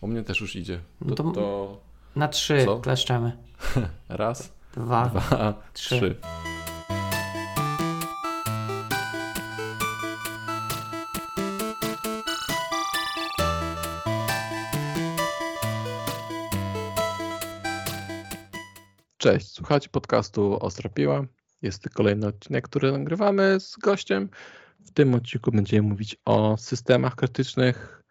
U mnie też już idzie. No To, to- to Na trzy Co? kleszczemy. raz, Dwa. dwa, trzy. trzy. Cześć, słuchajcie podcastu Ostra Piła. Jest to kolejny odcinek, który nagrywamy z gościem. W tym odcinku będziemy mówić o systemach krytycznych.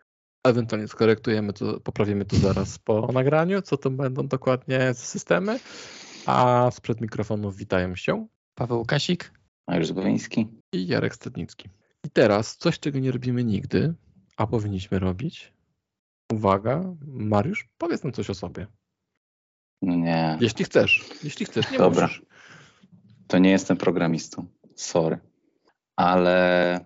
Ewentualnie skorektujemy to, poprawimy to zaraz po nagraniu, co to będą dokładnie systemy. A sprzed mikrofonów witają się Paweł Kasik. Mariusz Zbowiński. i Jarek Stadnicki. I teraz coś, czego nie robimy nigdy, a powinniśmy robić. Uwaga, Mariusz, powiedz nam coś o sobie. No nie, Jeśli chcesz, jeśli chcesz, nie Dobra. musisz. to nie jestem programistą. Sorry. Ale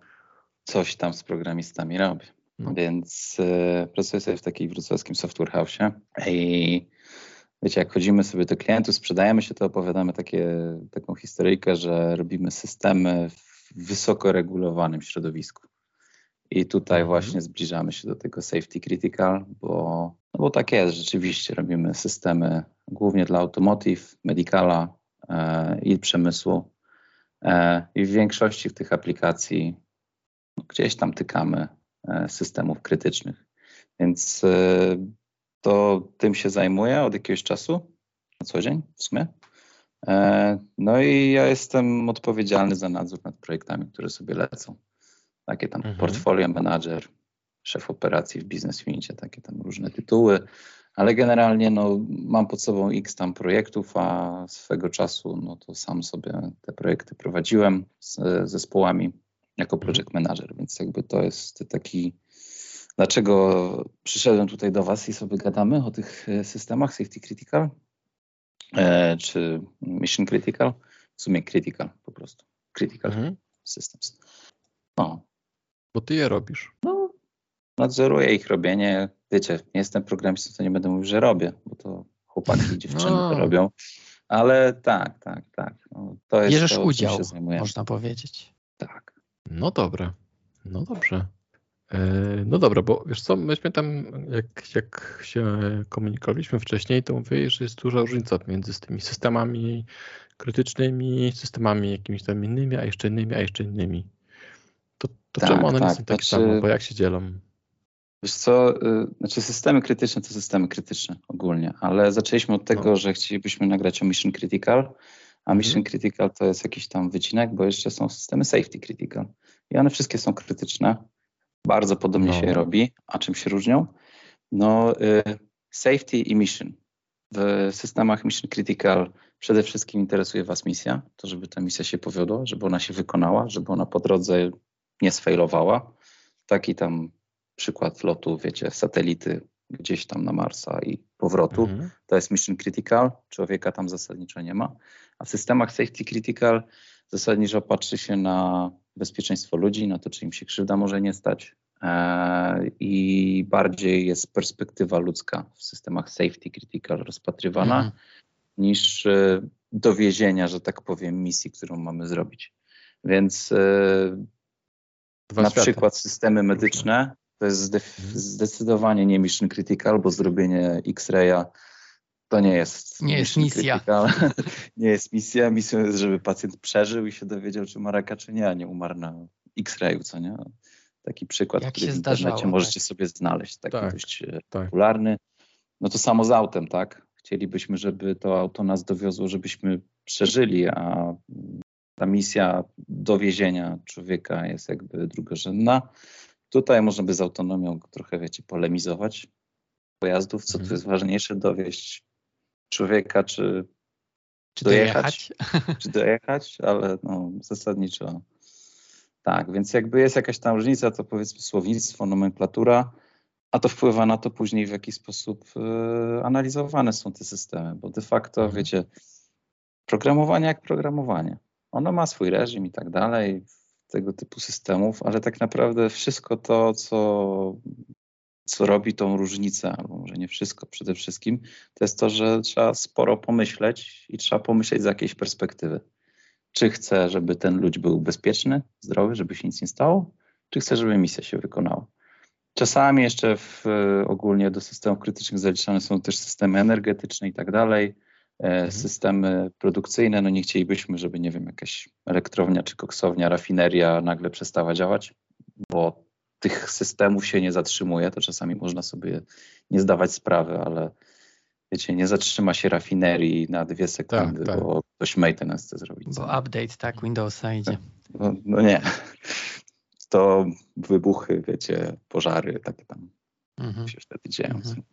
coś tam z programistami robię. No. Więc e, pracuję sobie w takiej wrocławskim software house'ie i wiecie, jak chodzimy sobie do klientów, sprzedajemy się, to opowiadamy takie, taką historyjkę, że robimy systemy w wysoko regulowanym środowisku. I tutaj Mhm. właśnie zbliżamy się do tego safety critical, bo, no bo tak jest, rzeczywiście robimy systemy głównie dla automotive, medicala e, i przemysłu. E, I w większości tych aplikacji no, gdzieś tam tykamy systemów krytycznych. Więc e, to tym się zajmuję od jakiegoś czasu, na co dzień w sumie. E, No i ja jestem odpowiedzialny za nadzór nad projektami, które sobie lecą. Takie tam Mhm. portfolio manager, szef operacji w business unicie, takie tam różne tytuły, ale generalnie no, mam pod sobą x tam projektów, a swego czasu no, to sam sobie te projekty prowadziłem z zespołami jako project manager, więc jakby to jest taki dlaczego przyszedłem tutaj do Was i sobie gadamy o tych e, systemach safety critical e, czy mission critical, w sumie critical po prostu, critical Mhm. systems. No, Bo ty je robisz. no, nadzoruję ich robienie. Wiecie, nie jestem programistą, to nie będę mówił, że robię, bo to chłopaki i dziewczyny No. to robią. Ale tak, tak, tak. No, to jest Bierzesz to, udział, można powiedzieć. Tak. No dobra, no dobrze. E, No dobra, bo wiesz co, myśmy tam, jak, jak się komunikowaliśmy wcześniej, to mówiłeś, że jest duża różnica między tymi systemami krytycznymi, systemami jakimiś tam innymi, a jeszcze innymi, a jeszcze innymi. To, to Tak, czemu one nie tak, są takie znaczy- same? Bo jak się dzielą? Wiesz co, y, znaczy systemy krytyczne to systemy krytyczne ogólnie, ale zaczęliśmy od tego, No. że chcielibyśmy nagrać o Mission Critical, a Mission Mhm. Critical to jest jakiś tam wycinek, bo jeszcze są systemy Safety Critical. I one wszystkie są krytyczne, bardzo podobnie No. się je robi. A czym się różnią? No, y, Safety i Mission. W systemach Mission Critical przede wszystkim interesuje Was misja, to żeby ta misja się powiodła, żeby ona się wykonała, żeby ona po drodze nie sfailowała. Taki tam przykład lotu, wiecie, satelity gdzieś tam na Marsa i powrotu. Mhm. To jest mission critical, człowieka tam zasadniczo nie ma. A w systemach safety critical zasadniczo patrzy się na bezpieczeństwo ludzi, na to, czy im się krzywda może nie stać. Eee, I bardziej jest perspektywa ludzka w systemach safety critical rozpatrywana Mhm. niż e, dowiezienia, że tak powiem, misji, którą mamy zrobić. Więc e, Dwa na światy. przykład systemy medyczne to jest zdecydowanie nie mission critical, bo zrobienie X-raya to nie jest Nie jest misja. nie jest misja. Misją jest, żeby pacjent przeżył i się dowiedział, czy ma raka, czy nie, a nie umarł na X-rayu, co nie? Taki przykład, Jak który się w internecie zdarzało, możecie tak. sobie znaleźć, taki Tak, dość e, tak. popularny. No to samo z autem, tak? Chcielibyśmy, żeby to auto nas dowiozło, żebyśmy przeżyli, a ta misja dowiezienia człowieka jest jakby drugorzędna. Tutaj można by z autonomią trochę, wiecie, polemizować pojazdów, co tu Mhm. jest ważniejsze, dowieść człowieka, czy, Czy dojechać? dojechać? czy dojechać, ale no, zasadniczo tak, więc jakby jest jakaś tam różnica, to powiedzmy słownictwo, nomenklatura, a to wpływa na to później, w jaki sposób e, analizowane są te systemy, bo de facto, Mhm. wiecie, programowanie jak programowanie. Ono ma swój reżim i tak dalej, tego typu systemów, ale tak naprawdę wszystko to, co, co robi tą różnicę, albo może nie wszystko, przede wszystkim, to jest to, że trzeba sporo pomyśleć i trzeba pomyśleć z jakiejś perspektywy. Czy chcę, żeby ten ludź był bezpieczny, zdrowy, żeby się nic nie stało, czy chcę, żeby misja się wykonała. Czasami jeszcze w, ogólnie do systemów krytycznych zaliczane są też systemy energetyczne i tak dalej, mhm. systemy produkcyjne. No nie chcielibyśmy, żeby, nie wiem, jakaś elektrownia czy koksownia, rafineria nagle przestała działać, bo tych systemów się nie zatrzymuje. To czasami można sobie nie zdawać sprawy, ale wiecie, nie zatrzyma się rafinerii na dwie sekundy, tak, tak. bo ktoś maintenance chce zrobić. Bo update, tak, Windowsa idzie. No, no, nie. To wybuchy, wiecie, pożary, takie tam mhm. się wtedy dzieją. Mhm.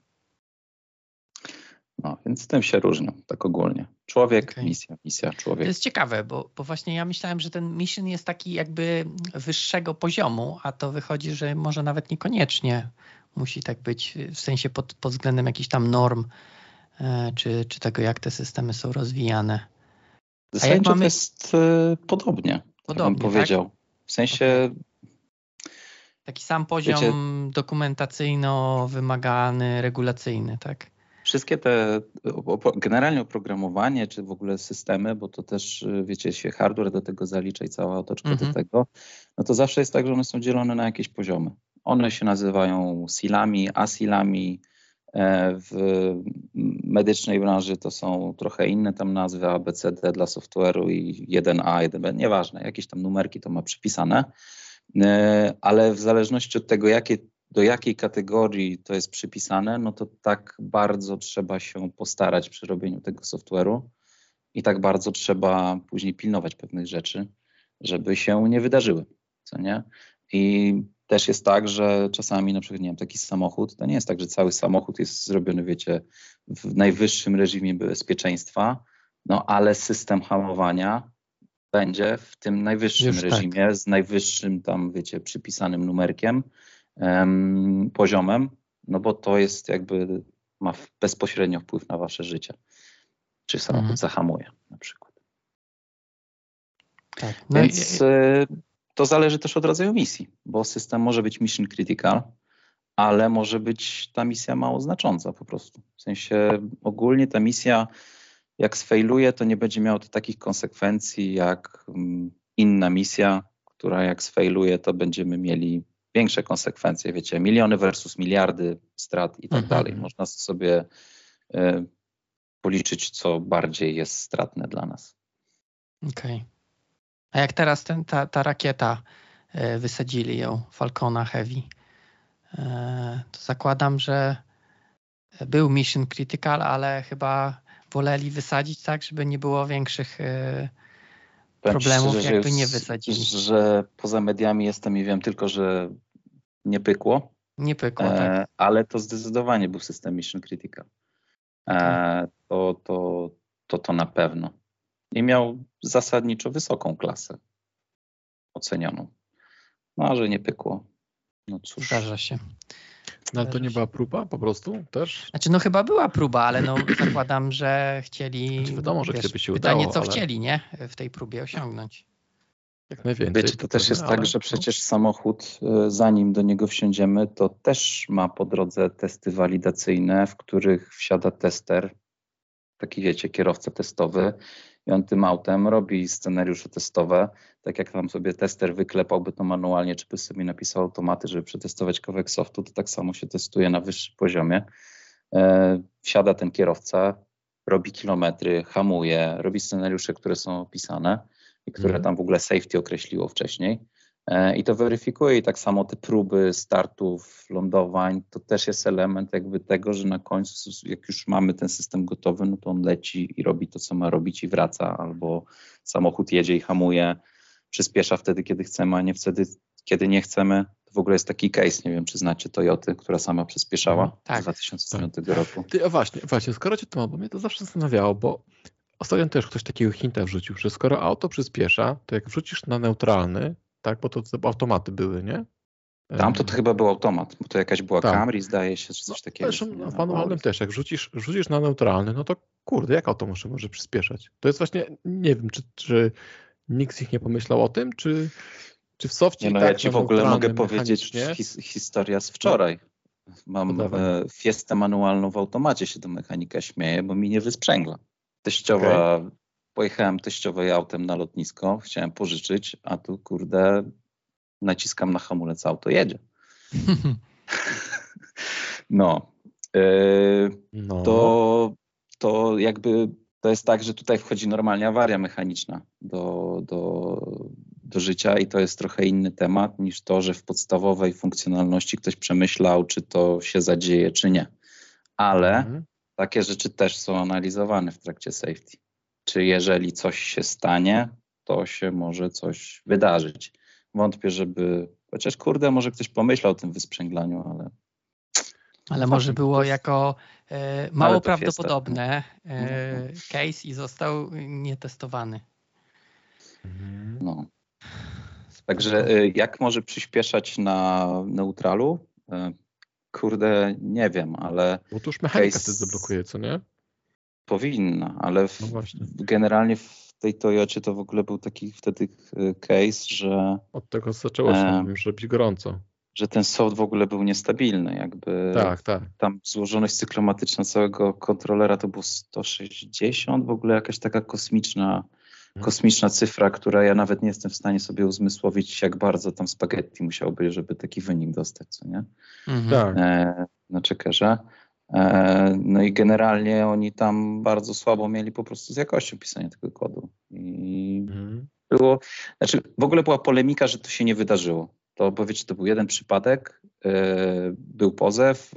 No, więc z tym się różnią, tak ogólnie. Człowiek, okay. misja, misja, człowiek. To jest ciekawe, bo, bo właśnie ja myślałem, że ten mission jest taki jakby wyższego poziomu, a to wychodzi, że może nawet niekoniecznie musi tak być, w sensie pod, pod względem jakichś tam norm, e, czy, czy tego, jak te systemy są rozwijane. W sensie mamy... jest e, podobnie, podobnie tak powiedział. Tak? W sensie... Taki sam poziom wiecie, dokumentacyjno wymagany, regulacyjny, tak? Wszystkie te, generalnie oprogramowanie, czy w ogóle systemy, bo to też, wiecie, się hardware do tego zalicza i cała otoczka mhm. do tego, no to zawsze jest tak, że one są dzielone na jakieś poziomy. One się nazywają silami, asilami, e, w medycznej branży to są trochę inne tam nazwy, ABCD dla software'u i 1A, 1B, nieważne, jakieś tam numerki to ma przypisane, e, ale w zależności od tego, jakie do jakiej kategorii to jest przypisane, no to tak bardzo trzeba się postarać przy robieniu tego software'u i tak bardzo trzeba później pilnować pewnych rzeczy, żeby się nie wydarzyły, co nie? I też jest tak, że czasami na przykład, nie wiem, taki samochód, to nie jest tak, że cały samochód jest zrobiony, wiecie, w najwyższym reżimie bezpieczeństwa, no ale system hamowania będzie w tym najwyższym Już tak. reżimie, tak. z najwyższym tam, wiecie, przypisanym numerkiem, um, poziomem, no bo to jest jakby, ma bezpośrednio wpływ na wasze życie. Czy samochód mhm. zahamuje na przykład. Tak. No Więc i... Y, to zależy też od rodzaju misji, bo system może być mission critical, ale może być ta misja mało znacząca po prostu. W sensie ogólnie ta misja, jak sfailuje, to nie będzie miała takich konsekwencji jak mm, inna misja, która jak sfailuje, to będziemy mieli większe konsekwencje, wiecie, miliony versus miliardy strat i tak mhm. dalej. Można sobie y, policzyć, co bardziej jest stratne dla nas. Okej. Okay. A jak teraz ten, ta, ta rakieta, y, wysadzili ją, Falcona Heavy, y, to zakładam, że był mission critical, ale chyba woleli wysadzić tak, żeby nie było większych problemów, szczerze, jakby nie wysadzili. Że poza mediami jestem i wiem tylko, że nie pykło. Nie pykło, e, tak. Ale to zdecydowanie był system Mission Critical. E, to, to, to, to na pewno. I miał zasadniczo wysoką klasę ocenioną. No, a że nie pykło. No cóż. Zdarza się. No ale to nie była próba po prostu też? Znaczy no chyba była próba, ale no zakładam, że chcieli... Znaczy wiadomo, że wiesz, gdyby się pytanie, udało, co ale... chcieli, nie? W tej próbie osiągnąć. Jak najwięcej. Wiecie, to też jest tak, że przecież samochód, e, zanim do niego wsiądziemy, to też ma po drodze testy walidacyjne, w których wsiada tester, taki wiecie, kierowca testowy i on tym autem robi scenariusze testowe, tak jak tam sobie tester wyklepałby to manualnie, czy by sobie napisał automaty, żeby przetestować kawałek softu, to tak samo się testuje na wyższym poziomie. E, wsiada ten kierowca, robi kilometry, hamuje, robi scenariusze, które są opisane które mhm. tam w ogóle safety określiło wcześniej. E, I to weryfikuje i tak samo te próby startów, lądowań, to też jest element jakby tego, że na końcu, jak już mamy ten system gotowy, no to on leci i robi to, co ma robić i wraca, albo samochód jedzie i hamuje, przyspiesza wtedy, kiedy chcemy, a nie wtedy, kiedy nie chcemy. To w ogóle jest taki case, nie wiem, czy znacie Toyoty, która sama przyspieszała mhm. tak. 2009 tak. roku. Ty, a właśnie, właśnie, skoro cię to ma, bo mnie to zawsze zastanawiało, bo Ostatnio też ktoś takiego hinta wrzucił, że skoro auto przyspiesza, to jak wrzucisz na neutralny, tak, bo to, to automaty były, nie? Tam to, to chyba był automat, bo to jakaś była tak. Camry, zdaje się, czy coś no, takiego. Zresztą w manualnym też, jak wrzucisz, wrzucisz na neutralny, no to kurde, jak auto może, może przyspieszać? To jest właśnie, nie wiem, czy, czy nikt z nich nie pomyślał o tym, czy, czy w softie no, tak, ja ci w ogóle mogę powiedzieć his, historia z wczoraj. Mam no e, fiestę manualną w automacie, się do mechanika śmieje, bo mi nie wysprzęgla. Teściowa, okay. pojechałem teściowej autem na lotnisko, chciałem pożyczyć, a tu kurde naciskam na hamulec, auto jedzie. No. Yy, no. To, to jakby to jest tak, że tutaj wchodzi normalnie awaria mechaniczna do, do, do życia i to jest trochę inny temat niż to, że w podstawowej funkcjonalności ktoś przemyślał, czy to się zadzieje, czy nie. Ale mhm. takie rzeczy też są analizowane w trakcie safety. Czy jeżeli coś się stanie, to się może coś wydarzyć. Wątpię, żeby. Chociaż kurde, może ktoś pomyślał o tym wysprzęglaniu, ale. Ale może było jako e, mało prawdopodobne e, case i został nietestowany. Mhm. No. Także e, jak może przyspieszać na neutralu? E, kurde, nie wiem, ale. Bo to już mechanika case... zablokuje, co nie? Powinna, ale w, no generalnie w tej Toyocie to w ogóle był taki wtedy e, case, że. Od tego zaczęło się, e, już robić gorąco. Że ten soft w ogóle był niestabilny, jakby. Tak, tak. Tam złożoność cyklomatyczna całego kontrolera to było 160, w ogóle jakaś taka kosmiczna, mhm. kosmiczna cyfra, która ja nawet nie jestem w stanie sobie uzmysłowić, jak bardzo tam spaghetti musiałby, żeby taki wynik dostać, co nie? Mhm. Tak. E, na checkerze. E, no i generalnie oni tam bardzo słabo mieli po prostu z jakością pisania tego kodu. I mhm. było, znaczy w ogóle była polemika, że to się nie wydarzyło. To, bo wiecie, to był jeden przypadek, e, był pozew,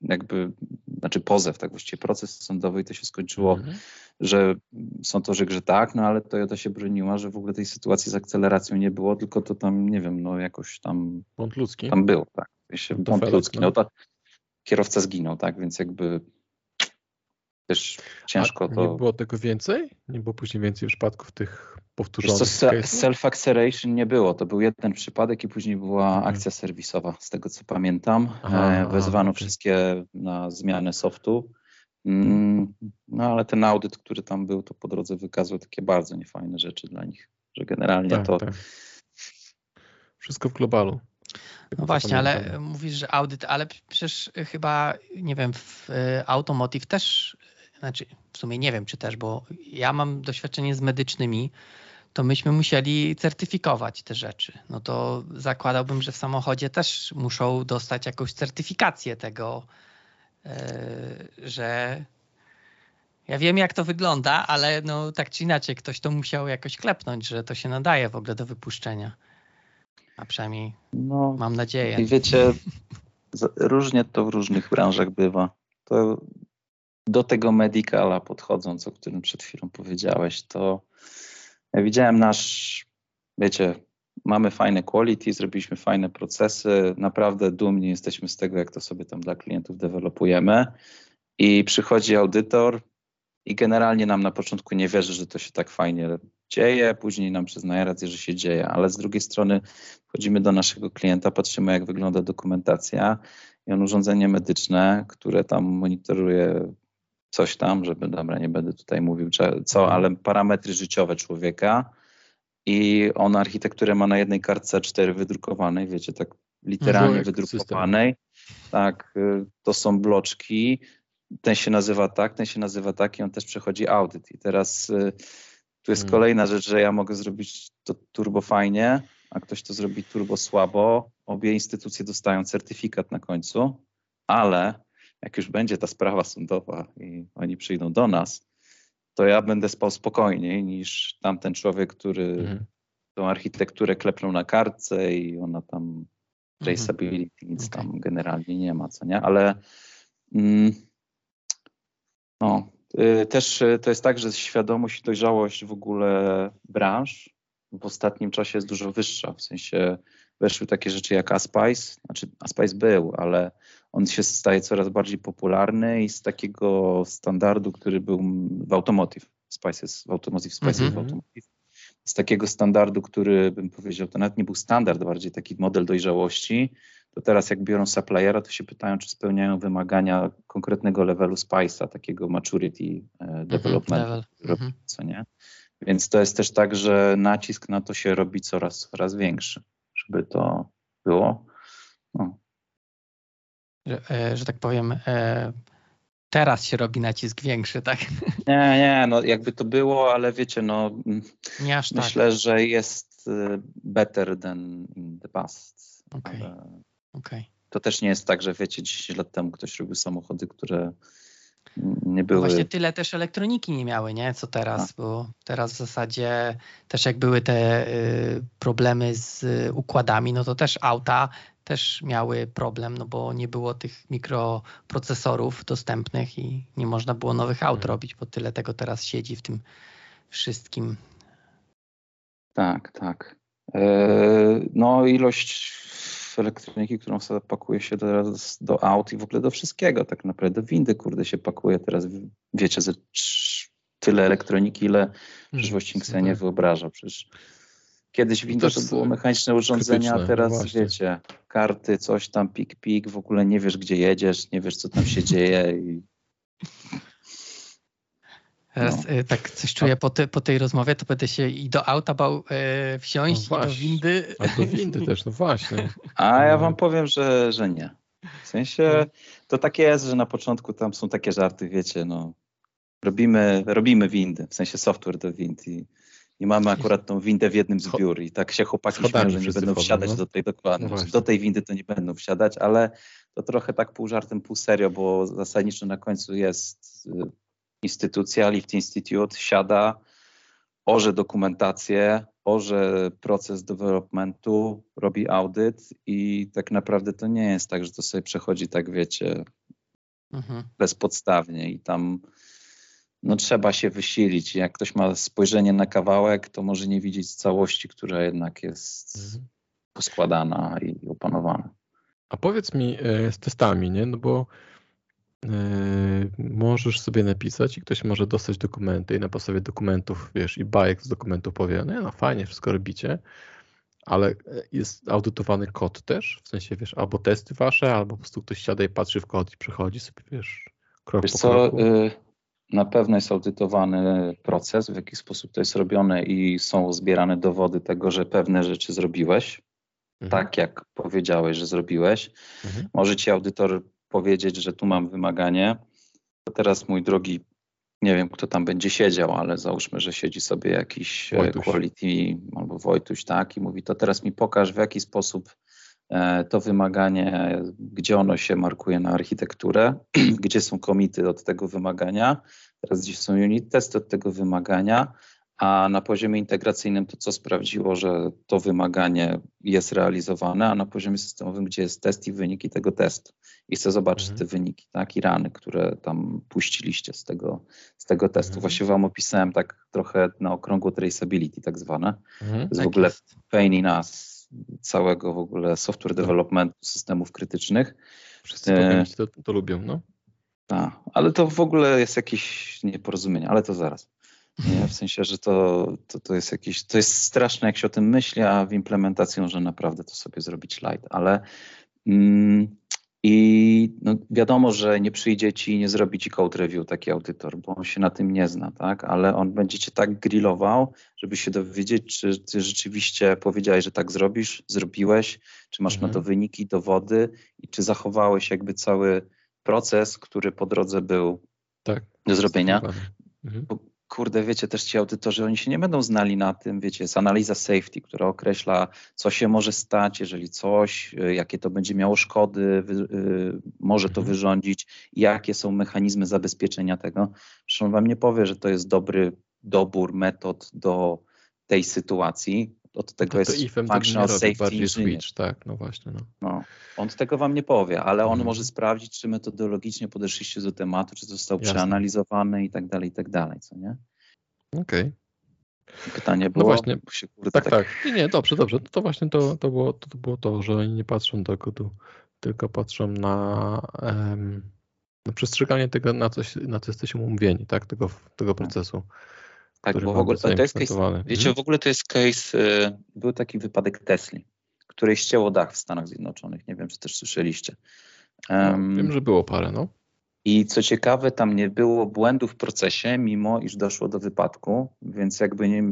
jakby, znaczy pozew, tak właściwie proces sądowy i to się skończyło, mhm. że są to, że tak, no ale Toyota się broniła, że w ogóle tej sytuacji z akceleracją nie było, tylko to tam, nie wiem, no jakoś tam... Błąd ludzki. Tam był, tak. Błąd ludzki. No, no to, kierowca zginął, tak? Więc jakby też ciężko A to. Nie było tego więcej? Nie było później więcej przypadków tych powtórzonych? Self-acceleration nie było. To był jeden przypadek i później była mhm. akcja serwisowa, z tego co pamiętam. Aha, e, Wezwano okay. wszystkie na zmianę softu. Mm, no ale ten audyt, który tam był, to po drodze wykazał takie bardzo niefajne rzeczy dla nich, że generalnie tak, to. Tak. Wszystko w globalu. No właśnie, ale mówisz, że audyt, ale przecież chyba, nie wiem, w e, Automotive też, znaczy w sumie nie wiem, czy też, bo ja mam doświadczenie z medycznymi, to myśmy musieli certyfikować te rzeczy. No to zakładałbym, że w samochodzie też muszą dostać jakąś certyfikację tego, e, że ja wiem, jak to wygląda, ale no tak czy inaczej, ktoś to musiał jakoś klepnąć, że to się nadaje w ogóle do wypuszczenia. A przynajmniej no, mam nadzieję. I wiecie, różnie to w różnych branżach bywa. To do tego medicala podchodząc, o którym przed chwilą powiedziałeś, to ja widziałem nasz, wiecie, mamy fajne quality, zrobiliśmy fajne procesy, naprawdę dumni jesteśmy z tego, jak to sobie tam dla klientów dewelopujemy. I przychodzi audytor i generalnie nam na początku nie wierzy, że to się tak fajnie dzieje, później nam przyznaje rację, że się dzieje, ale z drugiej strony wchodzimy do naszego klienta, patrzymy jak wygląda dokumentacja i on urządzenie medyczne, które tam monitoruje coś tam, żeby, dobra, nie będę tutaj mówił co, mhm. ale parametry życiowe człowieka i on architekturę ma na jednej kartce 4 wydrukowanej, wiecie, tak literalnie wydrukowanej. Tak, y, to są bloczki, ten się nazywa tak, ten się nazywa tak i on też przechodzi audyt. I teraz y, tu jest hmm. kolejna rzecz, że ja mogę zrobić to turbo fajnie, a ktoś to zrobi turbo słabo. Obie instytucje dostają certyfikat na końcu, ale jak już będzie ta sprawa sądowa i oni przyjdą do nas, to ja będę spał spokojniej niż tamten człowiek, który hmm. tą architekturę klepnął na kartce i ona tam mhm. traceability, nic okay. tam generalnie nie ma, co nie? Ale mm, no, Y, też y, to jest tak, że świadomość i dojrzałość w ogóle branż w ostatnim czasie jest dużo wyższa. W sensie weszły takie rzeczy jak Aspice, znaczy Aspice był, ale on się staje coraz bardziej popularny i z takiego standardu, który był w Automotive, Spice jest w Automotive, Spice mm -hmm. jest w mhm. Automotive, z takiego standardu, który bym powiedział, to nawet nie był standard, bardziej taki model dojrzałości, to teraz jak biorą suppliera, to się pytają, czy spełniają wymagania konkretnego levelu Spice'a, takiego maturity e, development, mm -hmm, co nie? Więc to jest też tak, że nacisk na to się robi coraz, coraz większy, żeby to było. No. Że, e, że tak powiem, e, teraz się robi nacisk większy, tak? Nie, nie, no jakby to było, ale wiecie, no Nie aż tak. myślę, tak. że jest better than in the past. Okay. Okej. to też nie jest tak, że wiecie, 10 lat temu ktoś robił samochody, które nie były. No właśnie tyle też elektroniki nie miały, nie? Co teraz, A. bo teraz w zasadzie też jak były te y, problemy z układami, no to też auta też miały problem, no bo nie było tych mikroprocesorów dostępnych i nie można było nowych aut hmm. robić, bo tyle tego teraz siedzi w tym wszystkim. Tak, tak. E, no ilość elektroniki, którą sobie pakuje się teraz do aut i w ogóle do wszystkiego, tak naprawdę do windy, kurde, się pakuje teraz, wiecie, ze tyle elektroniki, ile w przyszłości nikt sobie nie wyobraża. Przecież kiedyś winda to było mechaniczne urządzenia, a teraz no wiecie, karty, coś tam, pik, pik, w ogóle nie wiesz, gdzie jedziesz, nie wiesz, co tam się dzieje i Teraz no. Y, tak coś czuję po, te, po, tej rozmowie, to będę się i do auta bał e, wsiąść, no i do windy. A do windy też, no właśnie. A ja wam powiem, że, że nie. W sensie no. to takie jest, że na początku tam są takie żarty, wiecie, no robimy, robimy windy, w sensie software do wind i, i mamy akurat tą windę w jednym z biur i tak się chłopaki śmieją, że nie będą wsiadać no. do tej dokładnie. No do tej windy to nie będą wsiadać, ale to trochę tak pół żartem, pół serio, bo zasadniczo na końcu jest y, instytucja, Lift Institute siada, orze dokumentację, orze proces developmentu, robi audyt i tak naprawdę to nie jest tak, że to sobie przechodzi tak, wiecie, mhm. bezpodstawnie i tam no, trzeba się wysilić. Jak ktoś ma spojrzenie na kawałek, to może nie widzieć całości, która jednak jest mhm. poskładana i opanowana. A powiedz mi e, z testami, nie? No bo Yy, możesz sobie napisać i ktoś może dostać dokumenty i na podstawie dokumentów, wiesz, i bajek z dokumentów powie, no, no fajnie, wszystko robicie, ale jest audytowany kod też, w sensie, wiesz, albo testy wasze, albo po prostu ktoś siada i patrzy w kod i przechodzi sobie, wiesz, krok wiesz po co, kroku. Y, na pewno jest audytowany proces, w jaki sposób to jest robione i są zbierane dowody tego, że pewne rzeczy zrobiłeś, mhm. tak jak powiedziałeś, że zrobiłeś. Mhm. Może ci audytor powiedzieć, że tu mam wymaganie, to teraz mój drogi, nie wiem kto tam będzie siedział, ale załóżmy, że siedzi sobie jakiś e, Wojtuś. quality albo Wojtuś, tak, i mówi, to teraz mi pokaż w jaki sposób to wymaganie, gdzie ono się markuje na architekturę, gdzie są komity od tego wymagania, teraz gdzie są unit testy od tego wymagania, a na poziomie integracyjnym to co sprawdziło, że to wymaganie jest realizowane, a na poziomie systemowym, gdzie jest test i wyniki tego testu. I chcę zobaczyć mhm. te wyniki, tak, i rany, które tam puściliście z tego, z tego testu. Mhm. Właściwie wam opisałem tak trochę na okrągło traceability tak zwane. Mhm. To jest tak w ogóle jest. pain in całego w ogóle software no. developmentu systemów krytycznych. Wszyscy e, to, to lubią, no. Tak, ale to w ogóle jest jakieś nieporozumienie, ale to zaraz. Nie? W sensie, że to, to, to jest jakieś, to jest straszne, jak się o tym myśli, a w implementacji może naprawdę to sobie zrobić light, ale mm, i no, wiadomo, że nie przyjdzie ci i nie zrobi ci code review taki audytor, bo on się na tym nie zna, tak? Ale on będzie cię tak grillował, żeby się dowiedzieć, czy ty rzeczywiście powiedziałeś, że tak zrobisz, zrobiłeś, czy masz mhm. na to wyniki, dowody i czy zachowałeś jakby cały proces, który po drodze był tak, do zrobienia. Mhm. Bo kurde, wiecie, też ci audytorzy, oni się nie będą znali na tym, wiecie, jest analiza safety, która określa, co się może stać, jeżeli coś, y, jakie to będzie miało szkody, wy, y, może to mhm. wyrządzić, jakie są mechanizmy zabezpieczenia tego. Zresztą wam nie powie, że to jest dobry dobór metod do tej sytuacji, od tego to jest to functional safety bardziej switch, tak, no właśnie. No. no. on tego wam nie powie, ale on mhm. może sprawdzić, czy metodologicznie podeszliście do tematu, czy został Jasne. przeanalizowany i tak dalej, i tak dalej, co nie? Okej. Okay. Pytanie no było, no właśnie, się, kurde, tak, tak, tak. Nie, nie, dobrze, dobrze. To właśnie to, to, było, to, było to, że oni nie patrzą do kodu, tylko patrzą na, um, na przestrzeganie tego, na, coś, na co jesteśmy umówieni, tak, tego, tego tak. procesu. Tak, bo w ogóle to jest case, wiecie, w ogóle to jest case, był taki wypadek Tesli, której ścięło dach w Stanach Zjednoczonych. Nie wiem, czy też słyszeliście. Um, wiem, że było parę, no. I co ciekawe, tam nie było błędów w procesie, mimo iż doszło do wypadku, więc jakby nie,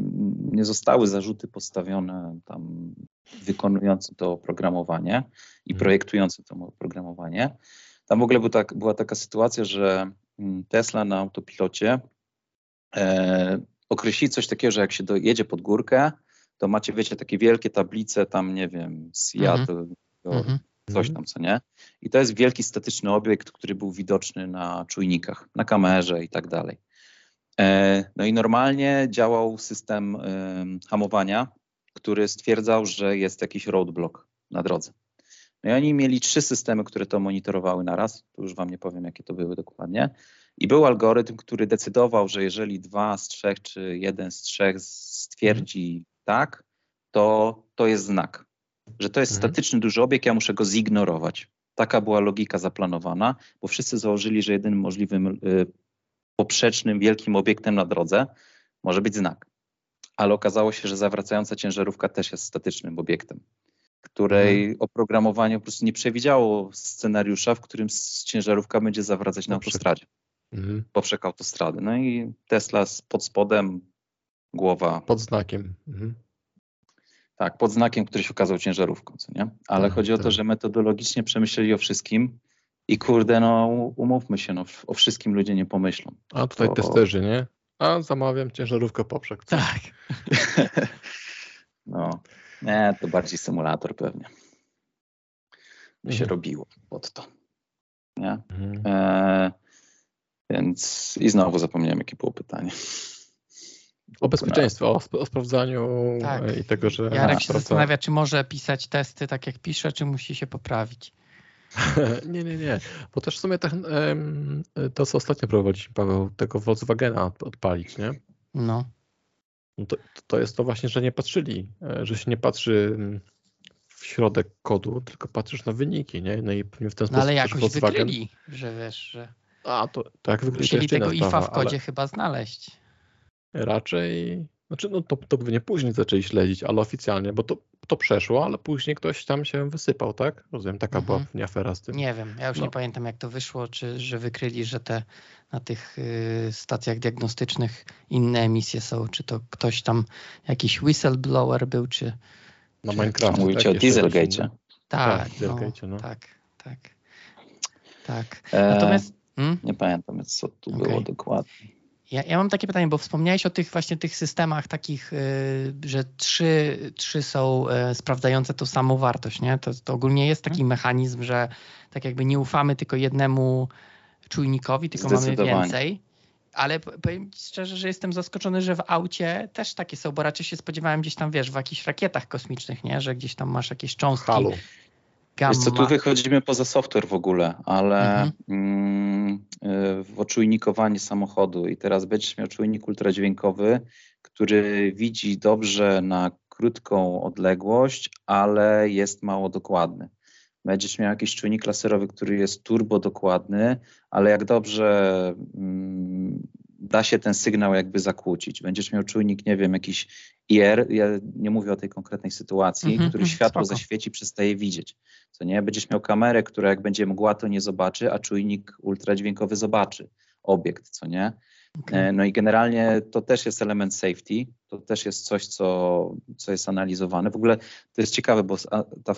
nie zostały zarzuty postawione tam wykonującym to oprogramowanie i mhm. projektującym to oprogramowanie. Tam w ogóle był tak, była taka sytuacja, że mm, Tesla na autopilocie e, określić coś takiego, że jak się jedzie pod górkę, to macie, wiecie, takie wielkie tablice tam, nie wiem, Seattle, mm -hmm. coś tam, co nie? I to jest wielki statyczny obiekt, który był widoczny na czujnikach, na kamerze i tak dalej. E, no i normalnie działał system hamowania, który stwierdzał, że jest jakiś roadblock na drodze. No i oni mieli trzy systemy, które to monitorowały naraz. Tu już wam nie powiem, jakie to były dokładnie. I był algorytm, który decydował, że jeżeli dwa z trzech czy jeden z trzech stwierdzi tak, to to jest znak, że to jest mhm. statyczny duży obiekt, ja muszę go zignorować. Taka była logika zaplanowana, bo wszyscy założyli, że jedynym możliwym y, poprzecznym wielkim obiektem na drodze może być znak. Ale okazało się, że zawracająca ciężarówka też jest statycznym obiektem, której mhm. oprogramowanie po prostu nie przewidziało scenariusza, w którym ciężarówka będzie zawracać na autostradzie. Mhm. Poprzek autostrady. No i Tesla pod spodem, głowa. Pod znakiem. Mhm. Tak, pod znakiem, który się okazał ciężarówką, co nie? Ale mhm, chodzi o to, tak. że metodologicznie przemyśleli o wszystkim i kurde, no umówmy się, no o wszystkim ludzie nie pomyślą. A tutaj to... testerzy, nie? A zamawiam ciężarówkę poprzek. Co? Tak. no, nie, to bardziej symulator pewnie. By się mhm. robiło pod to. Nie? Mhm. E, więc i znowu zapomniałem, jakie było pytanie. O bezpieczeństwo, o, o sprawdzaniu tak. i tego, że. Jarek się zastanawia, czy może pisać testy tak jak pisze, czy musi się poprawić. nie, nie, nie. Bo też w sumie te, to, co ostatnio prowadziliśmy, Paweł, tego Volkswagena odpalić, nie? No. no to, to jest to właśnie, że nie patrzyli, e, że się nie patrzy w środek kodu, tylko patrzysz na wyniki, nie? No i w ten sposób. No ale jakoś Volkswagen... wykryli, że wiesz, że. A, to tak wykryli. Musieli tego IFA w kodzie ale... chyba znaleźć. Raczej znaczy, no to, to pewnie później zaczęli śledzić, ale oficjalnie, bo to, to przeszło, ale później ktoś tam się wysypał, tak? Rozumiem, taka mhm. była afera z tym. Nie wiem, ja już no. nie pamiętam jak to wyszło, czy że wykryli, że te na tych y, stacjach diagnostycznych inne emisje są, czy to ktoś tam, jakiś whistleblower był, czy... Na czy, Minecraft. Mówicie tak, o Dieselgate. Tak, tak, no, no. tak, tak, tak. E, Natomiast... Hmm? Nie pamiętam, co tu okay. było dokładnie. Ja, ja mam takie pytanie, bo wspomniałeś o tych właśnie tych systemach takich, y, że trzy, trzy są y, sprawdzające tą samą wartość, nie? To, to ogólnie jest taki mhm. mechanizm, że tak jakby nie ufamy tylko jednemu czujnikowi, tylko mamy więcej. Ale powiem ci szczerze, że jestem zaskoczony, że w aucie też takie są, bo raczej się spodziewałem gdzieś tam, wiesz, w jakichś rakietach kosmicznych, nie? Że gdzieś tam masz jakieś cząstki. Halo. Gamma. Wiesz co, tu wychodzimy poza software w ogóle, ale mhm. mm, y, oczujnikowanie samochodu i teraz będziesz miał czujnik ultradźwiękowy, który widzi dobrze na krótką odległość, ale jest mało dokładny. Będziesz miał jakiś czujnik laserowy, który jest turbo dokładny, ale jak dobrze mm, da się ten sygnał jakby zakłócić. Będziesz miał czujnik, nie wiem, jakiś IR, ja nie mówię o tej konkretnej sytuacji, mm -hmm, który światło spoko. zaświeci, przestaje widzieć. Co nie? Będziesz miał kamerę, która jak będzie mgła, to nie zobaczy, a czujnik ultradźwiękowy zobaczy obiekt, co nie? Okay. No i generalnie to też jest element safety, to też jest coś, co, co jest analizowane. W ogóle to jest ciekawe, bo ta,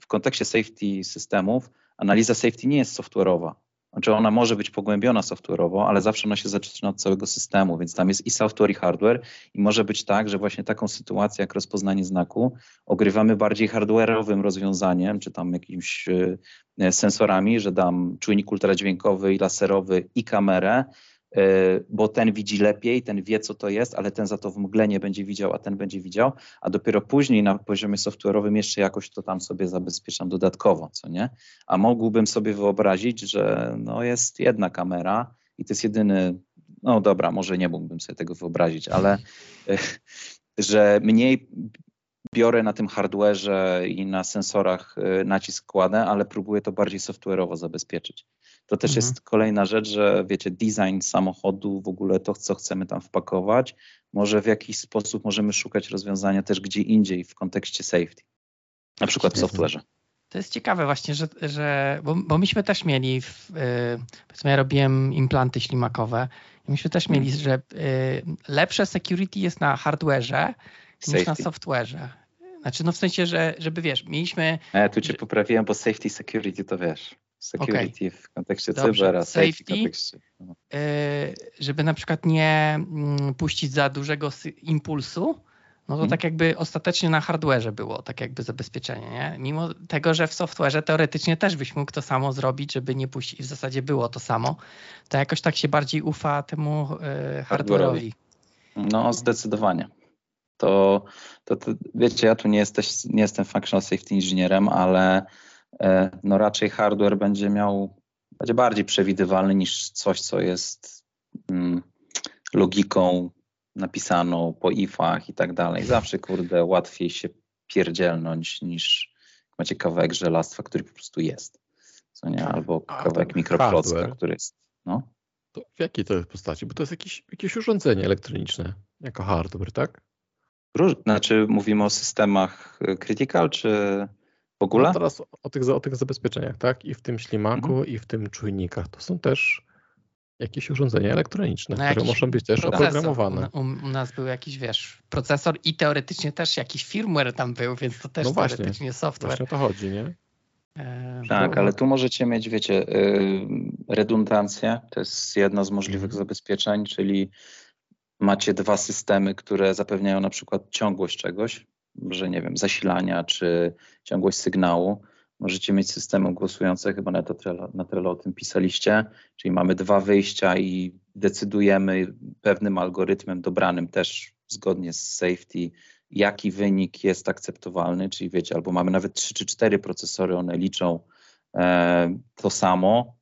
w kontekście safety systemów analiza safety nie jest software'owa. Znaczy ona może być pogłębiona software'owo, ale zawsze ona się zaczyna od całego systemu, więc tam jest i software, i hardware. I może być tak, że właśnie taką sytuację jak rozpoznanie znaku ogrywamy bardziej hardware'owym rozwiązaniem, czy tam jakimiś e, sensorami, że dam czujnik ultradźwiękowy i laserowy i kamerę, E, bo ten widzi lepiej, ten wie, co to jest, ale ten za to w mgle nie będzie widział, a ten będzie widział, a dopiero później na poziomie software'owym jeszcze jakoś to tam sobie zabezpieczam dodatkowo, co nie? A mógłbym sobie wyobrazić, że no jest jedna kamera i to jest jedyny, no dobra, może nie mógłbym sobie tego wyobrazić, ale e, że mniej biorę na tym hardware'ze i na sensorach e, nacisk kładę, ale próbuję to bardziej software'owo zabezpieczyć. To też mhm. jest kolejna rzecz, że wiecie, design samochodu, w ogóle to, co chcemy tam wpakować, może w jakiś sposób możemy szukać rozwiązania też gdzie indziej w kontekście safety, na przykład w software'ze. To jest ciekawe właśnie, że, że bo, bo myśmy też mieli, w, yy, powiedzmy ja robiłem implanty ślimakowe i myśmy też mieli, hmm. że yy, lepsze security jest na hardware'ze niż na software'ze. Znaczy no w sensie, że żeby wiesz, mieliśmy... Ja tu cię że... poprawiłem, bo safety security to wiesz. Security okay. w kontekście Dobrze. cybera, safety, safety w kontekście. No. Yy, żeby na przykład nie mm, puścić za dużego impulsu, no to hmm. tak jakby ostatecznie na hardwareze było tak jakby zabezpieczenie, nie? Mimo tego, że w software'ze teoretycznie też byś mógł to samo zrobić, żeby nie puścić, w zasadzie było to samo, to jakoś tak się bardziej ufa temu yy, hardware'owi. No zdecydowanie. To, to, to, wiecie, ja tu nie, jesteś, nie jestem functional safety inżynierem, ale e, no raczej hardware będzie miał, będzie bardziej przewidywalny niż coś, co jest mm, logiką napisaną po ifach i tak dalej. Zawsze, kurde, łatwiej się pierdzielnąć niż macie kawałek żelastwa, który po prostu jest. Co nie? Albo kawałek mikroklocka, który jest. No. To w jakiej to jest postaci? Bo to jest jakieś, jakieś urządzenie elektroniczne jako hardware, tak? Róż, znaczy mówimy o systemach y, critical, czy w ogóle? No teraz o tych, o tych zabezpieczeniach, tak? I w tym ślimaku, mhm. i w tym czujnikach. To są też jakieś urządzenia elektroniczne, no które muszą być też procesor. oprogramowane. U, u, nas był jakiś, wiesz, procesor i teoretycznie też jakiś firmware tam był, więc to też no właśnie, teoretycznie software. Właśnie o to chodzi, nie? E, tak, ale tu możecie mieć, wiecie, y, redundancję. To jest jedno z możliwych mhm. zabezpieczeń, czyli macie dwa systemy, które zapewniają na przykład ciągłość czegoś, że nie wiem, zasilania czy ciągłość sygnału. Możecie mieć systemy głosujące, chyba na, Trello, na Trello o tym pisaliście, czyli mamy dwa wyjścia i decydujemy pewnym algorytmem dobranym też zgodnie z safety, jaki wynik jest akceptowalny, czyli wiecie, albo mamy nawet trzy czy cztery procesory, one liczą e, to samo,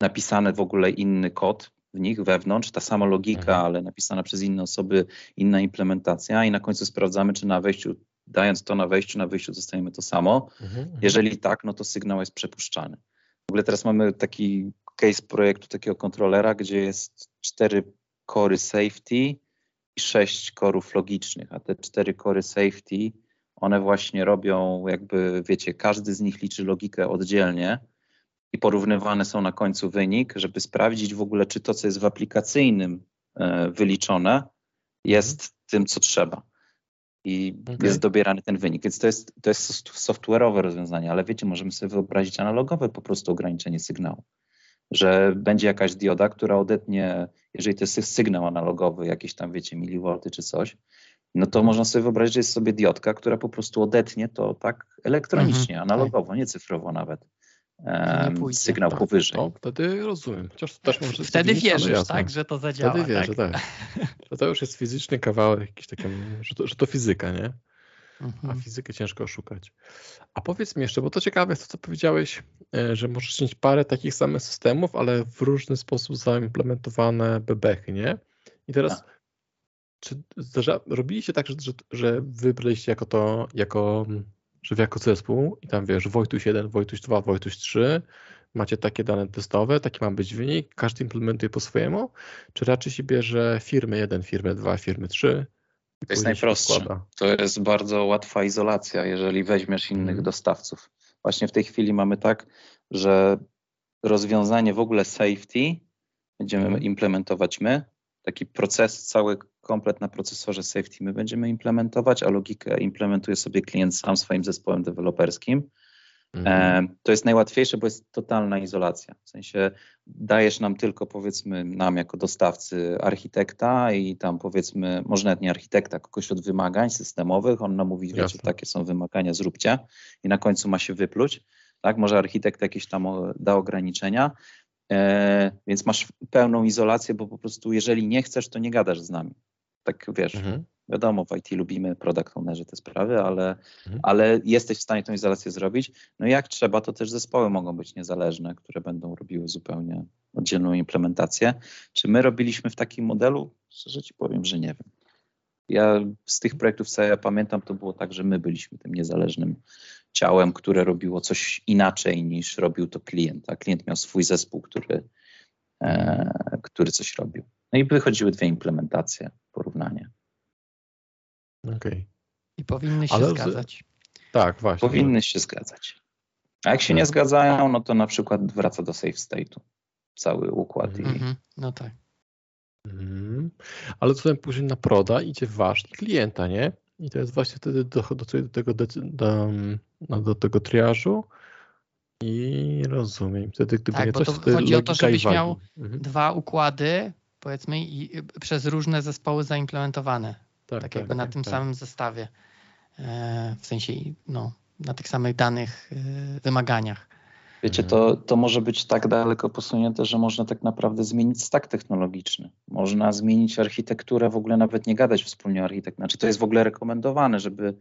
napisane w ogóle inny kod, w nich wewnątrz, ta sama logika, mhm. ale napisana przez inne osoby, inna implementacja i na końcu sprawdzamy, czy na wejściu, dając to na wejściu, na wyjściu dostajemy to samo. Mhm. mhm. Jeżeli tak, no to sygnał jest przepuszczany. W ogóle teraz mamy taki case projektu takiego kontrolera, gdzie jest cztery kory safety i sześć korów logicznych, a te cztery kory safety, one właśnie robią jakby, wiecie, każdy z nich liczy logikę oddzielnie, i porównywane są na końcu wynik, żeby sprawdzić w ogóle, czy to, co jest w aplikacyjnym e, wyliczone, jest mhm. tym, co trzeba. I okay. jest dobierany ten wynik. Więc to jest, to jest software'owe rozwiązanie, ale wiecie, możemy sobie wyobrazić analogowe po prostu ograniczenie sygnału. Że będzie jakaś dioda, która odetnie, jeżeli to jest sygnał analogowy, jakieś tam, wiecie, miliwolty czy coś, no to można sobie wyobrazić, że jest sobie diodka, która po prostu odetnie to tak elektronicznie, mhm. analogowo, nie cyfrowo nawet sygnał tak, powyżej. To wtedy rozumiem. Chociaż to też może wtedy wierzysz, tak, że to zadziała. Wtedy wierzę, tak. tak. To, to już jest fizyczny kawałek, jakiś taki, że to, że to fizyka, nie? Mhm. A fizykę ciężko oszukać. A powiedz mi jeszcze, bo to ciekawe jest to, co powiedziałeś, e, że możesz mieć parę takich samych systemów, ale w różny sposób zaimplementowane bebechy, nie? I teraz, tak. czy zdarza, robiliście tak, że, że, że wybraliście jako to, jako że jako zespół i tam wiesz, Wojtuś 1, Wojtuś 2, Wojtuś 3, macie takie dane testowe, taki ma być wynik, każdy implementuje po swojemu, czy raczej się bierze firmy 1, firmy 2, firmy 3? To jest najprostsze. To jest bardzo łatwa izolacja, jeżeli weźmiesz innych hmm. dostawców. Właśnie w tej chwili mamy tak, że rozwiązanie w ogóle safety będziemy mhm. implementować my, taki proces cały komplet na procesorze safety my będziemy implementować, a logikę implementuje sobie klient sam swoim zespołem deweloperskim. Mhm. E, to jest najłatwiejsze, bo jest totalna izolacja. W sensie dajesz nam tylko powiedzmy nam jako dostawcy architekta i tam powiedzmy, może nawet nie architekta, kogoś od wymagań systemowych, on nam mówi, wiecie, takie są wymagania, zróbcie i na końcu ma się wypluć. Tak, może architekt jakieś tam da ograniczenia, więc masz pełną izolację, bo po prostu jeżeli nie chcesz, to nie gadasz z nami. Tak wiesz, mhm. wiadomo, w IT lubimy product ownerzy te sprawy, ale, mhm. ale jesteś w stanie tą izolację zrobić. No jak trzeba, to też zespoły mogą być niezależne, które będą robiły zupełnie oddzielną implementację. Czy my robiliśmy w takim modelu? Szczerze ci powiem, że nie wiem. Ja z tych projektów, co ja pamiętam, to było tak, że my byliśmy tym niezależnym ciałem, które robiło coś inaczej niż robił to klient, a klient miał swój zespół, który, e, który coś robił. No i wychodziły dwie implementacje, porównanie. Okej. Okay. I powinny się Ale zgadzać. Tak, właśnie. Powinny się zgadzać. A jak się nie zgadzają, no to na przykład wraca do safe state'u cały układ. Mm -hmm. i... Mhm. No tak. Mm. Ale tutaj później na proda idzie ważny klienta, nie? I to jest właśnie wtedy dochodzi do, tego, do, do, no, do tego triażu i rozumiem. Wtedy gdyby tak, nie coś, to chodzi o to, żebyś miał mhm. dwa układy powiedzmy, i przez różne zespoły zaimplementowane. tak, tak jakby na tym tak. samym zestawie, e, w sensie no, na tych samych danych, e, wymaganiach. Wiecie, to, to może być tak daleko posunięte, że można tak naprawdę zmienić stack technologiczny. Można zmienić architekturę, w ogóle nawet nie gadać wspólnie o architekturze. Znaczy, to jest w ogóle rekomendowane, żeby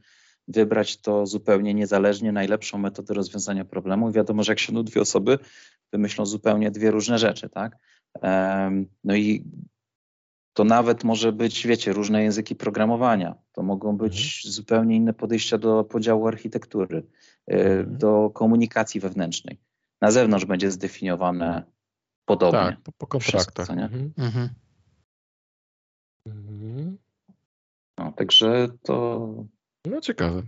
wybrać to zupełnie niezależnie, najlepszą metodę rozwiązania problemu. I wiadomo, że jak siądą dwie osoby, wymyślą zupełnie dwie różne rzeczy, tak? No i to nawet może być, wiecie, różne języki programowania. To mogą być mhm. zupełnie inne podejścia do podziału architektury, e, mhm. do komunikacji wewnętrznej. Na zewnątrz będzie zdefiniowane podobnie. Tak, po, po kontraktach. Wszystko, mhm. mhm. No, także to. No ciekawe.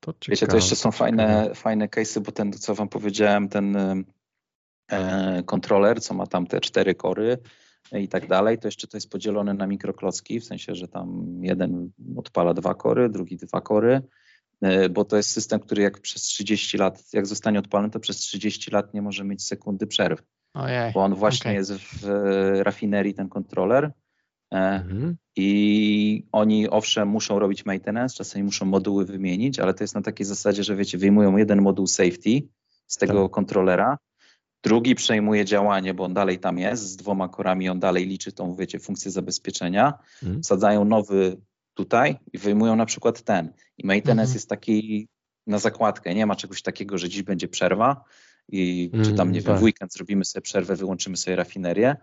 To ciekawe. Wiecie, to jeszcze są fajne, fajne case'y, bo ten, co wam powiedziałem, ten e, kontroler, co ma tam te cztery kory, i tak dalej, to jeszcze to jest podzielone na mikroklocki, w sensie, że tam jeden odpala dwa kory, drugi dwa kory, e, bo to jest system, który jak przez 30 lat, jak zostanie odpalony, to przez 30 lat nie może mieć sekundy przerwy. Ojej, bo on właśnie okay. jest w rafinerii, ten kontroler. E, mhm. I oni owszem muszą robić maintenance, czasami muszą moduły wymienić, ale to jest na takiej zasadzie, że wiecie, wyjmują jeden moduł safety z tego tak. kontrolera, Drugi przejmuje działanie, bo on dalej tam jest, z dwoma korami on dalej liczy tą, wiecie, funkcję zabezpieczenia. Mhm. Sadzają nowy tutaj i wyjmują na przykład ten. I maintenance mhm. jest taki na zakładkę. Nie ma czegoś takiego, że dziś będzie przerwa i czy tam, nie wiem, tak. w weekend zrobimy sobie przerwę, wyłączymy sobie rafinerię,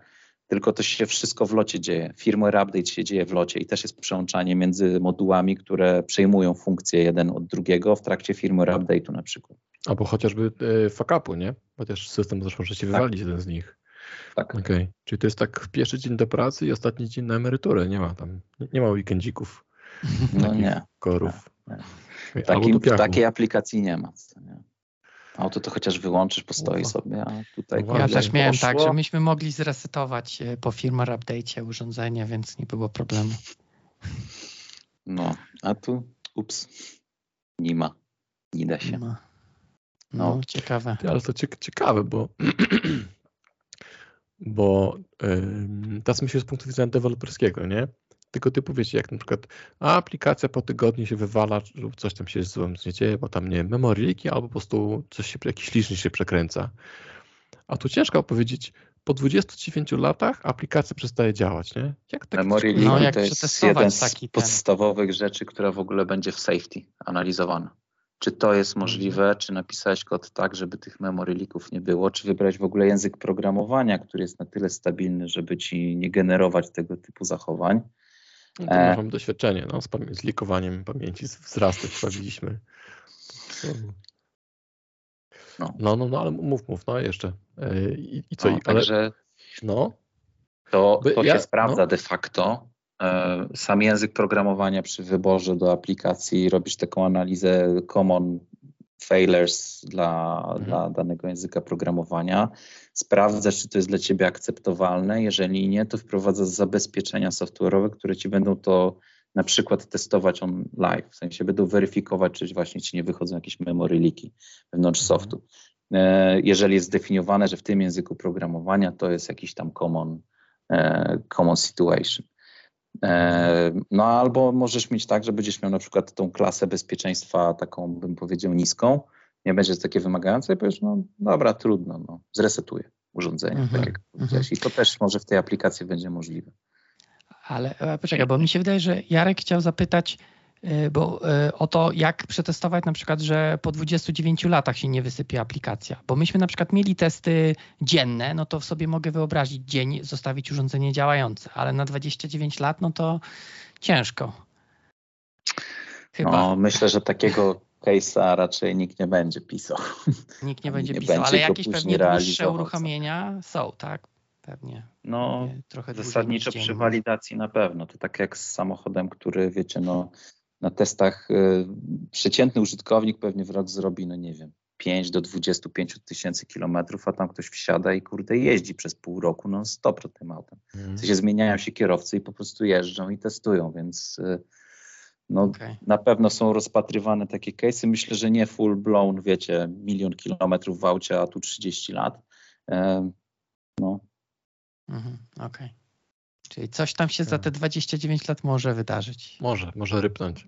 tylko to się wszystko w locie dzieje. Firmware update się dzieje w locie i też jest przełączanie między modułami, które przejmują funkcję jeden od drugiego w trakcie firmware update'u na przykład. Albo chociażby e, fuck-upu, nie? Chociaż system też może się tak. wywalić jeden z nich. Tak. Okay. Czyli to jest tak pierwszy dzień do pracy i ostatni dzień na emeryturę. Nie ma tam, nie ma weekendzików. No nie. Korów. Nie, nie. Takim, takiej aplikacji nie ma. Nie. Auto to chociaż wyłączysz, postoi Ufa. sobie, a tutaj... Ja też miałem poszło. tak, że myśmy mogli zresetować e, po firmware update urządzenie, więc nie było problemu. No, a tu ups, nie ma, nie da się. Nie ma. No, no ciekawe. Ale to ciekawe, bo bo yy, teraz myślę z punktu widzenia deweloperskiego, nie? Tylko typu wiecie, jak na przykład a aplikacja po tygodniu się wywala lub coś tam się złym nie dzieje, bo tam nie memory albo po prostu coś się, jakiś licznik się przekręca. A tu ciężko powiedzieć, po 29 latach aplikacja przestaje działać, nie? Jak tak Memory no, jak to jest jeden z podstawowych rzeczy, która w ogóle będzie w safety analizowana. Czy to jest mhm. możliwe, czy napisać kod tak, żeby tych memory leaków nie było, czy wybrać w ogóle język programowania, który jest na tyle stabilny, żeby ci nie generować tego typu zachowań. No e... Mam doświadczenie no, z, z likowaniem pamięci, z wzrastem sprawiliśmy. No. no, no, no, ale mów, mów, no jeszcze. E, I, i co? No, ale, także no. To, to ja, się sprawdza no. de facto. E, sam język programowania przy wyborze do aplikacji, robisz taką analizę common failures dla, mhm. dla danego języka programowania, sprawdzasz, czy to jest dla ciebie akceptowalne. Jeżeli nie, to wprowadzasz zabezpieczenia software'owe, które ci będą to na przykład testować on live, w sensie będą weryfikować, czy właśnie ci nie wychodzą jakieś memory leaki wewnątrz mhm. softu. E, jeżeli jest zdefiniowane, że w tym języku programowania to jest jakiś tam common, e, common situation. E, no albo możesz mieć tak, że będziesz miał na przykład tą klasę bezpieczeństwa taką, bym powiedział, niską, nie będzie takie wymagające i powiesz, no dobra, trudno, no, zresetuję urządzenie, mm -hmm. tak jak powiedziałeś. I to też może w tej aplikacji będzie możliwe. Ale e, poczekaj, bo mi się wydaje, że Jarek chciał zapytać, bo o to, jak przetestować na przykład, że po 29 latach się nie wysypie aplikacja. Bo myśmy na przykład mieli testy dzienne, no to w sobie mogę wyobrazić dzień, zostawić urządzenie działające, ale na 29 lat, no to ciężko. Chyba. No, myślę, że takiego case'a raczej nikt nie będzie pisał. Nikt nie będzie nie pisał, będzie ale jakieś pewnie dłuższe uruchomienia są, tak? Pewnie. No, trochę zasadniczo przy walidacji na pewno. To tak jak z samochodem, który wiecie, no na testach y, przeciętny użytkownik pewnie w rok zrobi, no nie wiem, 5 do 25 tysięcy kilometrów, a tam ktoś wsiada i kurde jeździ przez pół roku non stop tym autem. Mm. W sensie zmieniają się kierowcy i po prostu jeżdżą i testują, więc y, no, okay. na pewno są rozpatrywane takie case'y. Myślę, że nie full blown, wiecie, milion kilometrów w aucie, a tu 30 lat. no. Mhm, Okej. Okay. Czyli coś tam się za te 29 lat może wydarzyć. Może, może rypnąć.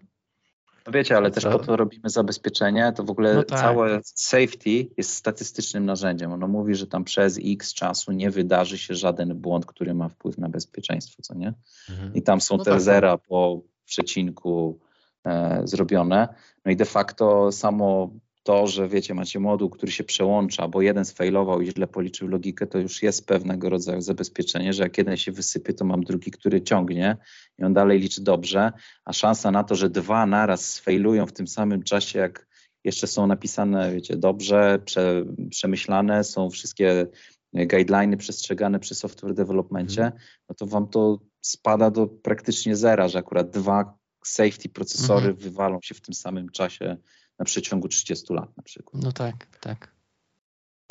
No wiecie, ale też po to robimy zabezpieczenie, to w ogóle no tak. całe safety jest statystycznym narzędziem. Ono mówi, że tam przez x czasu nie wydarzy się żaden błąd, który ma wpływ na bezpieczeństwo, co nie? Mhm. I tam są no te tak, zera tak. po przecinku e, zrobione. No i de facto samo to, że wiecie, macie moduł, który się przełącza, bo jeden sfailował i źle policzył logikę, to już jest pewnego rodzaju zabezpieczenie, że jak jeden się wysypie, to mam drugi, który ciągnie i on dalej liczy dobrze, a szansa na to, że dwa naraz sfailują w tym samym czasie, jak jeszcze są napisane, wiecie, dobrze, prze, przemyślane, są wszystkie guideliny przestrzegane przy software developmencie, mhm. no to wam to spada do praktycznie zera, że akurat dwa safety procesory mhm. wywalą się w tym samym czasie na przeciągu 30 lat na przykład. No tak, tak.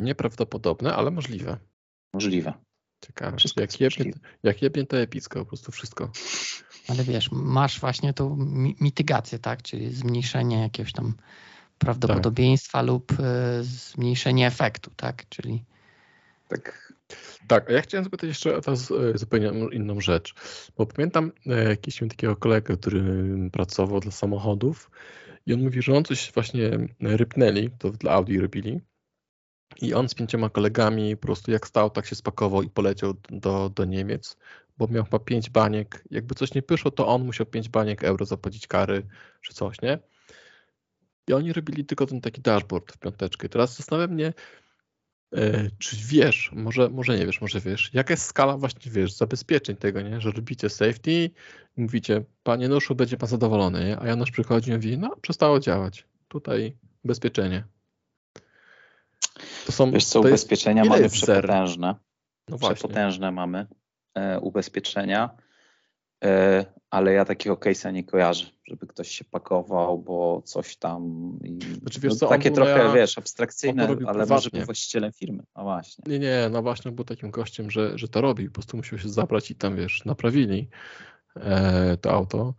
Nieprawdopodobne, ale możliwe. Możliwe. Ciekawe. Jak jebnie, jak jebnie to epicko, po prostu wszystko. Ale wiesz, masz właśnie tą mitygację, tak? Czyli zmniejszenie jakiegoś tam prawdopodobieństwa tak. lub y, zmniejszenie efektu, tak? Czyli. Tak. Tak, a ja chciałem zapytać jeszcze teraz e, zupełnie inną rzecz, bo pamiętam e, jakiś takiego kolegę, który pracował dla samochodów i on mówi, że on coś właśnie rypnęli, to dla Audi robili. I on z pięcioma kolegami po prostu jak stał, tak się spakował i poleciał do, do Niemiec, bo miał chyba pięć baniek. Jakby coś nie wyszło, to on musiał pięć baniek euro zapłacić kary, czy coś, nie? I oni robili tylko ten taki dashboard w piąteczkę. I teraz zastanawia mnie, czy wiesz, może, może nie wiesz, może wiesz, jaka jest skala właśnie, wiesz, zabezpieczeń tego, nie? że robicie safety i mówicie, panie Nuszu, będzie pan zadowolony, nie? a Janusz przychodzi i mówi, no przestało działać, tutaj ubezpieczenie. To są, wiesz co, ubezpieczenia mamy przepotężne, no przepotężne mamy e, ubezpieczenia, E, ale ja takiego case'a nie kojarzę, żeby ktoś się pakował, bo coś tam. I, znaczy, wiesz, no, takie trochę, ja, wiesz, abstrakcyjne, ale prywatnie. może był właścicielem firmy. No właśnie. Nie, nie, no właśnie był takim gościem, że, że to robi. Po prostu musiał się zabrać i tam, wiesz, naprawili e, to auto,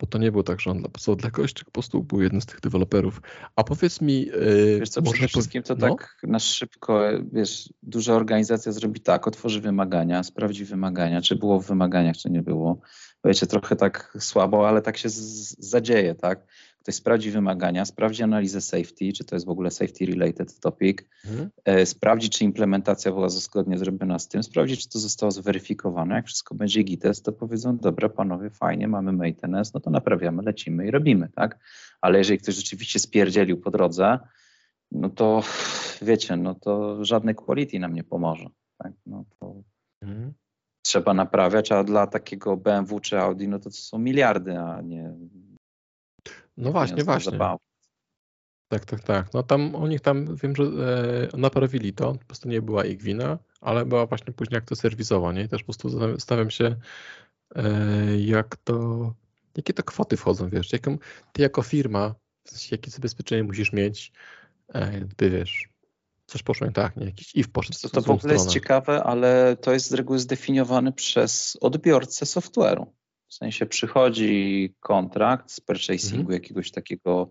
bo to nie było tak, że on dla, dla kogoś, tylko po prostu był jeden z tych deweloperów. A powiedz mi... E, wiesz co, przede wszystkim to no? tak na szybko, wiesz, duża organizacja zrobi tak, otworzy wymagania, sprawdzi wymagania, czy było w wymaganiach, czy nie było. Wiecie, trochę tak słabo, ale tak się z, zadzieje, tak? Ktoś sprawdzi wymagania, sprawdzi analizę safety, czy to jest w ogóle safety related topic, mhm. e, sprawdzi, czy implementacja była zgodnie zrobiona z tym, sprawdzi, czy to zostało zweryfikowane. Jak wszystko będzie gites, to powiedzą, dobra panowie, fajnie, mamy maintenance, no to naprawiamy, lecimy i robimy, tak? Ale jeżeli ktoś rzeczywiście spierdzielił po drodze, no to wiecie, no to żadne quality nam nie pomoże, tak? No to... Mhm trzeba naprawiać, a dla takiego BMW czy Audi, no to, to są miliardy, a nie. No właśnie, właśnie. Tak, tak, tak. No tam u nich tam wiem, że e, naprawili to, po prostu nie była ich wina, ale była właśnie później jak to serwizował, nie? I też po prostu zastanawiam się, e, jak to, jakie to kwoty wchodzą, wiesz, jaką ty jako firma, w sensie, jakie zabezpieczenie musisz mieć, e, ty wiesz, coś poszło nie tak, nie? Jakiś if poszedł To, to w ogóle stronę. jest ciekawe, ale to jest z reguły zdefiniowane przez odbiorcę software'u. W sensie przychodzi kontrakt z purchasingu mhm. jakiegoś takiego,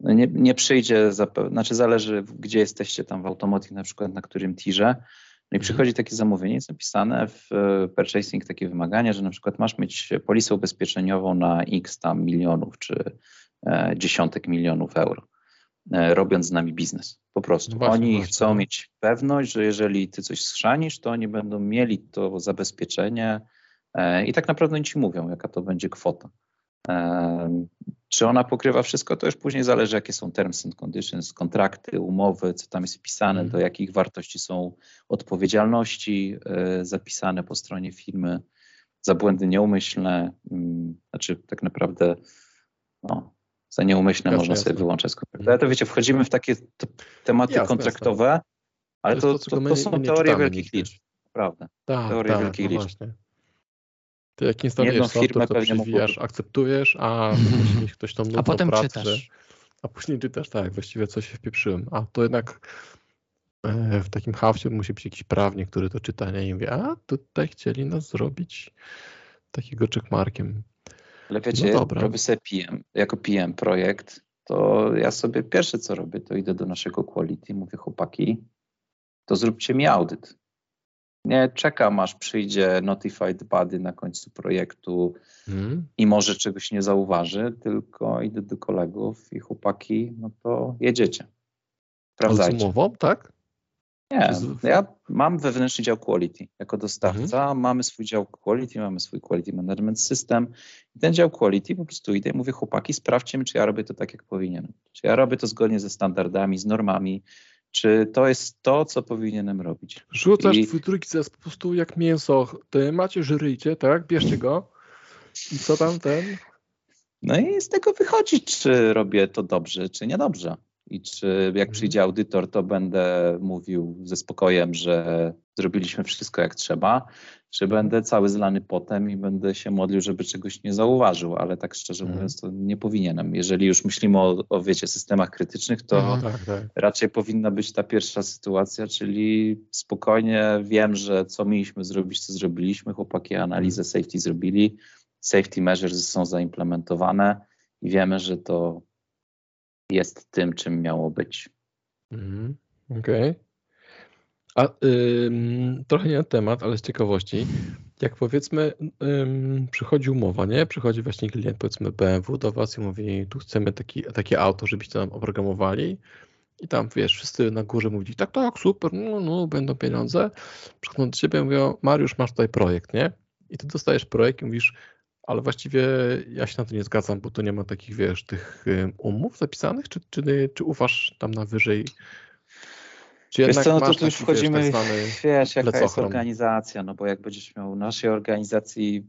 no nie, nie przyjdzie, znaczy zależy gdzie jesteście tam w automotive na przykład, na którym tirze, no i mhm. przychodzi takie zamówienie, jest napisane w e, purchasing takie wymagania, że na przykład masz mieć polisę ubezpieczeniową na x tam milionów czy e, dziesiątek milionów euro. E, robiąc z nami biznes. Po prostu. No właśnie, oni właśnie. chcą mieć pewność, że jeżeli ty coś schrzanisz, to oni będą mieli to zabezpieczenie i tak naprawdę oni ci mówią, jaka to będzie kwota. E, czy ona pokrywa wszystko, to już później zależy, jakie są terms and conditions, kontrakty, umowy, co tam jest wpisane, mm. do jakich wartości są odpowiedzialności zapisane po stronie firmy za błędy nieumyślne. Mm, znaczy, tak naprawdę no, za nieumyślne jasne, można jasne. sobie wyłączać z kontraktu. Ale to wiecie, wchodzimy w takie tematy jasne, kontraktowe, ale to, to, to, to są teorie wielkich liczb. Prawda. Tak, teorie tak, wielkich no liczb. Ty jak instalujesz software, to przewijasz, akceptujesz, a musi mieć ktoś tam A potem pracę, czytasz. A później czytasz, tak, właściwie coś się wpieprzyłem. A to jednak e, w takim hafcie musi być jakiś prawnik, który to czyta nie? i mówi, a tutaj chcieli nas zrobić takiego checkmarkiem. Ale wiecie, no robię sobie PM, jako PM projekt, to ja sobie pierwsze co robię, to idę do naszego quality, mówię chłopaki, to zróbcie mi audyt. Nie czekam, aż przyjdzie notified body na końcu projektu Mhm. i może czegoś nie zauważy, tylko idę do kolegów i chłopaki, no to jedziecie. Ale z Sprawdzajcie. umową, tak? Nie, ja mam wewnętrzny dział quality jako dostawca, Mhm. mamy swój dział quality, mamy swój quality management system i ten dział quality po prostu idę i mówię chłopaki, sprawdźcie mi, czy ja robię to tak, jak powinienem. Czy ja robię to zgodnie ze standardami, z normami, czy to jest to, co powinienem robić. Rzucasz I- twój zes po prostu jak mięso. Ty macie, żyryjcie, tak? Bierzcie go. I co tam ten? No i z tego wychodzi, czy robię to dobrze, czy niedobrze. I czy jak Mhm. przyjdzie audytor, to będę mówił ze spokojem, że zrobiliśmy wszystko jak trzeba, czy będę cały zlany potem i będę się modlił, żeby czegoś nie zauważył, ale tak szczerze Mhm. mówiąc, to nie powinienem. Jeżeli już myślimy o, o wiecie, systemach krytycznych, to Mhm. Tak, tak. raczej powinna być ta pierwsza sytuacja, czyli spokojnie wiem, że co mieliśmy zrobić, co zrobiliśmy, chłopaki analizę safety zrobili, safety measures są zaimplementowane i wiemy, że to jest tym, czym miało być. Mhm. Okej. A ym, trochę nie na temat, ale z ciekawości. Jak powiedzmy, ym, przychodzi umowa, nie? Przychodzi właśnie klient, powiedzmy BMW do Was i mówi, tu chcemy taki, takie auto, żebyście nam oprogramowali. I tam, wiesz, wszyscy na górze mówili, tak, tak, super, no, no, będą pieniądze. Przychodzą do Ciebie i mówią, Mariusz, masz tutaj projekt, nie? I Ty dostajesz projekt i mówisz, ale właściwie ja się na to nie zgadzam, bo tu nie ma takich, wiesz, tych umów zapisanych, czy, czy, czy ufasz tam na wyżej? Czy Wiesz co, no to tu już wchodzimy, wiesz, tak wiesz, jaka jest organizacja, no bo jak będziesz miał w naszej organizacji,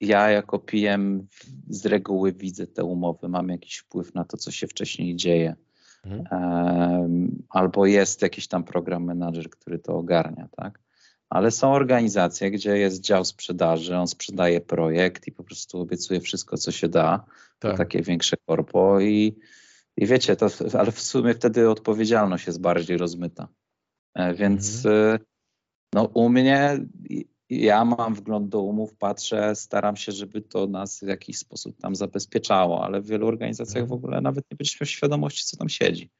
ja jako PM z reguły widzę te umowy, mam jakiś wpływ na to, co się wcześniej dzieje. Mhm. Albo jest jakiś tam program manager, który to ogarnia, tak? Ale są organizacje, gdzie jest dział sprzedaży, on sprzedaje projekt i po prostu obiecuje wszystko, co się da, Tak. takie większe korpo i, i wiecie, to, ale w sumie wtedy odpowiedzialność jest bardziej rozmyta. E, Więc e, no u mnie ja mam wgląd do umów, patrzę, staram się, żeby to nas w jakiś sposób tam zabezpieczało, ale w wielu organizacjach w Mhm. ogóle nawet nie będziesz miał świadomości, co tam siedzi.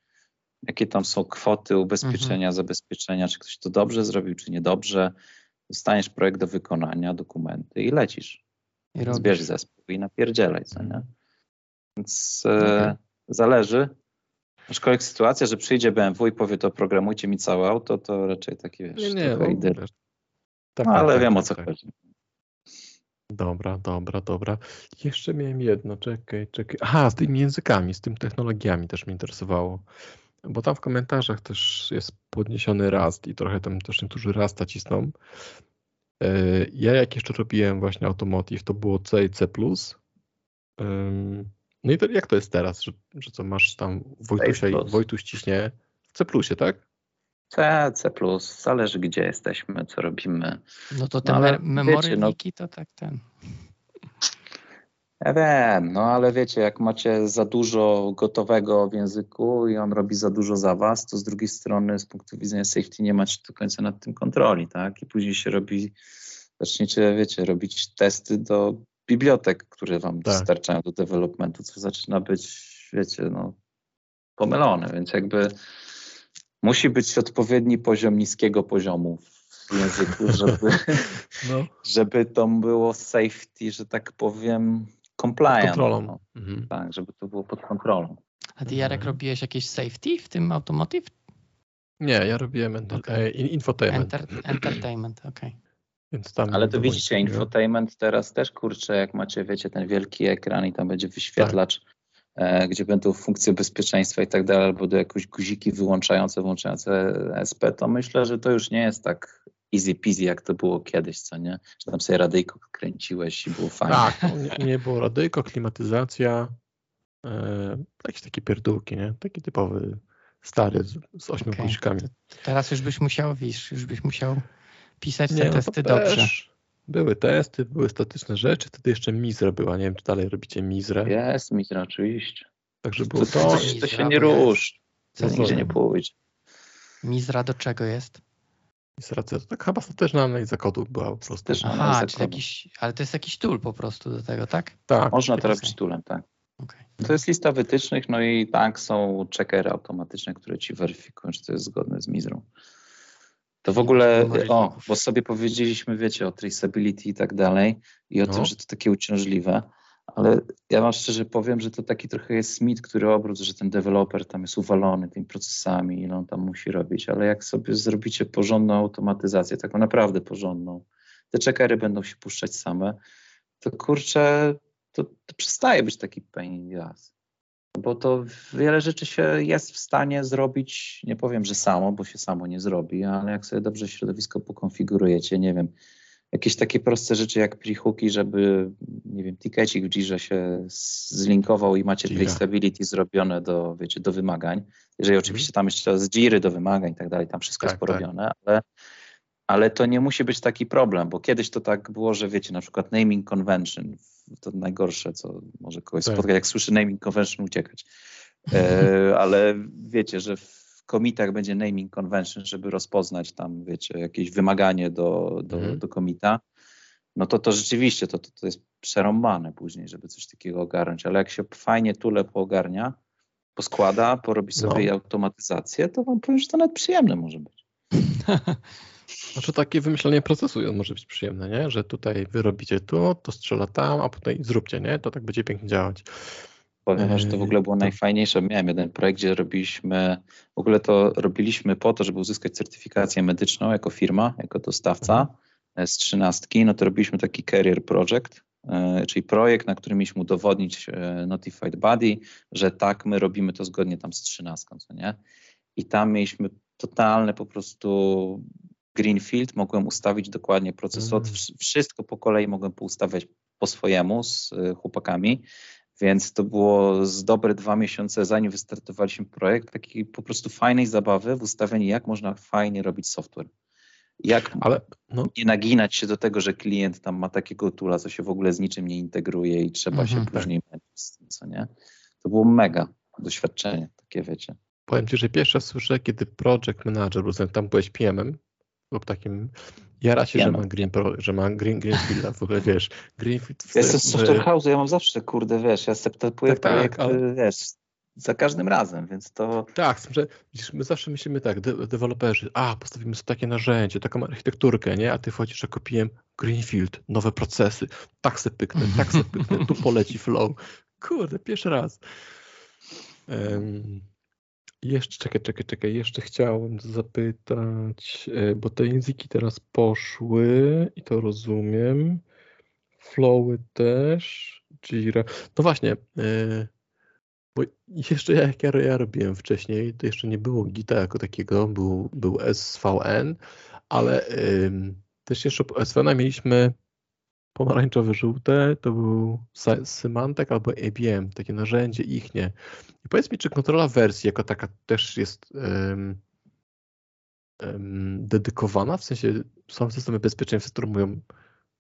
Jakie tam są kwoty, ubezpieczenia, zabezpieczenia, czy ktoś to dobrze zrobił, czy niedobrze. Dostaniesz projekt do wykonania, dokumenty i lecisz. I robisz. Zbierz zespół i napierdzielaj, co nie? Więc e, Okej. Zależy. Aczkolwiek sytuacja, że przyjdzie BMW i powie to programujcie mi całe auto, to raczej taki wiesz, Nie, nie, no, wiesz. Tak, no, tak, ale tak, wiem tak, o co tak. chodzi. Dobra, dobra, dobra. Jeszcze miałem jedno, czekaj, czekaj. Aha, z tymi językami, z tym technologiami też mnie interesowało. Bo tam w komentarzach też jest podniesiony Rust i trochę tam też niektórzy Rasta cisną. E, Ja jak jeszcze robiłem właśnie Automotive, to było C i C++. No i to, jak to jest teraz, że, że co masz tam Wojtusia i. Wojtuś ciśnie w C++, tak? C, C++, zależy gdzie jesteśmy, co robimy. No to te No, me- no- to tak ten. Ja wiem, no ale wiecie, jak macie za dużo gotowego w języku i on robi za dużo za was, to z drugiej strony z punktu widzenia safety nie macie do końca nad tym kontroli, tak? I później się robi, zaczniecie, wiecie, robić testy do bibliotek, które wam Tak. dostarczają do developmentu, co zaczyna być, wiecie, no pomylone, więc jakby musi być odpowiedni poziom niskiego poziomu w języku, żeby, No, żeby to było safety, że tak powiem, compliant. kontrolą. No, Mhm. tak, żeby to było pod kontrolą. A ty Jarek Mhm. robiłeś jakieś safety w tym automotive? Nie, ja robiłem enter- Okej. e, in- infotainment. Enter, entertainment, okej. Tam Ale to widzicie, infotainment teraz też kurczę, jak macie, wiecie, ten wielki ekran i tam będzie wyświetlacz, e, gdzie będą funkcje bezpieczeństwa i tak dalej, albo do jakieś guziki wyłączające, włączające SP, to myślę, że to już nie jest tak easy peasy, jak to było kiedyś, co nie? Że tam sobie radyjko kręciłeś i było fajnie. Tak, no, nie, nie było radyjko, klimatyzacja, e, jakieś takie pierdółki, nie? Taki typowy stary z, z ośmiu Okej. guzikami. Teraz już byś musiał, wiesz, już byś musiał pisać Nie, te no testy dobrze. Były testy, były statyczne rzeczy, wtedy jeszcze Mizra była, nie wiem czy dalej robicie Mizrę, Jest, Mitra, oczywiście. także było to, to. to, Mizra, to się nie rusz, Co to nigdzie Mizra? nie pójdzie. Mizra do czego jest? Mizra, to tak chyba statyczna analiza kodu była po prostu. Statyczna. Aha, czyli jakiś, ale to jest jakiś tool po prostu do tego, tak? Tak, Można to robić tulem, tak. Okej. To jest lista wytycznych, no i tak są checkery automatyczne, które ci weryfikują, czy to jest zgodne z Mizrą. To w ogóle, o, bo sobie powiedzieliśmy, wiecie, o traceability i tak dalej i o no. tym, że to takie uciążliwe, ale ja wam szczerze powiem, że to taki trochę jest mit, który obrót, że ten deweloper tam jest uwalony tymi procesami, ile on tam musi robić, ale jak sobie zrobicie porządną automatyzację, taką naprawdę porządną, te checkery będą się puszczać same, to kurczę, to, to przestaje być taki pain in the ass. Bo to wiele rzeczy się jest w stanie zrobić, nie powiem, że samo, bo się samo nie zrobi, ale jak sobie dobrze środowisko pokonfigurujecie, nie wiem, jakieś takie proste rzeczy jak prehooki, żeby, nie wiem, tikecik w Jirze się zlinkował i macie traceability zrobione do, wiecie, do wymagań. Jeżeli oczywiście tam jeszcze z Jiry do wymagań i tak dalej, tam wszystko tak, jest porobione, tak. ale ale to nie musi być taki problem, bo kiedyś to tak było, że wiecie, na przykład naming convention, to najgorsze, co może kogoś tak. spotkać, jak słyszy naming convention, uciekać. E, ale wiecie, że w komitach będzie naming convention, żeby rozpoznać tam, wiecie, jakieś wymaganie do, do, mhm. do komita, no to to rzeczywiście, to, to, to jest przerąbane później, żeby coś takiego ogarnąć, ale jak się fajnie tule poogarnia, poskłada, porobi sobie no. automatyzację, to wam powiem, że to nawet przyjemne może być. Znaczy takie wymyślenie procesu może być przyjemne, nie? Że tutaj wy robicie tu, to strzela tam, a potem zróbcie, nie? To tak będzie pięknie działać. Powiem, że to w ogóle było najfajniejsze. Miałem jeden projekt, gdzie robiliśmy, w ogóle to robiliśmy po to, żeby uzyskać certyfikację medyczną jako firma, jako dostawca mhm. z trzynastki, no to robiliśmy taki career project, e, czyli projekt, na którym mieliśmy udowodnić e, Notified Body, że tak, my robimy to zgodnie tam z trzynastką, co nie? I tam mieliśmy totalne po prostu Greenfield, mogłem ustawić dokładnie procesor, mm. wszystko po kolei mogłem poustawiać po swojemu z y, chłopakami, więc to było z dobre dwa miesiące, zanim wystartowaliśmy projekt, takiej po prostu fajnej zabawy w ustawieniu, jak można fajnie robić software. Jak Ale, no. nie naginać się do tego, że klient tam ma takiego tula, co się w ogóle z niczym nie integruje i trzeba się mhm. później męczyć z tym, co nie? To było mega doświadczenie, takie wiecie. Powiem Ci, że pierwsze słyszę, kiedy project manager, bo tam byłeś PM-em, lub takim jara się, ja że, ma green pro, że ma green, Greenfielda, w ogóle wiesz, Greenfield... Ja jestem z Software House, ja mam zawsze, kurde, wiesz, ja septepuję tak, projekt, tak, ale... wiesz, za każdym razem, więc to... Tak, że my zawsze myślimy tak, de deweloperzy, a, postawimy sobie takie narzędzie, taką architekturkę, nie, a ty wchodzisz jako PM Greenfield, nowe procesy, tak se pyknę, tak se pyknę, tu poleci flow. Kurde, pierwszy raz. Um, jeszcze, czekaj, czekaj, czekaj, jeszcze chciałem zapytać, e, bo te języki teraz poszły i to rozumiem. Flowy też, Jira. No właśnie, e, bo jeszcze jak ja, ja robiłem wcześniej, to jeszcze nie było Gita jako takiego, był, był SVN, ale też jeszcze SVN mieliśmy pomarańczowe, żółte, to był Symantec albo ABM, takie narzędzie ichnie. I powiedz mi, czy kontrola wersji jako taka też jest um, um, dedykowana, w sensie są systemy bezpieczeństwa, które mówią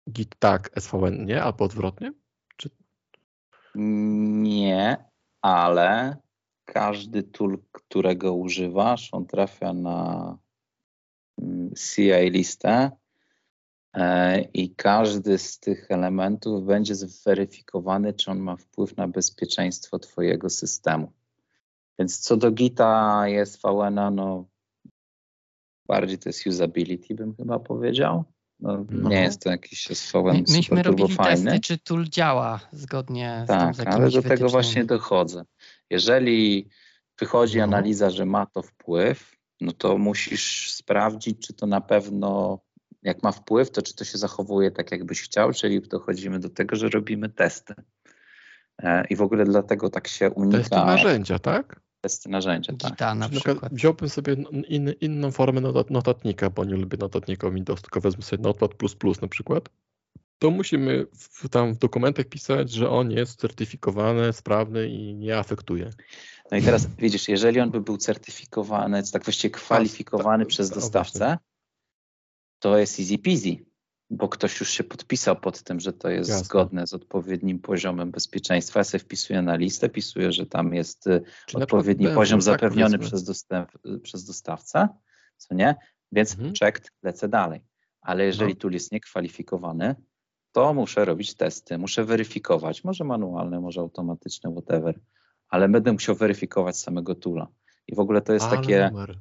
git tak, SVN nie, albo odwrotnie? Czy... Nie, ale każdy tool, którego używasz, on trafia na mm, CI listę E, i każdy z tych elementów będzie zweryfikowany, czy on ma wpływ na bezpieczeństwo Twojego systemu. Więc co do Gita jest VN, no bardziej to jest usability, bym chyba powiedział. No, no. Nie jest to jakiś SVN My, Myśmy robili fajny. testy, czy tool działa zgodnie z tak, tym, ale do tego właśnie dochodzę. Jeżeli wychodzi no. analiza, że ma to wpływ, no to musisz sprawdzić, czy to na pewno jak ma wpływ, to czy to się zachowuje tak, jakbyś chciał, czyli dochodzimy do tego, że robimy testy. E, I w ogóle dlatego tak się unika. Testy narzędzia, tak? Testy narzędzia, tak. Gita na przykład. Wziąłbym sobie in, inną formę notatnika, bo nie lubię notatnika Windows, tylko wezmę sobie Notepad++ na przykład. To musimy w, tam w dokumentach pisać, że on jest certyfikowany, sprawny i nie afektuje. No i teraz widzisz, jeżeli on by był certyfikowany, tak właściwie kwalifikowany tak, przez dostawcę, to jest easy peasy, bo ktoś już się podpisał pod tym, że to jest Jasne. zgodne z odpowiednim poziomem bezpieczeństwa. Ja sobie wpisuję na listę, pisuję, że tam jest y, Czyli odpowiedni poziom tak, zapewniony przez, dostęp, przez dostawcę, co nie? Więc mhm. checked, lecę dalej. Ale jeżeli no. tool jest niekwalifikowany, to muszę robić testy, muszę weryfikować, może manualne, może automatyczne, whatever, ale będę musiał weryfikować samego toola. I w ogóle to jest Ale takie. Numer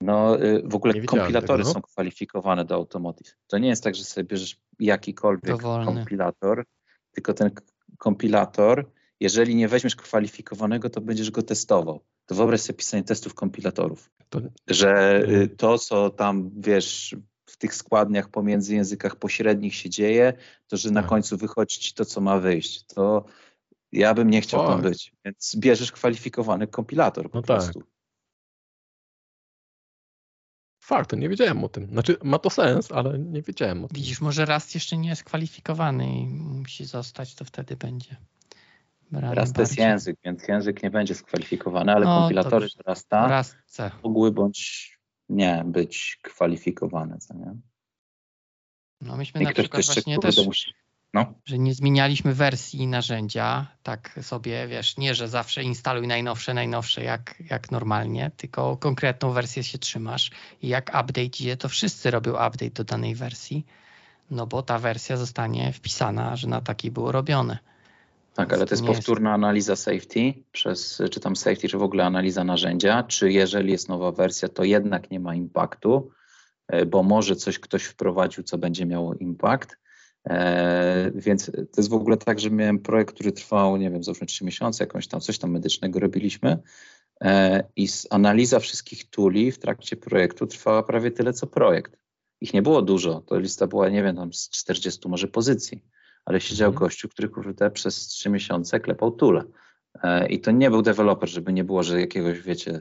No y, w ogóle kompilatory tego, no? są kwalifikowane do Automotive. To nie jest tak, że sobie bierzesz jakikolwiek Dowolny. kompilator, tylko ten kompilator, jeżeli nie weźmiesz kwalifikowanego, to będziesz go testował. To wyobraź sobie pisanie testów kompilatorów. To... Że y, to, co tam wiesz, w tych składniach pomiędzy językach pośrednich się dzieje, to że na tak. końcu wychodzi ci to, co ma wyjść. To ja bym nie chciał tam być. Więc bierzesz kwalifikowany kompilator po no tak. prostu. Tak. Fakt, to nie wiedziałem o tym. Znaczy, ma to sens, ale nie wiedziałem o tym. Widzisz, może raz jeszcze nie jest kwalifikowany i musi zostać, to wtedy będzie. Raz to jest język, więc język nie będzie skwalifikowany, ale no, kompilatory Rasta mogły bądź nie być kwalifikowane, co nie? No myśmy I na przykład właśnie też, musi... no. że nie zmienialiśmy wersji narzędzia, tak sobie, wiesz, nie, że zawsze instaluj najnowsze, najnowsze jak, jak normalnie, tylko konkretną wersję się trzymasz i jak update idzie, to wszyscy robią update do danej wersji, no bo ta wersja zostanie wpisana, że na takiej było robione. Tak, ale to jest powtórna analiza safety przez, czy tam safety, czy w ogóle analiza narzędzia, czy jeżeli jest nowa wersja, to jednak nie ma impaktu, e, bo może coś ktoś wprowadził, co będzie miało impact. E, więc to jest w ogóle tak, że miałem projekt, który trwał, nie wiem, załóżmy 3 miesiące, jakąś tam coś tam medycznego robiliśmy e, i analiza wszystkich tuli w trakcie projektu trwała prawie tyle, co projekt. Ich nie było dużo, to lista była, nie wiem, tam z 40 może pozycji ale siedział mhm. gościu, który kurde przez trzy miesiące klepał tule. E, I to nie był deweloper, żeby nie było, że jakiegoś, wiecie,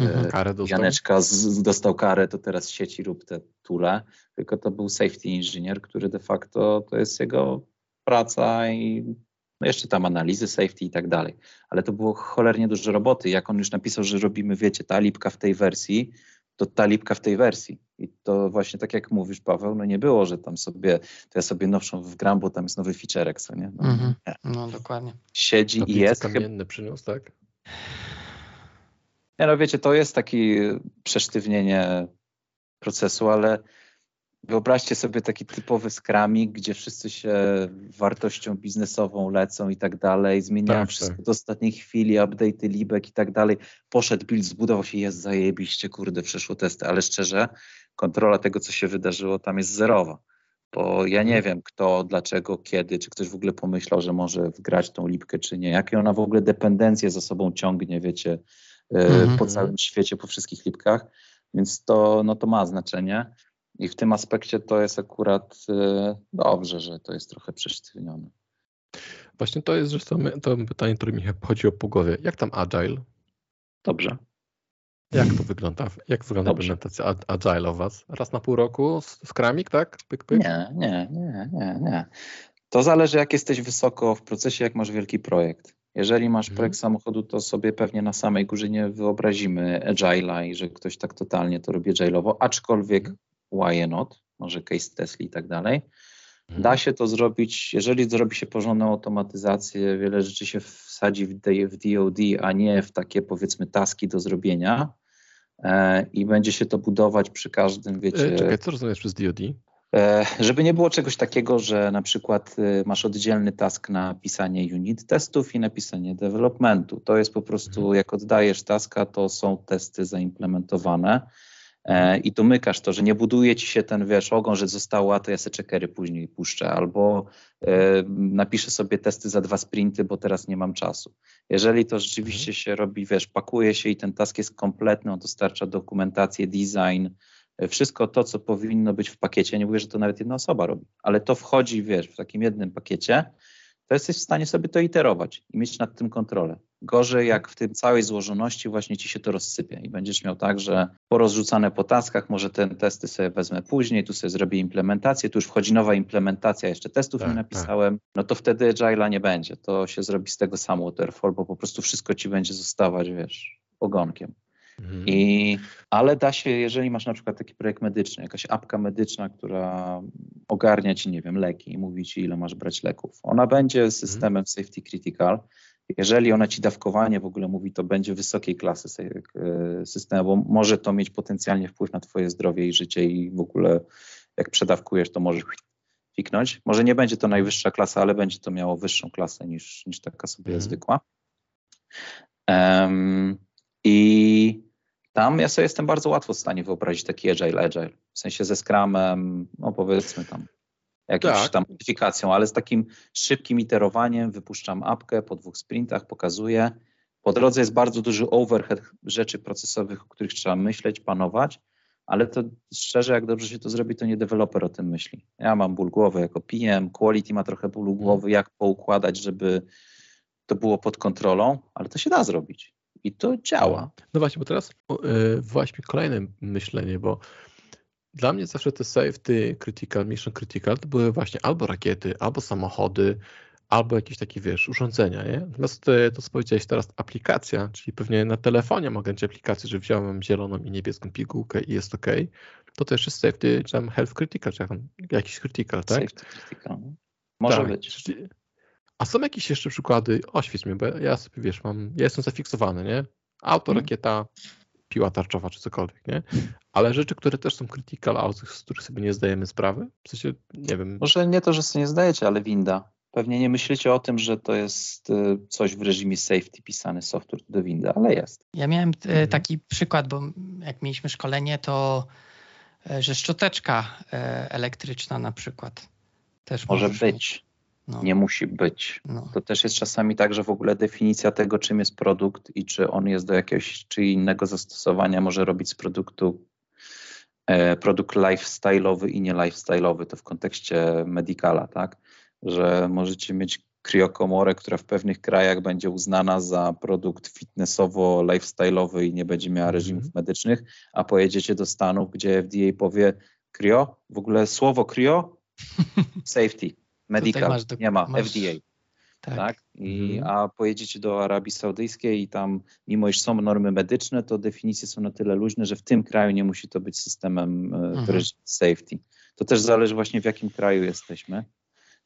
e, mhm. Janeczka z, dostał karę, to teraz sieci rób te tule, tylko to był safety engineer, który de facto to jest jego praca i no jeszcze tam analizy safety i tak dalej. Ale to było cholernie dużo roboty. Jak on już napisał, że robimy, wiecie, ta lipka w tej wersji, to ta lipka w tej wersji. I to właśnie tak jak mówisz, Paweł, no nie było, że tam sobie, to ja sobie nowszą wgram, bo tam jest nowy featurek, co nie? No, mm-hmm. nie. no dokładnie. Siedzi i jest. kamienny przyniósł, tak? Nie no wiecie, to jest takie przesztywnienie procesu, ale Wyobraźcie sobie taki typowy skramik, gdzie wszyscy się wartością biznesową lecą i tak dalej, zmieniają tak, wszystko tak. do ostatniej chwili, update'y, libek i tak dalej. Poszedł build, zbudował się, jest zajebiście, kurde, przeszło testy, ale szczerze, kontrola tego, co się wydarzyło, tam jest zerowa. Bo ja nie mhm. wiem, kto, dlaczego, kiedy, czy ktoś w ogóle pomyślał, że może wgrać tą lipkę, czy nie. Jakie ona w ogóle dependencje za sobą ciągnie, wiecie, mm -hmm. po mhm. całym świecie, po wszystkich lipkach. Więc to, no to ma znaczenie. I w tym aspekcie to jest akurat y, dobrze, że to jest trochę przesztywnione. Właśnie to jest zresztą to pytanie, które mi chodziło po głowie. Jak tam Agile? Dobrze. Jak to wygląda? Jak wygląda Dobrze. implementacja Agile u Was? Raz na pół roku skramik, tak? Pyk, pyk? Nie, nie, nie, nie, nie. To zależy, jak jesteś wysoko w procesie, jak masz wielki projekt. Jeżeli masz mhm. projekt samochodu, to sobie pewnie na samej górze nie wyobrazimy Agile'a i że ktoś tak totalnie to robi Agile'owo, aczkolwiek why not, może case Tesla i tak dalej. Mhm. Da się to zrobić, jeżeli zrobi się porządną automatyzację, wiele rzeczy się wsadzi w, DOD, a nie w takie powiedzmy taski do zrobienia i będzie się to budować przy każdym, wiecie... E, czekaj, co rozumiesz przez DOD? E, żeby nie było czegoś takiego, że na przykład e, masz oddzielny task na pisanie unit testów i napisanie developmentu. To jest po prostu, mhm. jak oddajesz taska, to są testy zaimplementowane E, i domykasz to, że nie buduje ci się ten, wiesz, ogon, że zostało, a to ja se checkery później puszczę, albo e, napiszę sobie testy za dwa sprinty, bo teraz nie mam czasu. Jeżeli to rzeczywiście mhm. się robi, wiesz, pakuje się i ten task jest kompletny, on dostarcza dokumentację, design, e, wszystko to, co powinno być w pakiecie, nie mówię, że to nawet jedna osoba robi, ale to wchodzi, wiesz, w takim jednym pakiecie, to jesteś w stanie sobie to iterować i mieć nad tym kontrolę. Gorzej, jak w tym całej złożoności właśnie ci się to rozsypie i będziesz miał tak, że porozrzucane po taskach, może te testy sobie wezmę później, tu sobie zrobię implementację, tu już wchodzi nowa implementacja, jeszcze testów tak, nie tak. napisałem, tak. no to wtedy Agile'a nie będzie. To się zrobi z tego samo waterfall, bo po prostu wszystko ci będzie zostawać, wiesz, ogonkiem. Mhm. I, ale da się, jeżeli masz na przykład taki projekt medyczny, jakaś apka medyczna, która ogarnia ci, nie wiem, leki i mówi ci, ile masz brać leków. Ona będzie mhm. systemem mhm. safety critical. Jeżeli ona ci dawkowanie w ogóle mówi, to będzie wysokiej klasy e, systemu, bo może to mieć potencjalnie wpływ na twoje zdrowie i życie i w ogóle jak przedawkujesz, to możesz fiknąć. Może nie będzie to najwyższa klasa, ale będzie to miało wyższą klasę niż, niż taka sobie mhm. zwykła. Um, I tam ja sobie jestem bardzo łatwo w stanie wyobrazić taki agile, agile. W sensie ze Scrumem, no powiedzmy tam jakąś tak. tam modyfikacją, ale z takim szybkim iterowaniem wypuszczam apkę po dwóch sprintach, pokazuję. Po drodze jest bardzo duży overhead rzeczy procesowych, o których trzeba myśleć, panować, ale to szczerze, jak dobrze się to zrobi, to nie deweloper o tym myśli. Ja mam ból głowy jako PM, quality ma trochę bólu głowy, jak poukładać, żeby to było pod kontrolą, ale to się da zrobić i to działa. No właśnie, bo teraz yy, właśnie kolejne myślenie, bo dla mnie zawsze te safety critical, mission critical to były właśnie albo rakiety, albo samochody, albo jakieś takie, wiesz, urządzenia, nie? Natomiast e, to, co powiedziałeś teraz, aplikacja, czyli pewnie na telefonie mogę mieć aplikację, że wziąłem zieloną i niebieską pigułkę i jest OK, to też jest safety, czy tam health critical, czy tam jakiś critical, tak? Safety critical. Może tak. być. A są jakieś jeszcze przykłady, oświeć mnie, bo ja sobie, wiesz, mam, ja jestem zafiksowany, nie? Auto, hmm. rakieta, piła tarczowa, czy cokolwiek, nie? Ale rzeczy, które też są critical, a z których sobie nie zdajemy sprawy, w sensie, nie wiem. Może nie to, że sobie nie zdajecie, ale winda. Pewnie nie myślicie o tym, że to jest y, coś w reżimie safety pisany software do windy, ale jest. Ja miałem y, mhm. taki przykład, bo jak mieliśmy szkolenie, to y, że szczoteczka elektryczna na przykład też może być. Mieć. No. Nie musi być. No. To też jest czasami tak, że w ogóle definicja tego, czym jest produkt i czy on jest do jakiegoś czy innego zastosowania, może robić z produktu e, produkt lifestyle'owy i nie lifestyle'owy. To w kontekście medicala, tak? Że możecie mieć kriokomorę, która w pewnych krajach będzie uznana za produkt fitnessowo-lifestyle'owy i nie będzie miała mhm. reżimów mm. medycznych, a pojedziecie do Stanów, gdzie FDA powie krio, w ogóle słowo krio, safety medical, do, nie ma, masz, FDA. Tak. tak? I, mhm. A pojedziecie do Arabii Saudyjskiej i tam, mimo iż są normy medyczne, to definicje są na tyle luźne, że w tym kraju nie musi to być systemem e, mhm. safety. To też zależy właśnie w jakim kraju jesteśmy.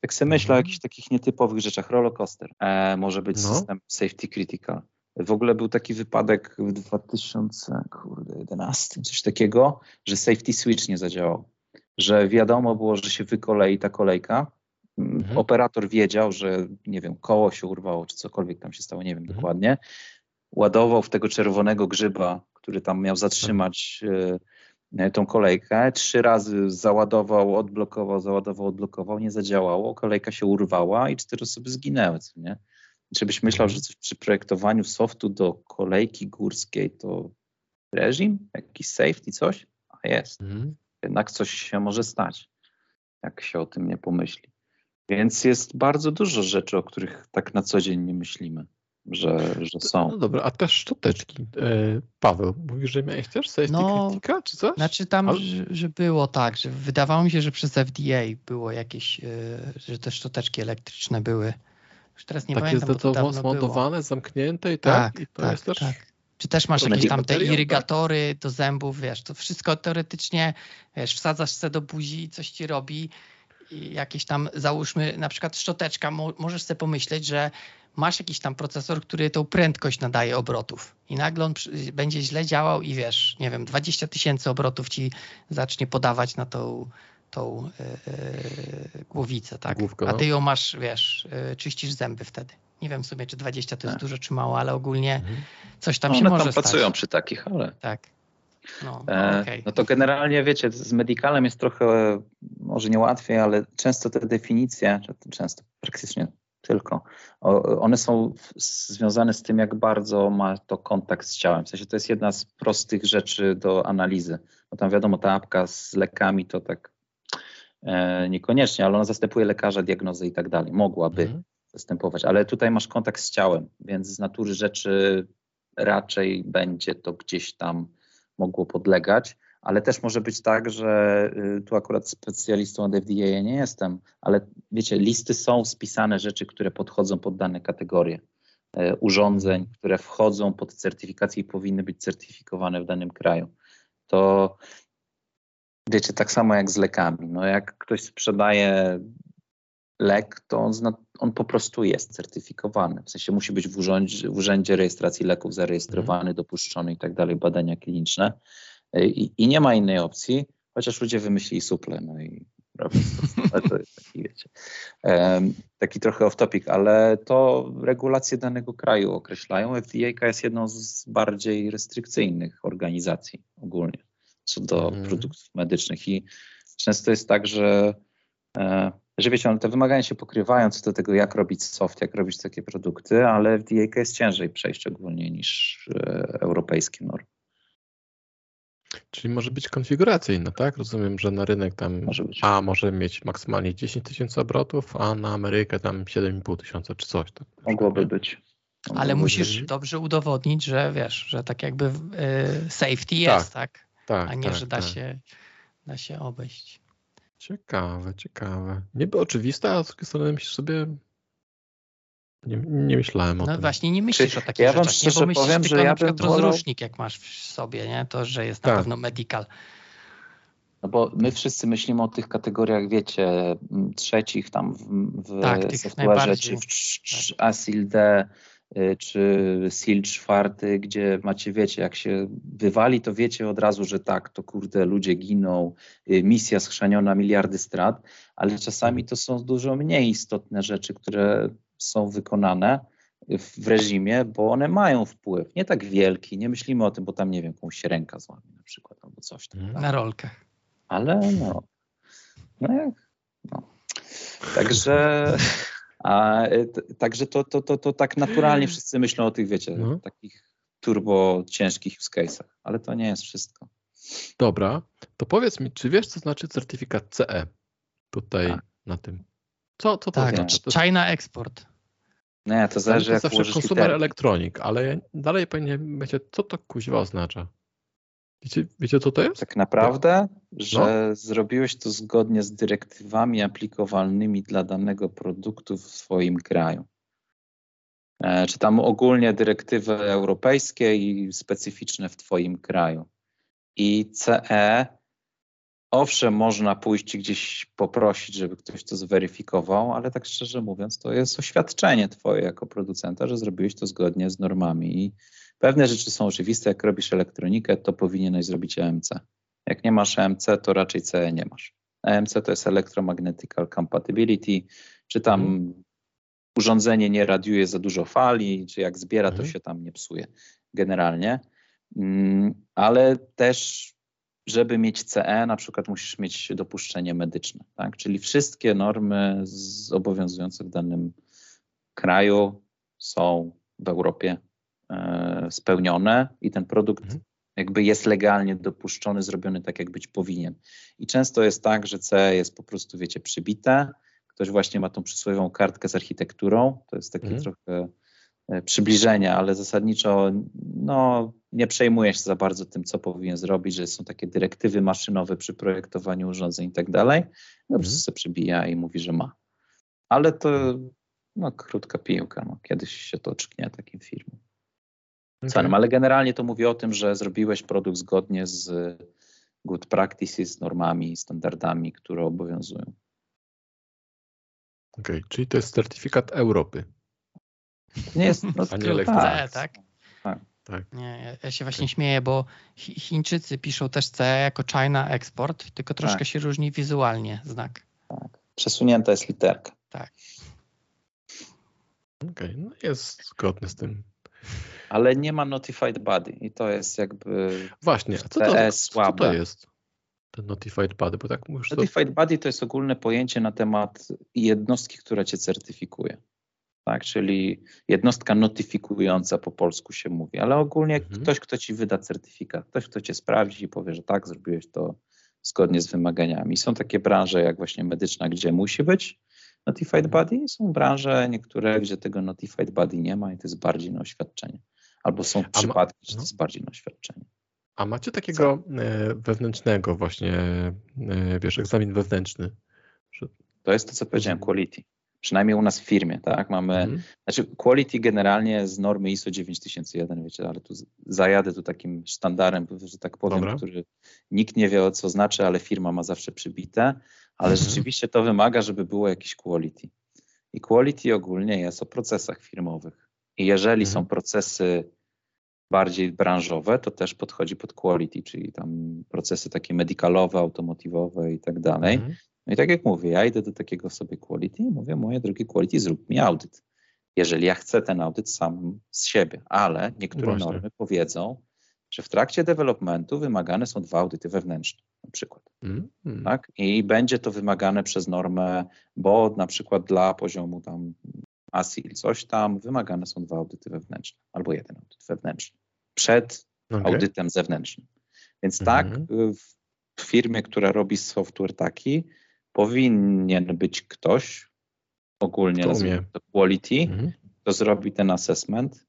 Jak sobie myślę mhm. o jakichś takich nietypowych rzeczach, rollercoaster e, może być no. system safety critical. W ogóle był taki wypadek w 2011, coś takiego, że safety switch nie zadziałał. Że wiadomo było, że się wykolei ta kolejka, Mhm. Operator wiedział, że nie wiem, koło się urwało, czy cokolwiek tam się stało, nie wiem mhm. dokładnie. Ładował w tego czerwonego grzyba, który tam miał zatrzymać y, tą kolejkę. Trzy razy załadował, odblokował, załadował, odblokował, nie zadziałało. Kolejka się urwała i cztery osoby zginęły, co nie? Czy byś myślał, mhm. że coś przy projektowaniu softu do kolejki górskiej to reżim, jakiś safety, coś? A jest. Mhm. Jednak coś się może stać, jak się o tym nie pomyśli. Więc jest bardzo dużo rzeczy, o których tak na co dzień nie myślimy, że, że są. No dobra, a te szczoteczki, e, Paweł, mówisz, że miałeś też safety no, krytyka, czy coś? Znaczy tam, Ale... że, że, było tak, że wydawało mi się, że przez FDA było jakieś, e, że te szczoteczki elektryczne były. Już teraz nie Takie pamiętam, to, to zmontowane, zamknięte i tak? tak I to tak, jest też... Tak. Czy też masz jakieś tam te tak? irygatory do zębów, wiesz, to wszystko teoretycznie, wiesz, wsadzasz se do buzi i coś ci robi jakieś tam, załóżmy na przykład szczoteczka, mo możesz sobie pomyśleć, że masz jakiś tam procesor, który tą prędkość nadaje obrotów i nagle on będzie źle działał i wiesz, nie wiem, 20 tysięcy obrotów ci zacznie podawać na tą, tą yy, głowicę, tak? Główkę, A ty no. ją masz, wiesz, yy, czyścisz zęby wtedy. Nie wiem w sumie, czy 20 to jest tak. dużo, czy mało, ale ogólnie mhm. coś tam no, się może tam stać. pracują przy takich, ale... Tak. No, e, okay. no to generalnie wiecie, z medicalem jest trochę, może nie łatwiej, ale często te definicje, często praktycznie tylko, one są związane z tym, jak bardzo ma to kontakt z ciałem. W sensie to jest jedna z prostych rzeczy do analizy. Bo tam wiadomo, ta apka z lekami to tak e, niekoniecznie, ale ona zastępuje lekarza, diagnozę i tak dalej. Mogłaby mhm. zastępować, ale tutaj masz kontakt z ciałem, więc z natury rzeczy raczej będzie to gdzieś tam mogło podlegać, ale też może być tak, że y, tu akurat specjalistą od FDA nie jestem, ale wiecie, listy są spisane rzeczy, które podchodzą pod dane kategorie e, urządzeń, które wchodzą pod certyfikację i powinny być certyfikowane w danym kraju. To wiecie, tak samo jak z lekami. No jak ktoś sprzedaje lek, to on, zna, on, po prostu jest certyfikowany. W sensie musi być w urzędzie, w urzędzie rejestracji leków zarejestrowany, mhm. dopuszczony i tak dalej, badania kliniczne. I, I, nie ma innej opcji, chociaż ludzie wymyślili suple, no i to jest taki, wiecie, taki trochę off-topic, ale to regulacje danego kraju określają. FDA jest jedną z bardziej restrykcyjnych organizacji ogólnie co do mm. produktów medycznych i często jest tak, że e, że wiecie, one te wymagania się pokrywają co do tego, jak robić soft, jak robić takie produkty, ale FDA jest ciężej przejść ogólnie niż e, europejskie normy. Czyli może być konfiguracyjna, tak? Rozumiem, że na rynek tam może. A może mieć maksymalnie 10 tysięcy obrotów, a na Amerykę tam 7,5 tysiąca czy coś. Tak? Mogłoby być. Mogłoby Ale musisz być. dobrze udowodnić, że wiesz, że tak jakby y, safety jest, tak? tak? tak a nie, tak, że da, tak. się, da się obejść. Ciekawe, ciekawe. Niby oczywiste, a z drugiej strony myślisz sobie, nie, nie myślałem o no tym. właśnie, nie myślisz Czy, o takich ja rzeczach, nie? bo myślisz powiem, tylko że ja na przykład rozrusznik, jak masz w sobie, nie? to, że jest tak. na pewno medical. No bo my wszyscy myślimy o tych kategoriach, wiecie, trzecich tam w, w tak, software, czy w tak. Y, czy SIL czwarty, gdzie macie, wiecie, jak się wywali, to wiecie od razu, że tak, to kurde, ludzie giną, y, misja schrzaniona, miliardy strat, ale czasami to są dużo mniej istotne rzeczy, które są wykonane w reżimie, bo one mają wpływ. Nie tak wielki, nie myślimy o tym, bo tam, nie wiem, komuś się ręka złamie na przykład albo coś tam. Na rolkach. Ale no, no jak, no. Także, a, także to, to, to, to tak naturalnie wszyscy myślą o tych, wiecie, no. takich turbo ciężkich use case'ach, ale to nie jest wszystko. Dobra, to powiedz mi, czy wiesz, co znaczy certyfikat CE tutaj tak. na tym? Co, co to tak, znaczy? China Export. Nie, to zależy to jak zawsze konsumer elektronik, ale ja dalej powinien wiecie, co to kuźwa oznacza? Wiecie, wiecie co to jest? Tak naprawdę, że no. zrobiłeś to zgodnie z dyrektywami aplikowalnymi dla danego produktu w swoim kraju. E, czy tam ogólnie dyrektywy europejskie i specyficzne w Twoim kraju. I CE Owszem, można pójść gdzieś poprosić, żeby ktoś to zweryfikował, ale tak szczerze mówiąc, to jest oświadczenie Twoje jako producenta, że zrobiłeś to zgodnie z normami. I pewne rzeczy są oczywiste. Jak robisz elektronikę, to powinieneś zrobić EMC. Jak nie masz EMC, to raczej CE nie masz. EMC to jest Electromagnetical Compatibility, czy tam mhm. urządzenie nie radiuje za dużo fali, czy jak zbiera, to mhm. się tam nie psuje generalnie. Mm, ale też żeby mieć CE, na przykład musisz mieć dopuszczenie medyczne, tak? czyli wszystkie normy obowiązujące w danym kraju są w Europie e, spełnione i ten produkt mhm. jakby jest legalnie dopuszczony, zrobiony tak, jak być powinien. I często jest tak, że CE jest po prostu, wiecie, przybite, ktoś właśnie ma tą przysłowiową kartkę z architekturą, to jest takie mhm. trochę przybliżenia, ale zasadniczo no, nie przejmuje się za bardzo tym, co powinien zrobić, że są takie dyrektywy maszynowe przy projektowaniu urządzeń i tak dalej. No, po prostu sobie przybija i mówi, że ma. Ale to no, krótka piłka. No. Kiedyś się to oczknie takim firmom. Okay. Ale generalnie to mówi o tym, że zrobiłeś produkt zgodnie z good practices, normami, standardami, które obowiązują. Okej, okay, czyli to jest certyfikat Europy. Nie jest no, a nie tak. tak? tak. Tak. Nie, ja się właśnie śmieję, bo Chińczycy piszą też C jako China Export, tylko troszkę tak. się różni wizualnie znak. Tak. Przesunięta jest literka. Tak. Okej, okay. no jest zgodny z tym. Ale nie ma notified body i to jest jakby. Właśnie, a co to, co to jest? Ten notified body, bo tak mówisz. Notified to... body to jest ogólne pojęcie na temat jednostki, która cię certyfikuje tak? czyli jednostka notyfikująca po polsku się mówi, ale ogólnie mhm. ktoś, kto ci wyda certyfikat, ktoś, kto cię sprawdzi i powie, że tak, zrobiłeś to zgodnie z wymaganiami. Są takie branże jak właśnie medyczna, gdzie musi być notified mhm. body, są branże niektóre, gdzie tego notified body nie ma i to jest bardziej na oświadczenie. Albo są przypadki, że to no. jest bardziej na oświadczenie. A macie takiego Co? E, wewnętrznego właśnie, e, wiesz, egzamin wewnętrzny? To jest to, co powiedziałem, quality przynajmniej u nas w firmie, tak? Mamy, mm. znaczy quality generalnie z normy ISO 9001, wiecie, ale tu zajadę tu takim sztandarem, że tak powiem, Dobra. który nikt nie wie o co znaczy, ale firma ma zawsze przybite, ale mm. rzeczywiście to wymaga, żeby było jakieś quality. I quality ogólnie jest o procesach firmowych. I jeżeli mm. są procesy bardziej branżowe, to też podchodzi pod quality, czyli tam procesy takie medicalowe, automotywowe i tak dalej. No i tak jak mówię, ja idę do takiego sobie quality i mówię, moje drogie quality, zrób mi audyt. Jeżeli ja chcę ten audyt sam z siebie, ale niektóre Właśnie. normy powiedzą, że w trakcie developmentu wymagane są dwa audyty wewnętrzne, na przykład. Mm, mm. Tak? I będzie to wymagane przez normę, bo na przykład dla poziomu tam ASIL, coś tam, wymagane są dwa audyty wewnętrzne, albo jeden audyt wewnętrzny, przed okay. audytem zewnętrznym. Więc tak, mm -hmm. w firmie, która robi software taki, powinien być ktoś, ogólnie to quality, -hmm. kto zrobi ten assessment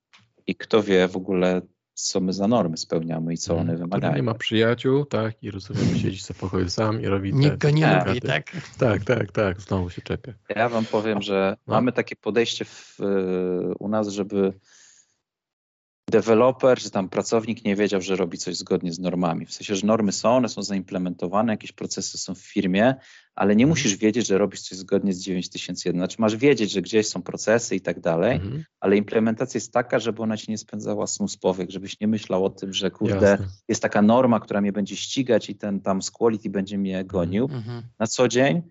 i kto wie w ogóle, co my za normy spełniamy i co one mhm. wymagają. nie ma przyjaciół, tak, i rozumiem, siedzi sobie pokoju sam i robi Nikt go nie tak. lubi, tak? Tak, tak, tak, znowu się czepia. Ja wam powiem, że no. mamy takie podejście w, u nas, żeby deweloper czy tam pracownik nie wiedział, że robi coś zgodnie z normami. W sensie, że normy są, one są zaimplementowane, jakieś procesy są w firmie, ale nie mhm. musisz wiedzieć, że robisz coś zgodnie z 9001. Znaczy masz wiedzieć, że gdzieś są procesy i tak dalej, mhm. ale implementacja jest taka, żeby ona ci nie spędzała snu z powiek, żebyś nie myślał o tym, że kurde, Jasne. jest taka norma, która mnie będzie ścigać i ten tam z quality będzie mnie gonił. Mhm. Na co dzień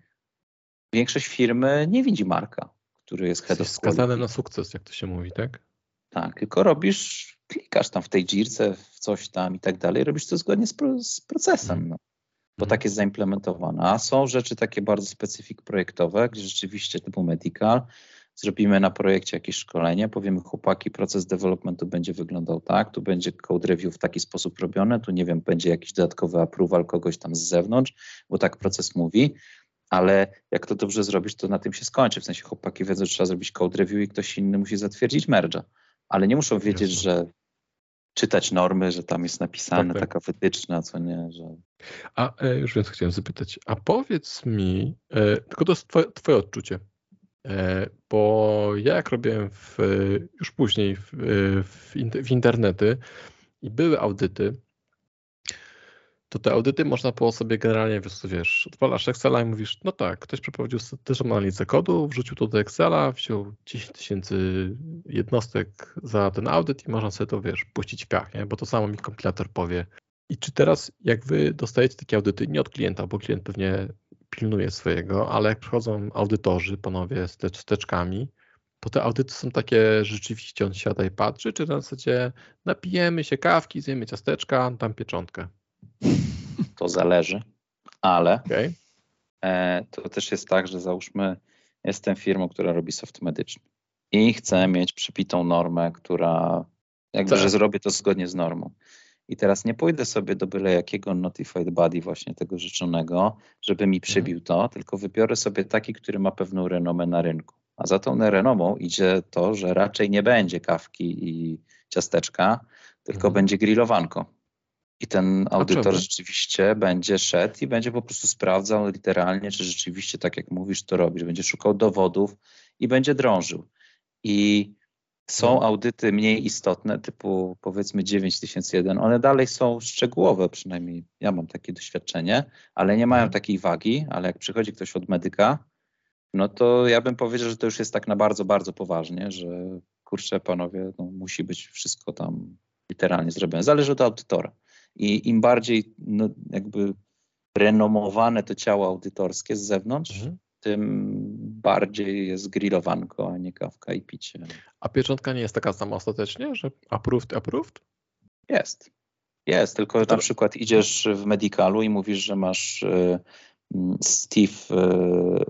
większość firmy nie widzi marka, który jest head jest of skazane na sukces, jak to się mówi, tak? Tak, tylko robisz, klikasz tam w tej dzirce, w coś tam i tak dalej, robisz to zgodnie z, pro, z procesem, no, bo mhm. tak jest zaimplementowane. A są rzeczy takie bardzo specyfik projektowe, gdzie rzeczywiście typu medical, zrobimy na projekcie jakieś szkolenie, powiemy chłopaki, proces developmentu będzie wyglądał tak, tu będzie code review w taki sposób robione, tu nie wiem, będzie jakiś dodatkowy approval kogoś tam z zewnątrz, bo tak proces mówi, ale jak to dobrze zrobisz, to na tym się skończy. W sensie chłopaki wiedzą, że trzeba zrobić code review i ktoś inny musi zatwierdzić merge'a ale nie muszą wiedzieć, Jasne. że czytać normy, że tam jest napisane tak, tak. taka wytyczna, co nie, że... A e, już więc chciałem zapytać, a powiedz mi, e, tylko to jest twoje, twoje odczucie, e, bo ja jak robiłem w, już później w, w, w internety i były audyty, to te audyty można było sobie generalnie, wiesz, odpalasz Excela i mówisz, no tak, ktoś przeprowadził statystyczną analizę kodu, wrzucił to do Excela, wziął 10 tysięcy jednostek za ten audyt i można sobie to, wiesz, puścić w piach, nie? bo to samo mi kompilator powie. I czy teraz, jak wy dostajecie takie audyty, nie od klienta, bo klient pewnie pilnuje swojego, ale jak przychodzą audytorzy, panowie z teczkami, to te audyty są takie rzeczywiście, on siada i patrzy, czy na zasadzie napijemy się kawki, zjemy ciasteczka, tam pieczątkę. To zależy, ale okay. e, to też jest tak, że załóżmy, jestem firmą, która robi soft medyczny i chcę mieć przypitą normę, która jakby, tak. że zrobię to zgodnie z normą. I teraz nie pójdę sobie do byle jakiego notified body właśnie tego życzonego, żeby mi przybił mhm. to, tylko wybiorę sobie taki, który ma pewną renomę na rynku. A za tą renomą idzie to, że raczej nie będzie kawki i ciasteczka, tylko mhm. będzie grillowanko. I ten audytor rzeczywiście będzie szedł i będzie po prostu sprawdzał literalnie, czy rzeczywiście tak jak mówisz, to robisz. Będzie szukał dowodów i będzie drążył. I są no. audyty mniej istotne, typu powiedzmy 9001. One dalej są szczegółowe, przynajmniej ja mam takie doświadczenie, ale nie mają mhm. takiej wagi. Ale jak przychodzi ktoś od medyka, no to ja bym powiedział, że to już jest tak na bardzo, bardzo poważnie, że kurczę, panowie, no, musi być wszystko tam literalnie zrobione. Zależy od audytora. I im bardziej no, jakby renomowane to ciało audytorskie z zewnątrz, mhm. tym bardziej jest grillowanko, a nie kawka i picie. A pieczątka nie jest taka sama ostatecznie, że approved, approved? Jest. Jest, tylko na przykład idziesz w medicalu i mówisz, że masz y, Steve y,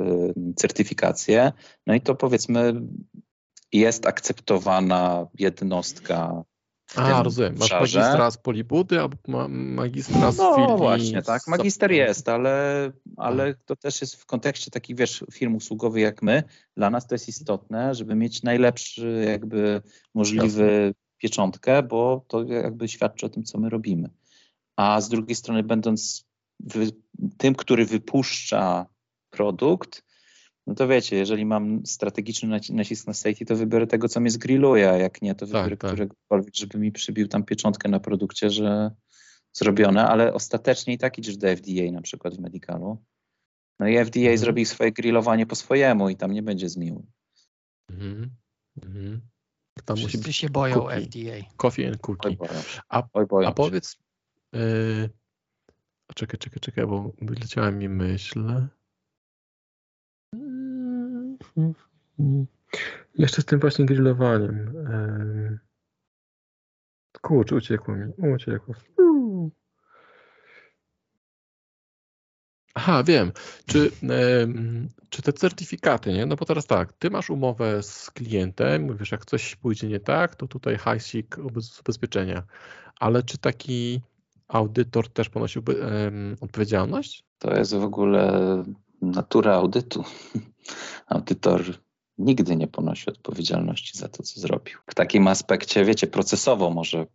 y, certyfikację, no i to powiedzmy jest akceptowana jednostka a, rozumiem. Masz magistra z Polibudy albo magistra z no, No właśnie, tak. Magister jest, ale, ale to też jest w kontekście takich, wiesz, firm usługowych jak my. Dla nas to jest istotne, żeby mieć najlepszy jakby możliwy Jasne. pieczątkę, bo to jakby świadczy o tym, co my robimy. A z drugiej strony będąc tym, który wypuszcza produkt, no to wiecie, jeżeli mam strategiczny nacisk na safety, to wybiorę tego, co mnie zgrilluje, a jak nie, to tak, wybiorę tak, któregokolwiek, żeby mi przybił tam pieczątkę na produkcie, że zrobione, ale ostatecznie i tak idziesz do FDA na przykład w medicalu. No i FDA mhm. zrobi swoje grillowanie po swojemu i tam nie będzie zmiłu. Mhm. Mhm. Tam Wszyscy musi być się boją cookie. FDA. Coffee and cookie. A, a powiedz, yy, czekaj, czekaj, czekaj, bo wyleciała mi myśl. Jeszcze z tym właśnie grillowaniem. Kurczę, uciekło mi. Uciekło. Aha, wiem. Czy, czy te certyfikaty, nie? No bo teraz tak, ty masz umowę z klientem, mówisz, jak coś pójdzie nie tak, to tutaj hajsik z ubezpieczenia. Ale czy taki audytor też ponosi odpowiedzialność? To jest w ogóle natura audytu. Audytor nigdy nie ponosi odpowiedzialności za to, co zrobił. W takim aspekcie, wiecie, procesowo może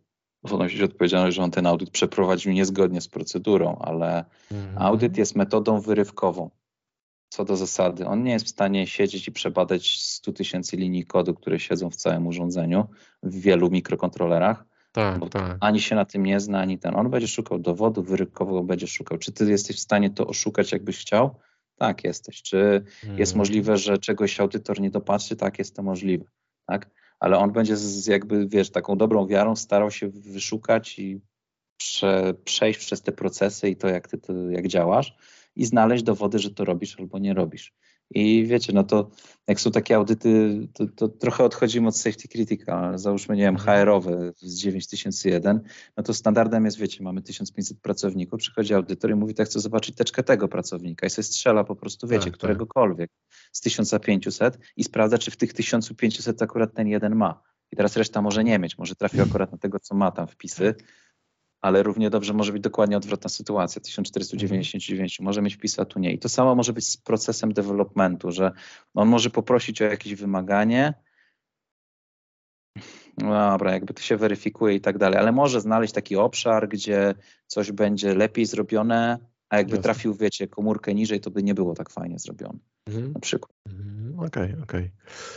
ponosić odpowiedzialność, że on ten audyt przeprowadził niezgodnie z procedurą, ale mhm. audyt jest metodą wyrywkową. Co do zasady, on nie jest w stanie siedzieć i przebadać 100 tysięcy linii kodu, które siedzą w całym urządzeniu, w wielu mikrokontrolerach. Tak, tak. Ani się na tym nie zna, ani ten. On będzie szukał dowodu, wyrywkowo będzie szukał. Czy ty jesteś w stanie to oszukać, jakbyś chciał? Tak, jesteś. Czy mhm. jest możliwe, że czegoś audytor nie dopatrzy? Tak, jest to możliwe. Tak? ale on będzie z, jakby, wiesz, taką dobrą wiarą starał się wyszukać i prze, przejść przez te procesy i to jak ty to, jak działasz i znaleźć dowody, że to robisz albo nie robisz. I wiecie, no to jak są takie audyty, to, to trochę odchodzimy od safety critical, załóżmy, nie wiem, mhm. HR-owe z 9001, no to standardem jest, wiecie, mamy 1500 pracowników, przychodzi audytor i mówi, tak chcę zobaczyć teczkę tego pracownika i sobie strzela po prostu, wiecie, tak, tak. któregokolwiek z 1500 i sprawdza, czy w tych 1500 akurat ten jeden ma. I teraz reszta może nie mieć, może trafi akurat na tego, co ma tam wpisy, ale równie dobrze może być dokładnie odwrotna sytuacja. 1499 może mieć wpis, a tu nie. I to samo może być z procesem developmentu, że on może poprosić o jakieś wymaganie, no dobra, jakby to się weryfikuje i tak dalej, ale może znaleźć taki obszar, gdzie coś będzie lepiej zrobione, a jakby Jasne. trafił, wiecie, komórkę niżej, to by nie było tak fajnie zrobione. Mhm. Na przykład. Mhm. Okej, okay, okej.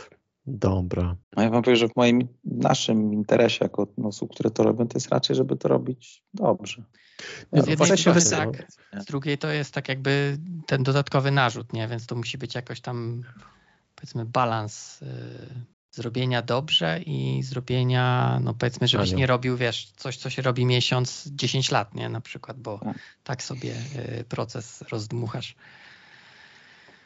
Okay. Dobra. No ja wam powiem, że w moim, naszym interesie jako osób, które to robią, to jest raczej, żeby to robić dobrze. z jednej strony tak, z drugiej to jest tak jakby ten dodatkowy narzut, nie? Więc to musi być jakoś tam powiedzmy balans y, zrobienia dobrze i zrobienia, no powiedzmy, żebyś nie robił, wiesz, coś, co się robi miesiąc, 10 lat, nie? Na przykład, bo tak, tak sobie y, proces rozdmuchasz.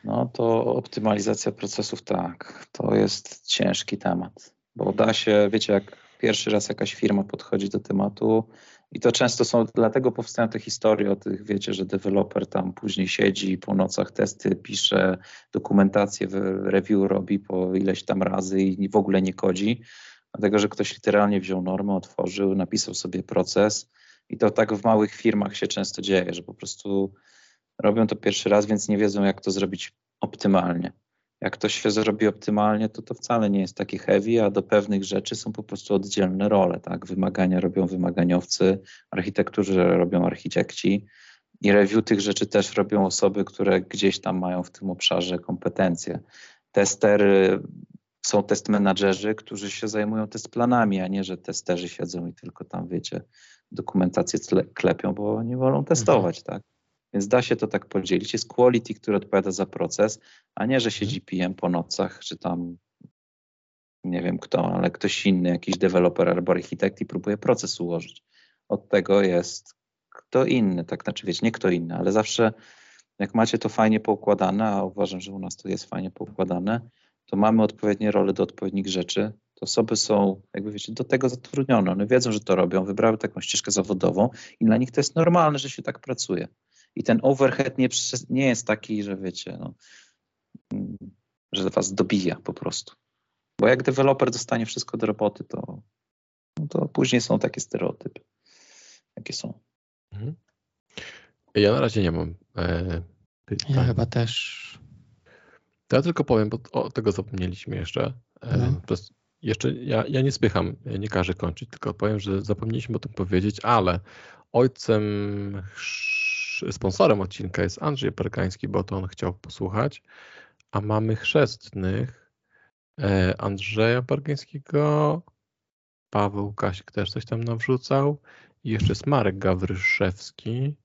No to optymalizacja procesów, tak, to jest ciężki temat, bo da się, wiecie, jak pierwszy raz jakaś firma podchodzi do tematu i to często są, dlatego powstają te historie o tych, wiecie, że deweloper tam później siedzi po nocach testy, pisze dokumentację, review robi po ileś tam razy i w ogóle nie kodzi, dlatego że ktoś literalnie wziął normę, otworzył, napisał sobie proces i to tak w małych firmach się często dzieje, że po prostu robią to pierwszy raz, więc nie wiedzą, jak to zrobić optymalnie. Jak to się zrobi optymalnie, to to wcale nie jest taki heavy, a do pewnych rzeczy są po prostu oddzielne role. Tak? Wymagania robią wymaganiowcy, architekturze robią architekci i review tych rzeczy też robią osoby, które gdzieś tam mają w tym obszarze kompetencje. Testery są test menadżerzy, którzy się zajmują test planami, a nie, że testerzy siedzą i tylko tam, wiecie, dokumentację klepią, bo oni wolą testować, mhm. tak? Więc da się to tak podzielić. Jest quality, który odpowiada za proces, a nie, że siedzi mhm. PM po nocach, czy tam nie wiem kto, ale ktoś inny, jakiś deweloper albo architekt i próbuje proces ułożyć. Od tego jest kto inny, tak znaczy wiecie, nie kto inny, ale zawsze jak macie to fajnie poukładane, a uważam, że u nas to jest fajnie poukładane, to mamy odpowiednie role do odpowiednich rzeczy. To osoby są, jakby wiecie, do tego zatrudnione. One wiedzą, że to robią, wybrały taką ścieżkę zawodową i dla nich to jest normalne, że się tak pracuje i ten overhead nie, nie jest taki, że wiecie, no, że was dobija po prostu. Bo jak deweloper dostanie wszystko do roboty, to, no to później są takie stereotypy, jakie są. Mhm. Ja na razie nie mam e, pytań. Ja chyba też. Ja tylko powiem, bo o tego zapomnieliśmy jeszcze. E, no. Jeszcze ja, ja nie spycham, ja nie każę kończyć, tylko powiem, że zapomnieliśmy o tym powiedzieć, ale ojcem sponsorem odcinka jest Andrzej Perkański, bo to on chciał posłuchać, a mamy chrzestnych e, Andrzeja Perkańskiego, Paweł Kasik też coś tam nawrzucał i jeszcze jest Marek Gawryszewski.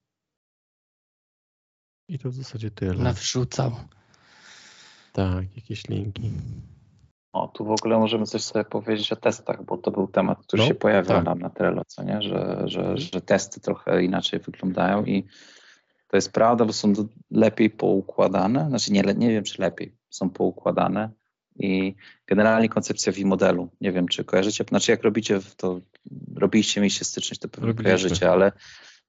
I to w zasadzie tyle. Nawrzucał. Tak, jakieś linki. O, tu w ogóle możemy coś sobie powiedzieć o testach, bo to był temat, który no, się pojawiał tak. nam na Trello, co nie? Że, że, że testy trochę inaczej wyglądają i To jest prawda, bo są lepiej poukładane, znaczy nie, nie wiem czy lepiej, są poukładane i generalnie koncepcja V-modelu, nie wiem czy kojarzycie, znaczy jak robicie to, robiliście, mieliście styczność, to pewnie Robiliśmy. kojarzycie, ale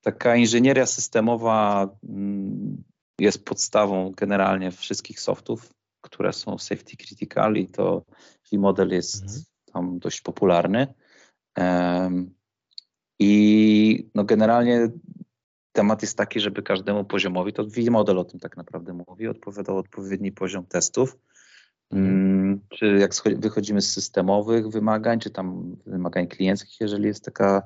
taka inżynieria systemowa mm, jest podstawą generalnie wszystkich softów, które są safety critical i to V-model jest mhm. tam dość popularny. Um, I no generalnie temat jest taki, żeby każdemu poziomowi, to V-model o tym tak naprawdę mówi, odpowiadał odpowiedni poziom testów. Mhm. Mm, czy jak wychodzimy z systemowych wymagań, czy tam wymagań klienckich, jeżeli jest taka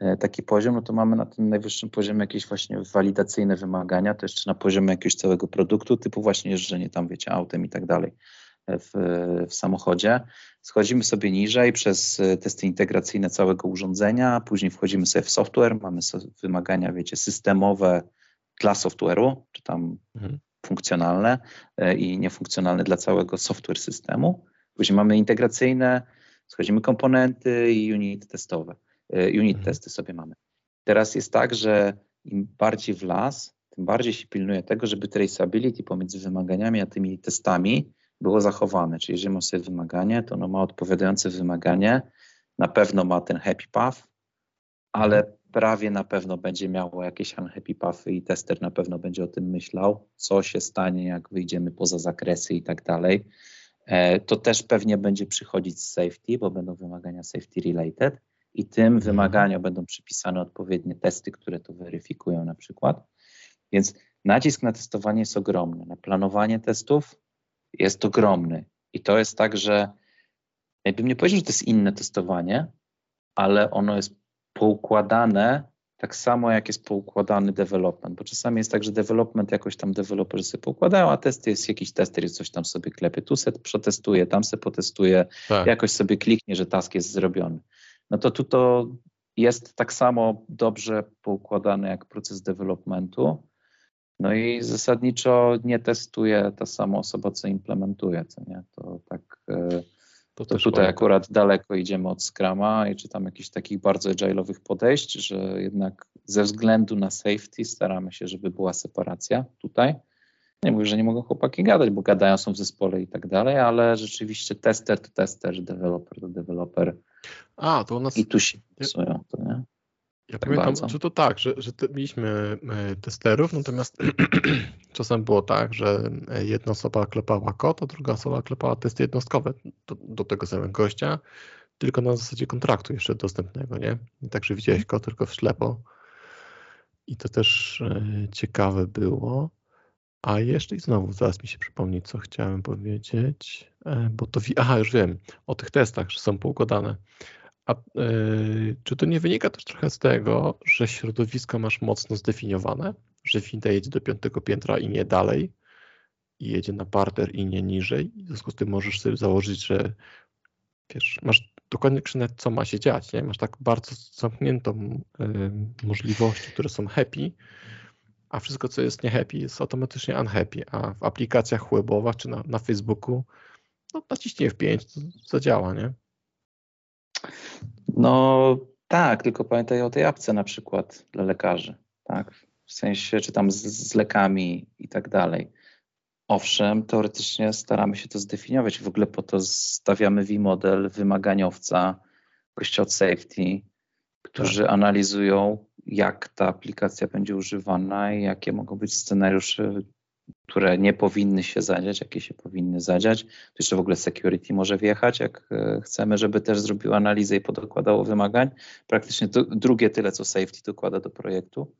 E, taki poziom, no to mamy na tym najwyższym poziomie jakieś właśnie walidacyjne wymagania, to jeszcze na poziomie jakiegoś całego produktu, typu właśnie jeżdżenie tam, wiecie, autem i tak dalej w, w samochodzie. Schodzimy sobie niżej przez e, testy integracyjne całego urządzenia, później wchodzimy sobie w software, mamy wymagania, wiecie, systemowe dla software'u, czy tam mhm. funkcjonalne i niefunkcjonalne dla całego software systemu. Później mamy integracyjne, schodzimy komponenty i unit testowe. E, unit mhm. testy sobie mamy. Teraz jest tak, że im bardziej w las, tym bardziej się pilnuje tego, żeby traceability pomiędzy wymaganiami a tymi testami było zachowane. Czyli jeżeli ma sobie wymaganie, to ono ma odpowiadające wymaganie, na pewno ma ten happy path, ale mhm. prawie na pewno będzie miało jakieś unhappy pathy i tester na pewno będzie o tym myślał, co się stanie, jak wyjdziemy poza zakresy i tak dalej. E, to też pewnie będzie przychodzić z safety, bo będą wymagania safety related i tym mhm. wymaganiom będą przypisane odpowiednie testy, które to weryfikują na przykład. Więc nacisk na testowanie jest ogromny, na planowanie testów jest ogromny. I to jest tak, że jakbym nie powiedział, że to jest inne testowanie, ale ono jest poukładane tak samo, jak jest poukładany development, bo czasami jest tak, że development jakoś tam deweloperzy sobie poukładają, a testy jest jakiś tester, jest coś tam sobie klepie, tu set przetestuje, tam se potestuje, tak. jakoś sobie kliknie, że task jest zrobiony no to tu to jest tak samo dobrze poukładane jak proces developmentu. No i zasadniczo nie testuje ta sama osoba, co implementuje, co nie? To tak. E, to, to tutaj akurat daleko idziemy od Scrama i czy tam jakichś takich bardzo agile'owych podejść, że jednak ze względu na safety staramy się, żeby była separacja tutaj. Nie mówię, że nie mogą chłopaki gadać, bo gadają, są w zespole i tak dalej, ale rzeczywiście tester to tester, developer to developer. A, to u nas... I tu się psują, to nie? Ja tak pamiętam, bardzo. że to tak, że, że mieliśmy e, testerów, natomiast czasem było tak, że e, jedna osoba klepała kod, a druga osoba klepała testy jednostkowe do, do tego samego gościa, tylko na zasadzie kontraktu jeszcze dostępnego, nie? I także widziałeś mhm. kod tylko w ślepo. I to też e, ciekawe było. A jeszcze i znowu zaraz mi się przypomni, co chciałem powiedzieć, bo to, aha, już wiem, o tych testach, że są poukładane. A yy, czy to nie wynika też trochę z tego, że środowisko masz mocno zdefiniowane, że winda jedzie do piątego piętra i nie dalej, i jedzie na parter i nie niżej, w związku z tym możesz sobie założyć, że wiesz, masz dokładnie co ma się dziać, nie? Masz tak bardzo zamkniętą yy, możliwości, które są happy, a wszystko, co jest nie happy, jest automatycznie unhappy, a w aplikacjach webowych czy na, na Facebooku, no naciśnij F5, to zadziała, nie? No tak, tylko pamiętaj o tej apce na przykład dla lekarzy, tak? W sensie, czy tam z, z lekami i tak dalej. Owszem, teoretycznie staramy się to zdefiniować. W ogóle po to stawiamy V-model wymaganiowca, gościa od safety, którzy tak. analizują jak ta aplikacja będzie używana i jakie mogą być scenariusze, które nie powinny się zadziać, jakie się powinny zadziać. Tu jeszcze w ogóle security może wjechać, jak e, chcemy, żeby też zrobił analizę i podokładało wymagań. Praktycznie to, drugie tyle, co safety dokłada do projektu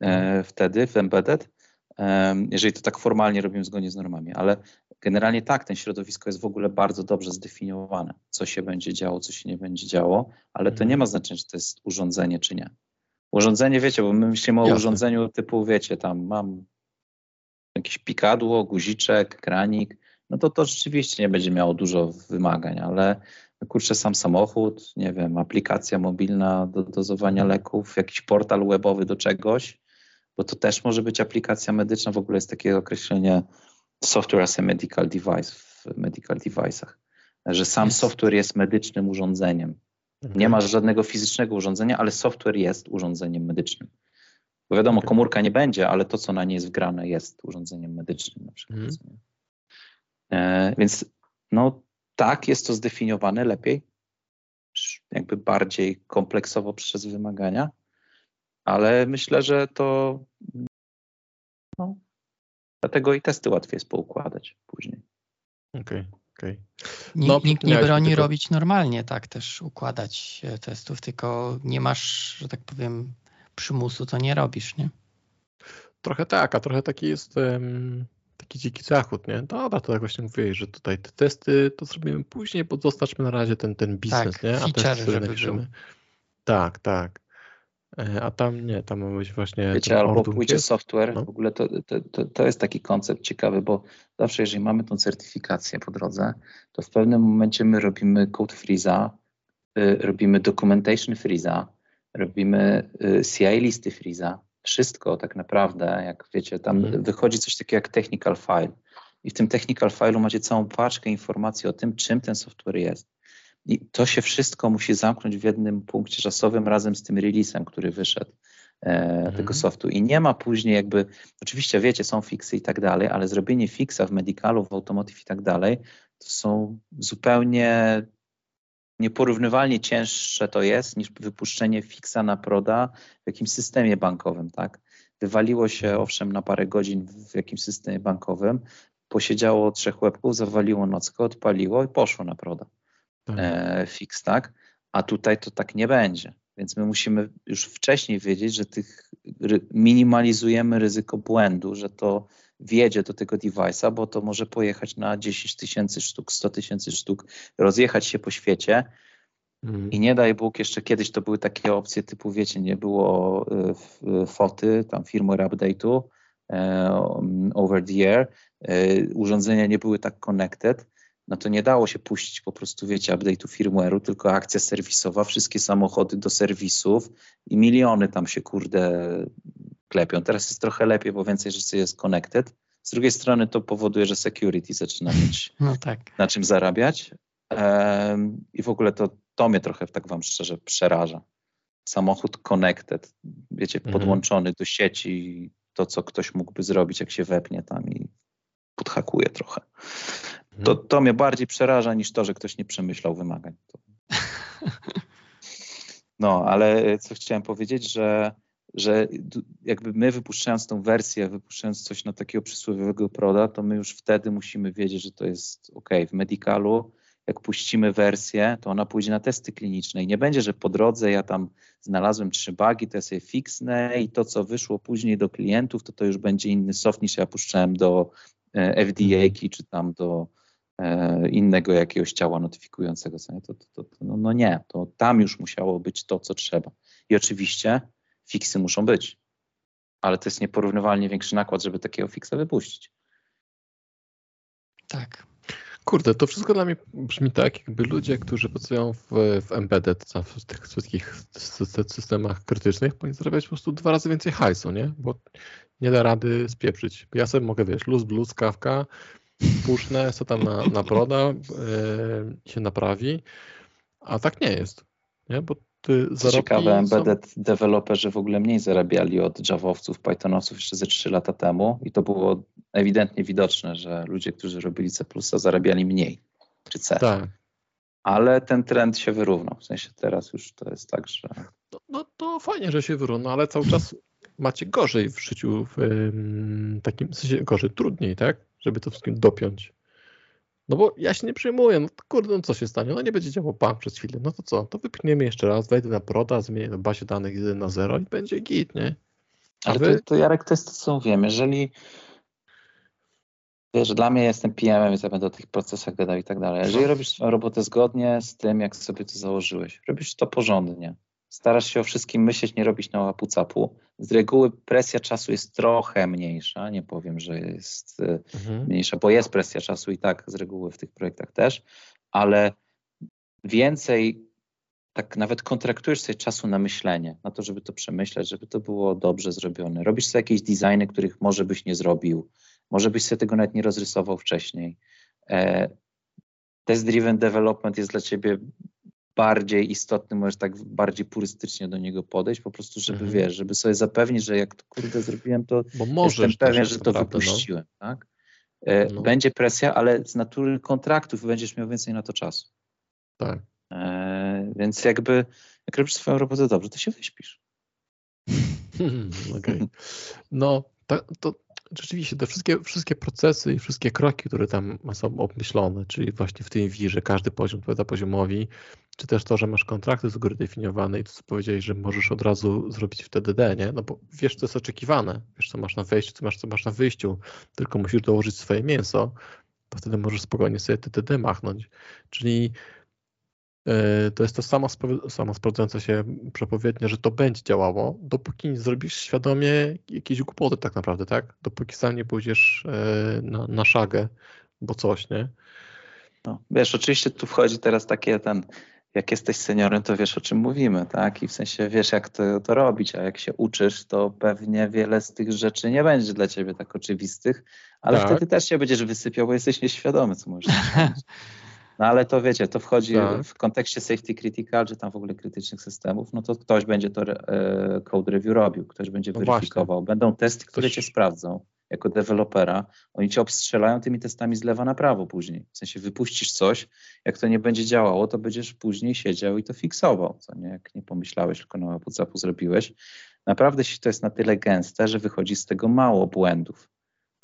e, wtedy w embedded, e, jeżeli to tak formalnie robimy zgodnie z normami, ale generalnie tak, ten środowisko jest w ogóle bardzo dobrze zdefiniowane, co się będzie działo, co się nie będzie działo, ale to mhm. nie ma znaczenia, czy to jest urządzenie, czy nie. Urządzenie, wiecie, bo my myślimy o Jasne. urządzeniu typu, wiecie, tam mam jakieś pikadło, guziczek, kranik, no to to rzeczywiście nie będzie miało dużo wymagań, ale kurczę, sam samochód, nie wiem, aplikacja mobilna do dozowania leków, jakiś portal webowy do czegoś, bo to też może być aplikacja medyczna, w ogóle jest takie określenie software as a medical device w medical device'ach, że sam software jest medycznym urządzeniem. Nie masz żadnego fizycznego urządzenia, ale software jest urządzeniem medycznym. Bo wiadomo, okay. komórka nie będzie, ale to, co na niej jest wgrane, jest urządzeniem medycznym na przykład. Mm. E, więc no tak, jest to zdefiniowane lepiej, jakby bardziej kompleksowo przez wymagania, ale myślę, że to no, dlatego i testy łatwiej jest poukładać później. Okej. Okay. Okay. No, nikt nie broni tylko... robić normalnie, tak też układać e, testów, tylko nie masz, że tak powiem, przymusu, to nie robisz, nie? Trochę tak, a trochę taki jest um, taki dziki zachód, nie? Dobra, to tak właśnie mówiłeś, że tutaj te testy to zrobimy później, bo zostawmy na razie ten, ten biznes, tak, nie? A testy żeby był. Tak, tak. E, a tam nie, tam ma być właśnie. Wiecie, albo pójdzie software. No. W ogóle to, to, to, to, jest taki koncept ciekawy, bo zawsze, jeżeli mamy tą certyfikację po drodze, to w pewnym momencie my robimy code freeza, y, robimy documentation freeza, robimy y, CI listy freeza. Wszystko tak naprawdę, jak wiecie, tam mm. wychodzi coś takiego jak technical file. I w tym technical file'u macie całą paczkę informacji o tym, czym ten software jest. I to się wszystko musi zamknąć w jednym punkcie czasowym razem z tym releasem, który wyszedł e, mhm. tego softu. I nie ma później jakby, oczywiście wiecie, są fiksy i tak dalej, ale zrobienie fixa w medicalu, w automotive i tak dalej, to są zupełnie nieporównywalnie cięższe to jest niż wypuszczenie fixa na proda w jakimś systemie bankowym, tak? Wywaliło się mhm. owszem na parę godzin w jakimś systemie bankowym, posiedziało trzech łebków, zawaliło nockę, odpaliło i poszło na proda tak. e, fix, tak? A tutaj to tak nie będzie. Więc my musimy już wcześniej wiedzieć, że tych minimalizujemy ryzyko błędu, że to wjedzie do tego device'a, bo to może pojechać na 10 tysięcy sztuk, 100 tysięcy sztuk, rozjechać się po świecie. Mm. I nie daj Bóg, jeszcze kiedyś to były takie opcje typu, wiecie, nie było y, foty, tam firmware update'u y, over the air, y, urządzenia nie były tak connected, no to nie dało się puścić po prostu, wiecie, update'u firmware'u, tylko akcja serwisowa, wszystkie samochody do serwisów i miliony tam się, kurde, klepią. Teraz jest trochę lepiej, bo więcej rzeczy jest connected. Z drugiej strony to powoduje, że security zaczyna mieć no tak. na czym zarabiać. Um, I w ogóle to, to mnie trochę, tak wam szczerze, przeraża. Samochód connected, wiecie, mhm. podłączony do sieci, to co ktoś mógłby zrobić, jak się wepnie tam i podhakuje trochę. To, mhm. to mnie bardziej przeraża niż to, że ktoś nie przemyślał wymagań. No, ale co chciałem powiedzieć, że, że jakby my wypuszczając tą wersję, wypuszczając coś na takiego przysłowiowego proda, to my już wtedy musimy wiedzieć, że to jest ok. W medicalu, jak puścimy wersję, to ona pójdzie na testy kliniczne i nie będzie, że po drodze ja tam znalazłem trzy bugi, to ja sobie i to, co wyszło później do klientów, to to już będzie inny soft niż ja puszczałem do e, FDA czy tam do, E, innego jakiegoś ciała notyfikującego. To, to, to, no, no, nie, to tam już musiało być to, co trzeba. I oczywiście fiksy muszą być, ale to jest nieporównywalnie większy nakład, żeby takiego fiksa wypuścić. Tak. Kurde, to wszystko dla mnie brzmi tak, jakby ludzie, którzy pracują w, w embedded, w tych wszystkich systemach krytycznych, powinni zarabiać po prostu dwa razy więcej hajsu, nie? Bo nie da rady spieprzyć. Ja sobie mogę, wiesz, luz, blues, kawka, puszne, co tam na, na proda yy, się naprawi, a tak nie jest, nie? bo Co ciekawe, embedded są... deweloperzy w ogóle mniej zarabiali od Javowców, Pythonowców jeszcze ze 3 lata temu i to było ewidentnie widoczne, że ludzie, którzy robili C+, zarabiali mniej, czy C. Tak. Ale ten trend się wyrównał, w sensie teraz już to jest tak, że... No, no to fajnie, że się wyrównał, ale cały czas macie gorzej w życiu, w takim w sensie gorzej, trudniej, tak? żeby to wszystkim dopiąć. No bo ja się nie przejmuję, no kurde, no co się stanie? No nie będzie działał pan przez chwilę, no to co? To wypchniemy jeszcze raz, wejdę na proda, zmienię na bazie danych 1 na 0 i będzie git, nie? A Ale wy... to, to Jarek, to jest to, co wiem. Jeżeli wiesz, dla mnie jestem PM-em, więc ja będę o tych procesach gadał i tak dalej. Jeżeli robisz swoją robotę zgodnie z tym, jak sobie to założyłeś, robisz to porządnie, starasz się o wszystkim myśleć, nie robić na łapu-capu. Z reguły presja czasu jest trochę mniejsza, nie powiem, że jest e, mhm. mniejsza, bo jest presja czasu i tak z reguły w tych projektach też, ale więcej tak nawet kontraktujesz sobie czasu na myślenie, na to, żeby to przemyśleć, żeby to było dobrze zrobione. Robisz sobie jakieś designy, których może byś nie zrobił, może byś sobie tego nawet nie rozrysował wcześniej. E, test-driven development jest dla ciebie bardziej istotny, możesz tak bardziej purystycznie do niego podejść, po prostu, żeby Mhm. wiesz, żeby sobie zapewnić, że jak to kurde zrobiłem, to Bo możesz jestem pewien, że to naprawdę, no. wypuściłem, tak? E, No. Będzie presja, ale z natury kontraktów będziesz miał więcej na to czasu. Tak. E, więc jakby, jak robisz swoją robotę dobrze, to się wyśpisz. Okej. No, ta, to rzeczywiście te wszystkie, wszystkie procesy i wszystkie kroki, które tam są obmyślone, czyli właśnie w tym wirze każdy poziom odpowiada poziomowi, czy też to, że masz kontrakty z góry definiowane i to, co powiedziałeś, że możesz od razu zrobić w TDD, nie? No bo wiesz, co jest oczekiwane, wiesz, co masz na wejściu, co masz, co masz na wyjściu, tylko musisz dołożyć swoje mięso, to wtedy możesz spokojnie sobie TDD machnąć. Czyli to jest to samo, samo sprawdzające się przepowiednia, że to będzie działało, dopóki nie zrobisz świadomie jakieś głupoty tak naprawdę, tak? Dopóki sam nie pójdziesz e, na, na szagę, bo coś, nie? No, wiesz, oczywiście tu wchodzi teraz takie ten, jak jesteś seniorem, to wiesz o czym mówimy, tak? I w sensie wiesz, jak to, to robić, a jak się uczysz, to pewnie wiele z tych rzeczy nie będzie dla ciebie tak oczywistych, ale Tak. wtedy też się będziesz wysypiał, bo jesteś nieświadomy, co możesz. No ale to wiecie, to wchodzi Tak. w kontekście safety critical, czy tam w ogóle krytycznych systemów, no to ktoś będzie to e, code review robił, ktoś będzie No weryfikował. Będą testy, które Ktoś- cię sprawdzą jako dewelopera. Oni cię obstrzelają tymi testami z lewa na prawo później. W sensie wypuścisz coś, jak to nie będzie działało, to będziesz później siedział i to fiksował, co nie? Jak nie pomyślałeś, tylko na WhatsAppu zrobiłeś. Naprawdę to jest na tyle gęste, że wychodzi z tego mało błędów.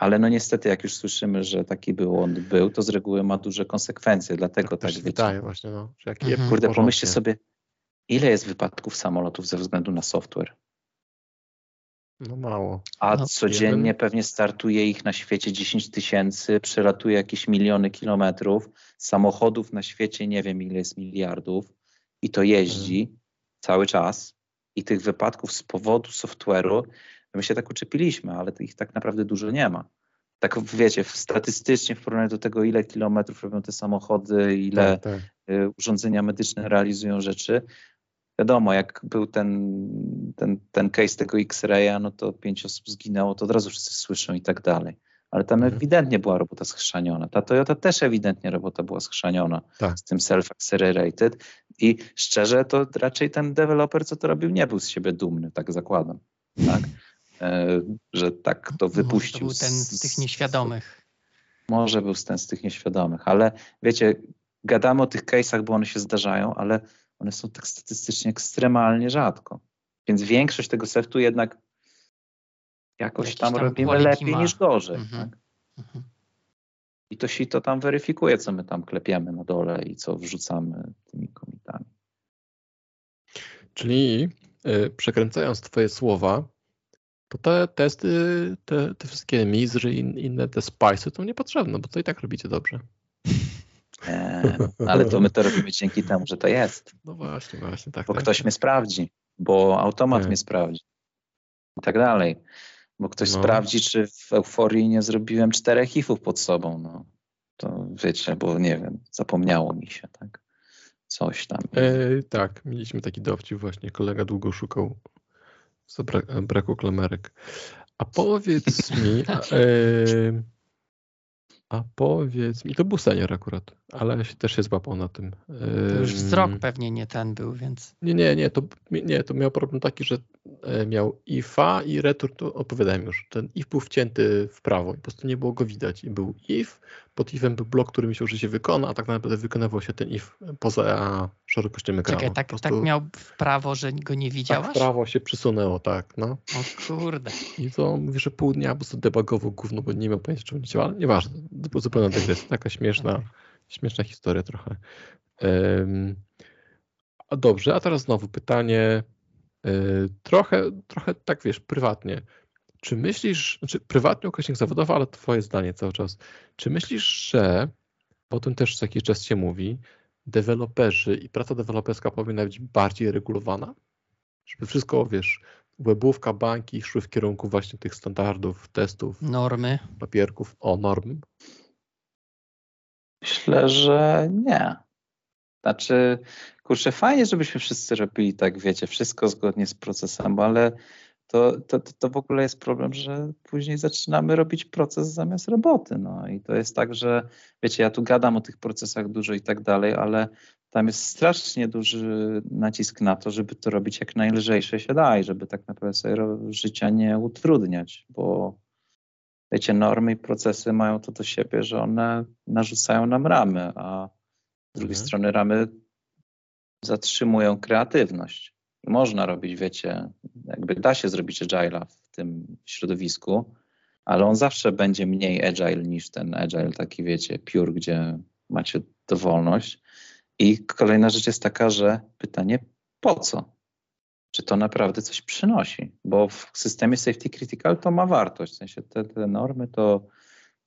Ale no niestety, jak już słyszymy, że taki błąd był, to z reguły ma duże konsekwencje, dlatego Tak tak, się wydaje właśnie, no, że jak Mhm. Kurde, pomyślcie sobie, ile jest wypadków samolotów ze względu na software, No mało. a No, codziennie jeden. pewnie startuje ich na świecie 10 tysięcy, przelatuje jakieś miliony kilometrów, samochodów na świecie nie wiem ile jest miliardów i to jeździ cały czas i tych wypadków z powodu software'u, my się tak uczepiliśmy, ale ich tak naprawdę dużo nie ma. Tak wiecie, statystycznie w porównaniu do tego, ile kilometrów robią te samochody, ile Tak, tak. y, urządzenia medyczne realizują rzeczy. Wiadomo, jak był ten, ten, ten case tego X-raya, no to pięć osób zginęło, to od razu wszyscy słyszą i tak dalej. Ale tam Mhm. ewidentnie była robota schrzaniona. Ta Toyota też ewidentnie robota była schrzaniona Tak. z tym self-accelerated i szczerze to raczej ten deweloper, co to robił, nie był z siebie dumny, tak zakładam. Tak? E, że tak to Może wypuścił. To był ten z tych nieświadomych. może był ten z tych nieświadomych, ale wiecie, gadamy o tych case'ach, bo one się zdarzają, ale one są tak statystycznie ekstremalnie rzadko. Więc większość tego seftu jednak jakoś Jakiś tam, tam robimy lepiej ma. niż gorzej. Mhm. Tak? Mhm. I to się to tam weryfikuje, co my tam klepiemy na dole i co wrzucamy tymi komitami. Czyli y, przekręcając Twoje słowa, to te testy, te, te wszystkie mizry i in- inne te spicy to niepotrzebne, bo to i tak robicie dobrze. Eee, ale to my to robimy dzięki temu, że to jest. No właśnie, właśnie, tak. Bo tak, ktoś tak. mnie sprawdzi, bo automat Tak. mnie sprawdzi i tak dalej. Bo ktoś No. sprawdzi, czy w euforii nie zrobiłem czterech ifów pod sobą. No. To wiecie, bo nie wiem, zapomniało mi się, tak? Coś tam. E, tak, mieliśmy taki dowcip właśnie, kolega długo szukał z bra- braku klamerek. A powiedz mi, a, e, a powiedz mi, to był senior akurat, ale się, też się złapał na tym. To już wzrok pewnie nie ten był, więc Nie, nie, nie, to, nie, to miał problem taki, że e, miał ifa i retur, to opowiadałem już. Ten if był wcięty w prawo i po prostu nie było go widać. I był if, pod ifem był blok, który myślał, że się wykona, a tak naprawdę wykonywał się ten if poza szerokością ekranu. czekaj, tak, tak prostu miał w prawo, że go nie tak widziałaś? w prawo się przysunęło, tak, no. O kurde. I to mówi, że pół dnia po prostu debugował gówno, bo nie miał pojęcia, nie działa, ale nieważne, to zupełna dygresja, taka śmieszna, Okej. śmieszna historia trochę. Em, a dobrze, a teraz znowu pytanie, trochę, trochę tak wiesz, prywatnie. Czy myślisz, znaczy prywatnie ukośnik zawodowy, ale twoje zdanie cały czas, czy myślisz, że, bo o tym też co jakiś czas się mówi, deweloperzy i praca deweloperska powinna być bardziej regulowana? Żeby wszystko, wiesz, webówka, banki szły w kierunku właśnie tych standardów, testów, Normy. papierków, o norm. Myślę, że nie. Znaczy, kurczę, fajnie, żebyśmy wszyscy robili tak, wiecie, wszystko zgodnie z procesem, ale to, to, to w ogóle jest problem, że później zaczynamy robić proces zamiast roboty. No i to jest tak, że wiecie, ja tu gadam o tych procesach dużo i tak dalej, ale tam jest strasznie duży nacisk na to, żeby to robić jak najlżejsze się da i żeby tak naprawdę sobie życia nie utrudniać, bo wiecie, normy i procesy mają to do siebie, że one narzucają nam ramy, a z drugiej mhm. strony ramy zatrzymują kreatywność. Można robić, wiecie, jakby da się zrobić agile'a w tym środowisku, ale on zawsze będzie mniej agile niż ten agile taki, wiecie, pure, gdzie macie dowolność. I kolejna rzecz jest taka, że pytanie po co? Czy to naprawdę coś przynosi? Bo w systemie safety critical to ma wartość. W sensie te, te normy to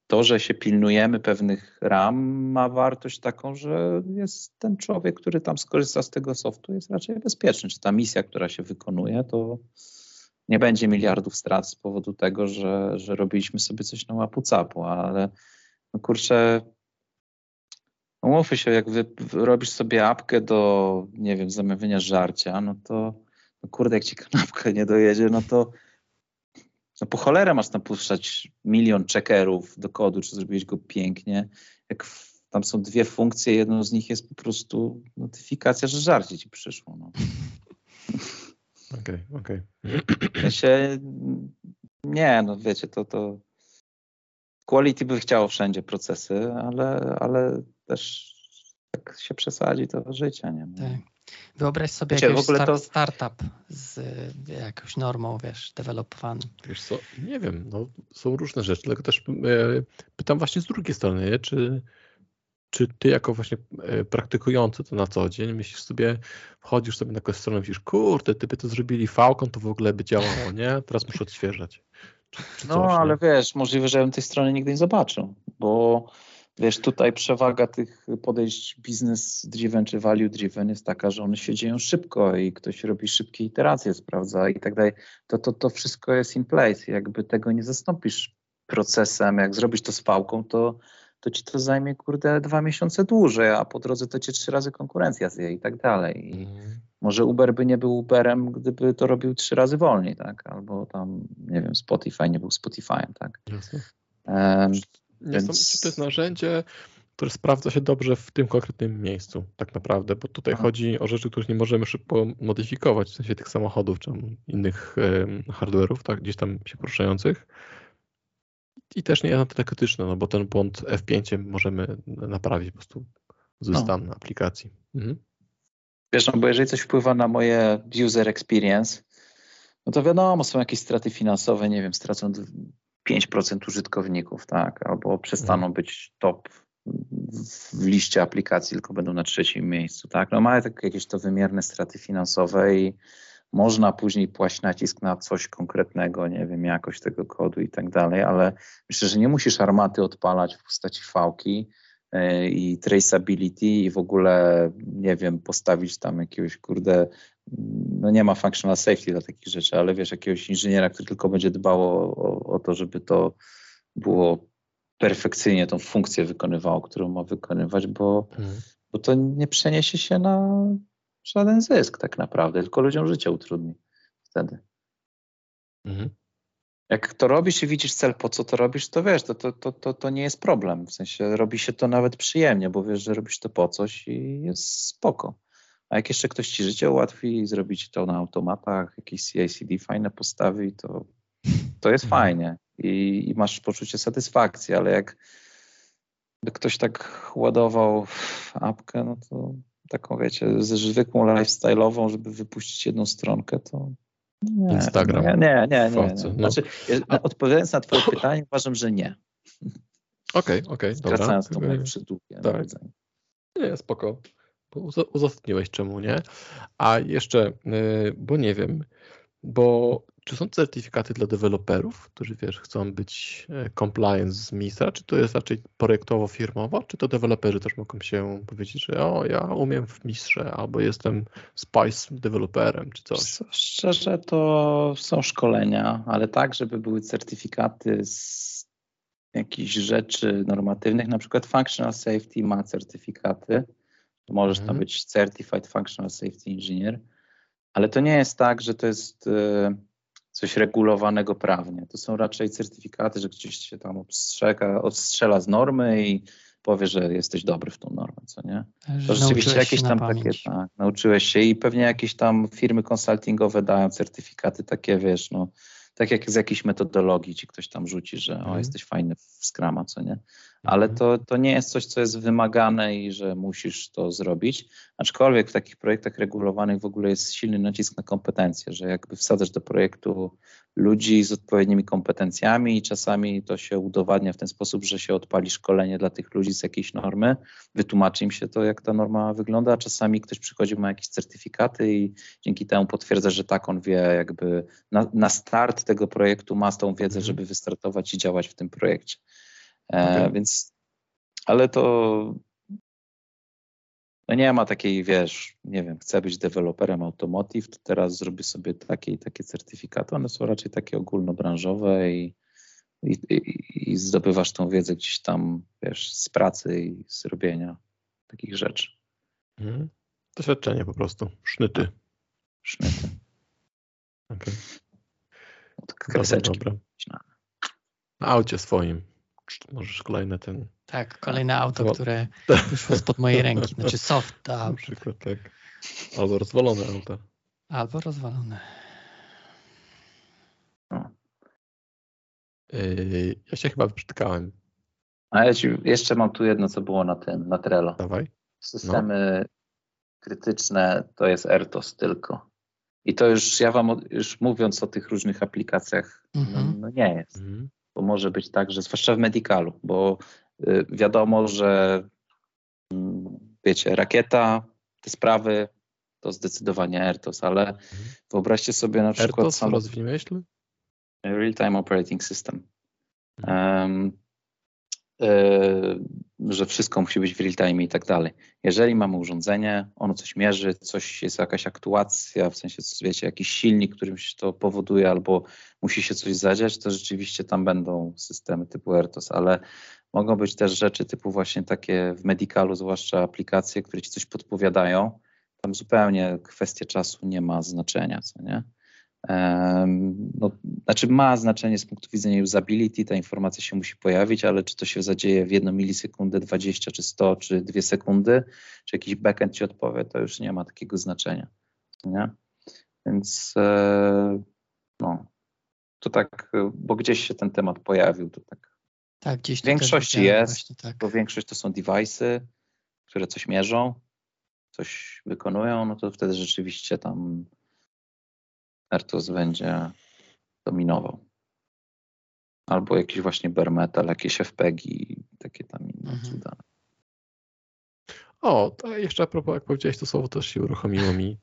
to, że się pilnujemy pewnych ram, ma wartość taką, że jest ten człowiek, który tam skorzysta z tego softu, jest raczej bezpieczny. Czy ta misja, która się wykonuje, to nie będzie miliardów strat z powodu tego, że, że robiliśmy sobie coś na łapu capu, ale no kurczę, umówmy się, jak wy, robisz sobie apkę do, nie wiem, zamawiania żarcia, no to no kurde, jak ci kanapka nie dojedzie, no to no po cholerę masz tam puszczać milion checkerów do kodu, czy zrobiłeś go pięknie. Jak w, tam są dwie funkcje, jedną z nich jest po prostu notyfikacja, że żarcie ci przyszło. No. Okej, okay, okej. Okay. się, nie, no wiecie, to, to quality by chciało wszędzie procesy, ale, ale też jak się przesadzi, to życie, nie? No. Tak. Wyobraź sobie Wiecie, jakiś star to... startup z jakąś normą, wiesz, developowany. Wiesz co, nie wiem, no, są różne rzeczy, dlatego też e, pytam właśnie z drugiej strony, czy czy ty jako właśnie e, praktykujący to na co dzień myślisz sobie, wchodzisz sobie na jakąś stronę i myślisz, kurde, typy to zrobili Falcon, to w ogóle by działało, nie? Teraz muszę odświeżać. Czy, czy no, coś, ale wiesz, możliwe, że bym tej strony nigdy nie zobaczył, bo Wiesz, tutaj przewaga tych podejść business driven czy value driven jest taka, że one się dzieją szybko i ktoś robi szybkie iteracje, sprawdza i tak dalej. To, to, to wszystko jest in place. Jakby tego nie zastąpisz procesem, jak zrobisz to z pałką, to, to ci to zajmie, kurde, dwa miesiące dłużej, a po drodze to cię trzy razy konkurencja zje i tak dalej. I mm. Może Uber by nie był Uberem, gdyby to robił trzy razy wolniej, tak? Albo tam, nie wiem, Spotify nie był Spotify'em, tak? Jasne. Um, Więc... to jest narzędzie, które sprawdza się dobrze w tym konkretnym miejscu, tak naprawdę, bo tutaj Aha. chodzi o rzeczy, których nie możemy szybko modyfikować, w sensie tych samochodów czy innych um, hardware'ów, tak, gdzieś tam się poruszających. I też nie jest na tyle krytyczne, no bo ten błąd F5 możemy naprawić po prostu z no. stanu aplikacji. Mhm. Wiesz, no bo jeżeli coś wpływa na moje user experience, no to wiadomo, są jakieś straty finansowe, nie wiem, stracą 5% użytkowników, tak, albo przestaną mhm. być top w liście aplikacji, tylko będą na trzecim miejscu, tak. No mają tak jakieś to wymierne straty finansowe i można później płaść nacisk na coś konkretnego, nie wiem, jakość tego kodu i tak dalej, ale myślę, że nie musisz armaty odpalać w postaci fałki i traceability i w ogóle, nie wiem, postawić tam jakiegoś, kurde, no nie ma functional safety dla takich rzeczy, ale wiesz, jakiegoś inżyniera, który tylko będzie dbał o, o, o to, żeby to było perfekcyjnie tą funkcję wykonywało, którą ma wykonywać, bo, mhm. bo to nie przeniesie się na żaden zysk tak naprawdę, tylko ludziom życie utrudni wtedy. Mhm. Jak to robisz i widzisz cel, po co to robisz, to wiesz, to, to, to, to, to nie jest problem. W sensie robi się to nawet przyjemnie, bo wiesz, że robisz to po coś i jest spoko. A jak jeszcze ktoś ci życie ułatwi, zrobić to na automatach, jakieś CICD fajne postawi, to, to jest mhm. fajnie I, i masz poczucie satysfakcji, ale jak by ktoś tak ładował apkę, no to taką, wiecie, ze zwykłą lifestyle'ową, żeby wypuścić jedną stronkę, to nie, Instagram. Nie, nie, nie. nie, nie. No. Znaczy, no. Odpowiadając na twoje pytanie, uważam, że nie. Okej, okay, okej, okay, Skracając to moje przydługie tak. Nie, spoko. Uzasadniłeś czemu nie. A jeszcze, y, bo nie wiem, bo czy są certyfikaty dla deweloperów, którzy wiesz, chcą być e, compliance z MISA, czy to jest raczej projektowo-firmowo, czy to deweloperzy też mogą się powiedzieć, że o, ja umiem w Mistrze, albo jestem Spice deweloperem, czy coś? Szczerze to są szkolenia, ale tak, żeby były certyfikaty z jakichś rzeczy normatywnych, na przykład Functional Safety ma certyfikaty, możesz mhm. tam być Certified Functional Safety Engineer, ale to nie jest tak, że to jest e, coś regulowanego prawnie. To są raczej certyfikaty, że ktoś się tam obstrzega, odstrzela z normy i powie, że jesteś dobry w tą normę, co nie? To rzeczywiście jakieś tam takie, tak, nauczyłeś się i pewnie jakieś tam firmy konsultingowe dają certyfikaty takie, wiesz, no, tak jak z jakiejś metodologii ci ktoś tam rzuci, że mm. o, mhm. jesteś fajny w Scrama, co nie? Ale mhm. to, to nie jest coś, co jest wymagane i że musisz to zrobić. Aczkolwiek w takich projektach regulowanych w ogóle jest silny nacisk na kompetencje, że jakby wsadzasz do projektu ludzi z odpowiednimi kompetencjami i czasami to się udowadnia w ten sposób, że się odpali szkolenie dla tych ludzi z jakiejś normy, wytłumaczy im się to, jak ta norma wygląda, a czasami ktoś przychodzi, ma jakieś certyfikaty i dzięki temu potwierdza, że tak on wie jakby na, na start tego projektu ma tą wiedzę, mhm. żeby wystartować i działać w tym projekcie. E, okay. Więc, ale to no nie ma takiej, wiesz, nie wiem, chcę być deweloperem automotive, to teraz zrobię sobie takie i takie certyfikaty. One są raczej takie ogólnobranżowe i, i, i, i zdobywasz tą wiedzę gdzieś tam, wiesz, z pracy i z robienia takich rzeczy. Mhm. Doświadczenie po prostu, sznyty. Sznyty. Okay. Kreseczki. Dobra, dobra. Na aucie swoim. Możesz kolejne ten. Tak, kolejne auto, które wyszło spod mojej ręki. Znaczy soft to auto. Na przykład, tak. Albo rozwalone auto. Albo rozwalone. Yy, ja się chyba wyprztykałem. A ja ci jeszcze mam tu jedno, co było na tym, na Trello. Dawaj. Systemy no. krytyczne to jest RTOS tylko. I to już ja wam, już mówiąc o tych różnych aplikacjach, no, mhm. no nie jest. Mhm bo może być tak, że zwłaszcza w medicalu, bo y, wiadomo, że mm, wiecie, rakieta, te sprawy to zdecydowanie AirTOS, ale mhm. wyobraźcie sobie na przykład... AirTOS, sam... rozwij myśl? Real-Time Operating System. Um, że wszystko musi być w real time i tak dalej. Jeżeli mamy urządzenie, ono coś mierzy, coś jest jakaś aktuacja, w sensie, wiecie, jakiś silnik, którym się to powoduje, albo musi się coś zadziać, to rzeczywiście tam będą systemy typu ERTOS, ale mogą być też rzeczy typu właśnie takie w medicalu, zwłaszcza aplikacje, które ci coś podpowiadają. Tam zupełnie kwestia czasu nie ma znaczenia, co nie? No, znaczy ma znaczenie z punktu widzenia usability, ta informacja się musi pojawić, ale czy to się zadzieje w jedną milisekundę, 20 czy 100 czy 2 sekundy, czy jakiś backend ci odpowie, to już nie ma takiego znaczenia. Nie? Więc e, no, to tak, bo gdzieś się ten temat pojawił, to tak. Tak, gdzieś w większości jest, właśnie, tak. bo większość to są device'y, które coś mierzą, coś wykonują, no to wtedy rzeczywiście tam Ertos będzie dominował. Albo jakiś właśnie bare metal, jakieś FPG, takie tam inne mhm. cuda. O, to jeszcze a propos, jak powiedziałeś to słowo, też się uruchomiło mi.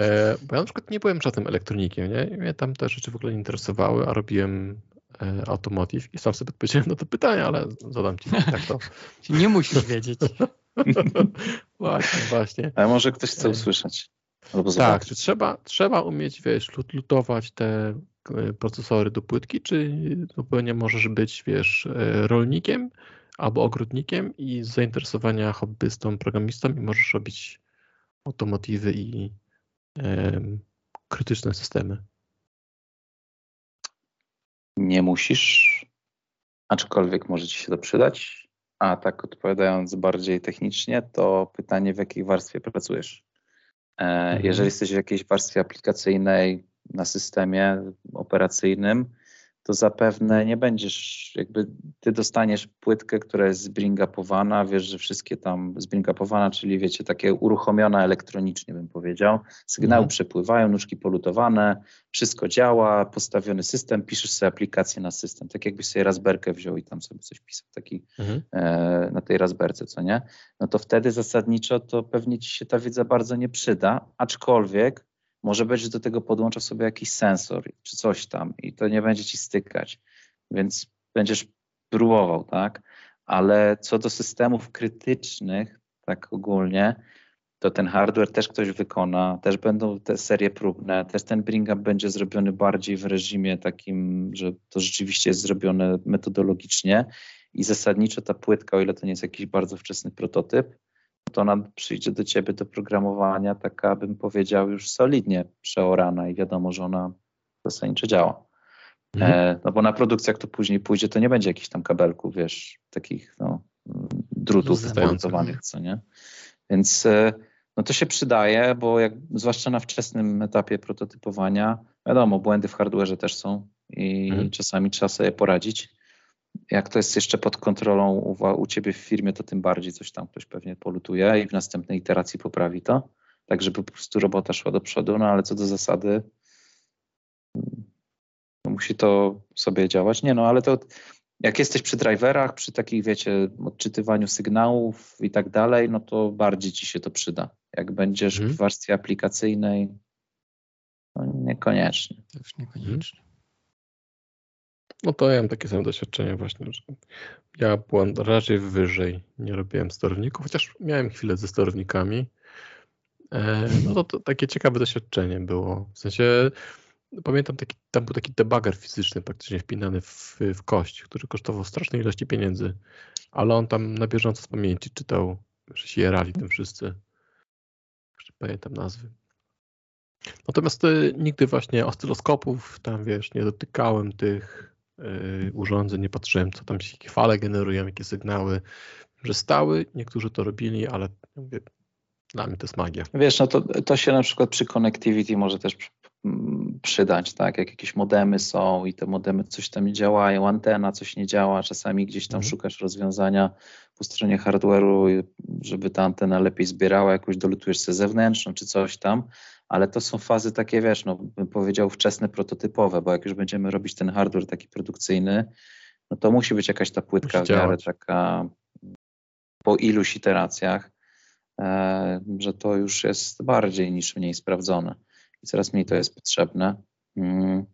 E, bo ja na przykład nie byłem żadnym elektronikiem, nie? Mnie tam te rzeczy w ogóle nie interesowały, a robiłem e, automotive i sam sobie odpowiedziałem na to pytanie, ale zadam ci tak to. nie musisz wiedzieć. właśnie, właśnie. A może ktoś chce e, usłyszeć? tak, czy trzeba, trzeba umieć, wiesz, lutować te e, procesory do płytki, czy zupełnie możesz być, wiesz, e, rolnikiem albo ogrodnikiem i z zainteresowania hobbystą, programistą i możesz robić automotywy i e, krytyczne systemy. Nie musisz, aczkolwiek może ci się to przydać. A tak odpowiadając bardziej technicznie, to pytanie, w jakiej warstwie pracujesz? E, mhm. Jeżeli jesteś w jakiejś warstwie aplikacyjnej na systemie operacyjnym, to zapewne nie będziesz, jakby ty dostaniesz płytkę, która jest zbringapowana, wiesz, że wszystkie tam zbringapowana, czyli wiecie, takie uruchomiona elektronicznie bym powiedział, sygnały mhm. przepływają, nóżki polutowane, wszystko działa, postawiony system, piszesz sobie aplikację na system, tak jakbyś sobie Raspberkę wziął i tam sobie coś pisał taki mhm. e, na tej Raspberce, co nie? No to wtedy zasadniczo to pewnie ci się ta wiedza bardzo nie przyda, aczkolwiek może być, że do tego podłącza sobie jakiś sensor czy coś tam i to nie będzie ci stykać, więc będziesz próbował, tak? Ale co do systemów krytycznych, tak ogólnie, to ten hardware też ktoś wykona, też będą te serie próbne, też ten bring up będzie zrobiony bardziej w reżimie takim, że to rzeczywiście jest zrobione metodologicznie i zasadniczo ta płytka, o ile to nie jest jakiś bardzo wczesny prototyp, to ona przyjdzie do ciebie do programowania taka, bym powiedział, już solidnie przeorana i wiadomo, że ona zasadniczo działa. Mhm. E, no bo na produkcjach to później pójdzie, to nie będzie jakichś tam kabelków, wiesz, takich no, drutów montowanych, co nie? Więc e, no to się przydaje, bo jak, zwłaszcza na wczesnym etapie prototypowania, wiadomo, błędy w hardwareze też są i mhm. czasami trzeba sobie poradzić. Jak to jest jeszcze pod kontrolą u, u ciebie w firmie, to tym bardziej coś tam ktoś pewnie polutuje i w następnej iteracji poprawi to, tak żeby po prostu robota szła do przodu, no ale co do zasady no musi to sobie działać. Nie no, ale to jak jesteś przy driverach, przy takich, wiecie, odczytywaniu sygnałów i tak dalej, no to bardziej ci się to przyda. Jak będziesz hmm. w warstwie aplikacyjnej, no niekoniecznie. Też niekoniecznie. No to ja mam takie same doświadczenie właśnie, że ja byłem raczej wyżej, nie robiłem sterowników, chociaż miałem chwilę ze sterownikami. E, no to, to takie ciekawe doświadczenie było. W sensie pamiętam, taki, tam był taki debugger fizyczny praktycznie wpinany w, w kość, który kosztował strasznej ilości pieniędzy, ale on tam na bieżąco z pamięci czytał, że się jerali tym wszyscy. Jeszcze pamiętam nazwy. Natomiast y, nigdy właśnie oscyloskopów, tam wiesz, nie dotykałem tych urządzeń, nie patrzyłem, co tam się, fale generują, jakie sygnały, że stały, niektórzy to robili, ale mówię, dla mnie to jest magia. Wiesz, no to, to się na przykład przy connectivity może też przydać, tak? Jak jakieś modemy są i te modemy coś tam nie działają, antena coś nie działa, czasami gdzieś tam mhm. szukasz rozwiązania po stronie hardware'u, żeby ta antena lepiej zbierała, jakoś dolutujesz sobie zewnętrzną czy coś tam, ale to są fazy takie, wiesz, no bym powiedział wczesne prototypowe, bo jak już będziemy robić ten hardware taki produkcyjny, no to musi być jakaś ta płytka w miarę taka po iluś iteracjach, e, że to już jest bardziej niż mniej sprawdzone i coraz mniej to jest potrzebne. Mm.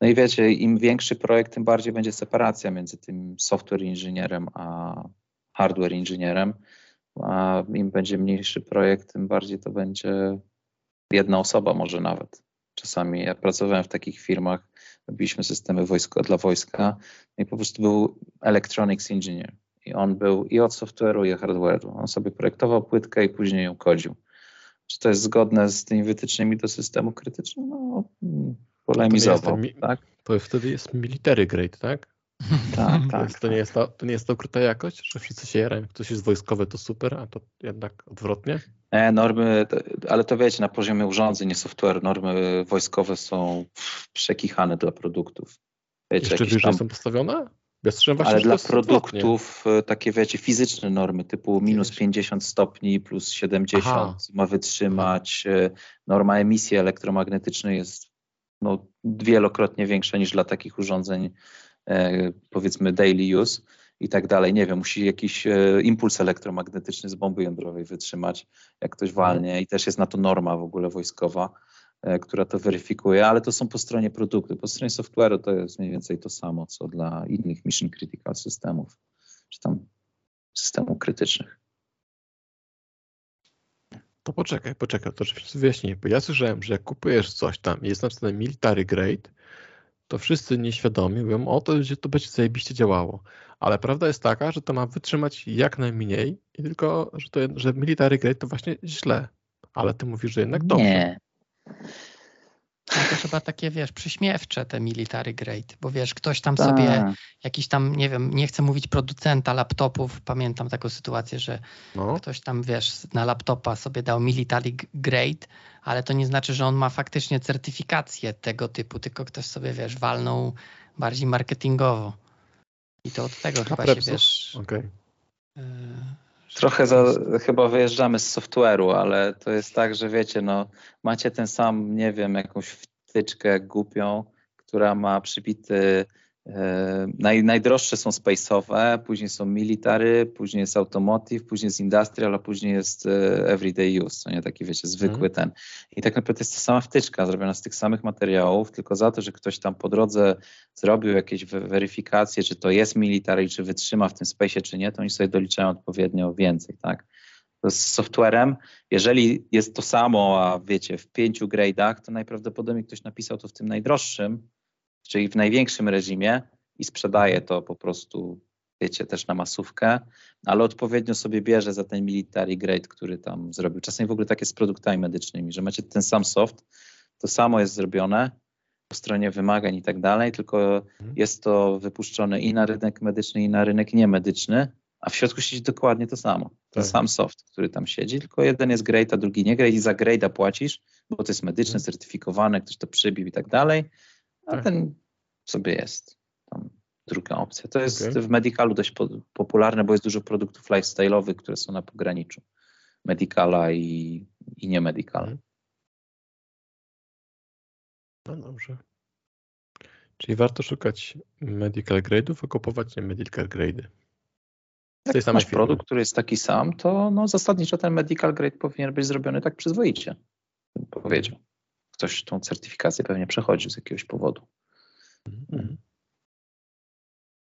No i wiecie, im większy projekt, tym bardziej będzie separacja między tym software inżynierem a hardware inżynierem, a im będzie mniejszy projekt, tym bardziej to będzie jedna osoba może nawet. Czasami ja pracowałem w takich firmach, robiliśmy systemy wojsko, dla wojska i po prostu był electronics engineer i on był i od software'u i hardware'u. On sobie projektował płytkę i później ją kodził. Czy to jest zgodne z tymi wytycznymi do systemu krytycznego? No, polemizował, to tak? To wtedy jest military grade, tak? tak, tak. To, tak. nie jest to, to nie jest to ukryta jakość, że wszyscy się jarają, jak ktoś jest wojskowy, to super, a to jednak odwrotnie? E, normy, ale to wiecie, na poziomie urządzeń, nie software, normy wojskowe są przekichane dla produktów. Wiecie, Jeszcze wyżej tam... są postawione? Ale dla produktów e, takie wiecie, fizyczne normy typu minus 50 stopni plus 70 Aha. ma wytrzymać. E, norma emisji elektromagnetycznej jest no, wielokrotnie większa niż dla takich urządzeń e, powiedzmy daily use i tak dalej. Nie wiem, musi jakiś impuls elektromagnetyczny z bomby jądrowej wytrzymać, jak ktoś mhm. walnie i też jest na to norma w ogóle wojskowa. E, która to weryfikuje, ale to są po stronie produktu. Po stronie software'u to jest mniej więcej to samo, co dla innych mission critical systemów, czy tam systemów krytycznych. To poczekaj, poczekaj, to wyjaśnię, bo ja słyszałem, że jak kupujesz coś tam jest napisane military grade, to wszyscy nieświadomi mówią, o to, że to będzie zajebiście działało. Ale prawda jest taka, że to ma wytrzymać jak najmniej i tylko, że, to, że military grade to właśnie źle. Ale ty mówisz, że jednak dobrze. Nie, no to chyba takie, wiesz, przyśmiewcze te military grade, bo wiesz, ktoś tam sobie, tak. jakiś tam, nie wiem, nie chcę mówić producenta laptopów, pamiętam taką sytuację, że no. ktoś tam, wiesz, na laptopa sobie dał military grade, ale to nie znaczy, że on ma faktycznie certyfikację tego typu, tylko ktoś sobie, wiesz, walnął bardziej marketingowo. I to od tego A chyba się, wiesz... Okay. Trochę za, chyba wyjeżdżamy z software'u, ale to jest tak, że wiecie, no, macie ten sam, nie wiem, jakąś wtyczkę głupią, która ma przybity naj, najdroższe są space'owe, później są military, później jest automotive, później jest industrial, a później jest e, everyday use, co nie taki wiecie, zwykły mm. ten. I tak naprawdę jest to sama wtyczka zrobiona z tych samych materiałów, tylko za to, że ktoś tam po drodze zrobił jakieś weryfikacje, czy to jest military, czy wytrzyma w tym space'ie, czy nie, to oni sobie doliczają odpowiednio więcej, tak? z softwarem, jeżeli jest to samo, a wiecie, w pięciu grade'ach, to najprawdopodobniej ktoś napisał to w tym najdroższym, czyli w największym reżimie i sprzedaje to po prostu, wiecie, też na masówkę, ale odpowiednio sobie bierze za ten military grade, który tam zrobił. Czasami w ogóle tak jest z produktami medycznymi, że macie ten sam soft, to samo jest zrobione, po stronie wymagań i tak dalej, tylko mhm. jest to wypuszczone i na rynek medyczny, i na rynek niemedyczny, a w środku siedzi dokładnie to samo. Ten tak. sam soft, który tam siedzi, tylko jeden jest great, a drugi nie great i za greata płacisz, bo to jest medyczne, mhm. certyfikowane, ktoś to przybił i tak dalej, a tak. ten sobie jest. Tam druga opcja. To jest okay. w medicalu dość po, popularne, bo jest dużo produktów lifestyle'owych, które są na pograniczu medicala i, i nie medicala. Mhm. No dobrze. Czyli warto szukać medical grade'ów, a kupować nie medical grade'y. Jak masz firmy. produkt, który jest taki sam, to no, zasadniczo ten medical grade powinien być zrobiony tak przyzwoicie, bym powiedział. Ktoś tą certyfikację pewnie przechodził z jakiegoś powodu. Mhm.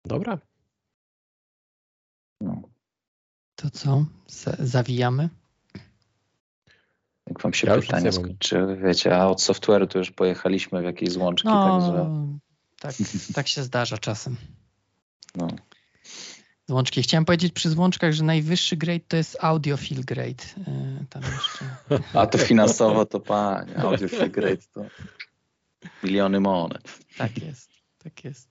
Dobra. No. To co? Z zawijamy? Jak wam się ja pytanie skończyły, wiecie, a od software'u to już pojechaliśmy w jakieś złączki, no, także... Tak, tak się zdarza czasem. No. Złączki. Chciałem powiedzieć przy złączkach, że najwyższy grade to jest audiophile grade. E, tam jeszcze. A to finansowo to panie, audiophile grade to miliony monet. Tak jest, tak jest.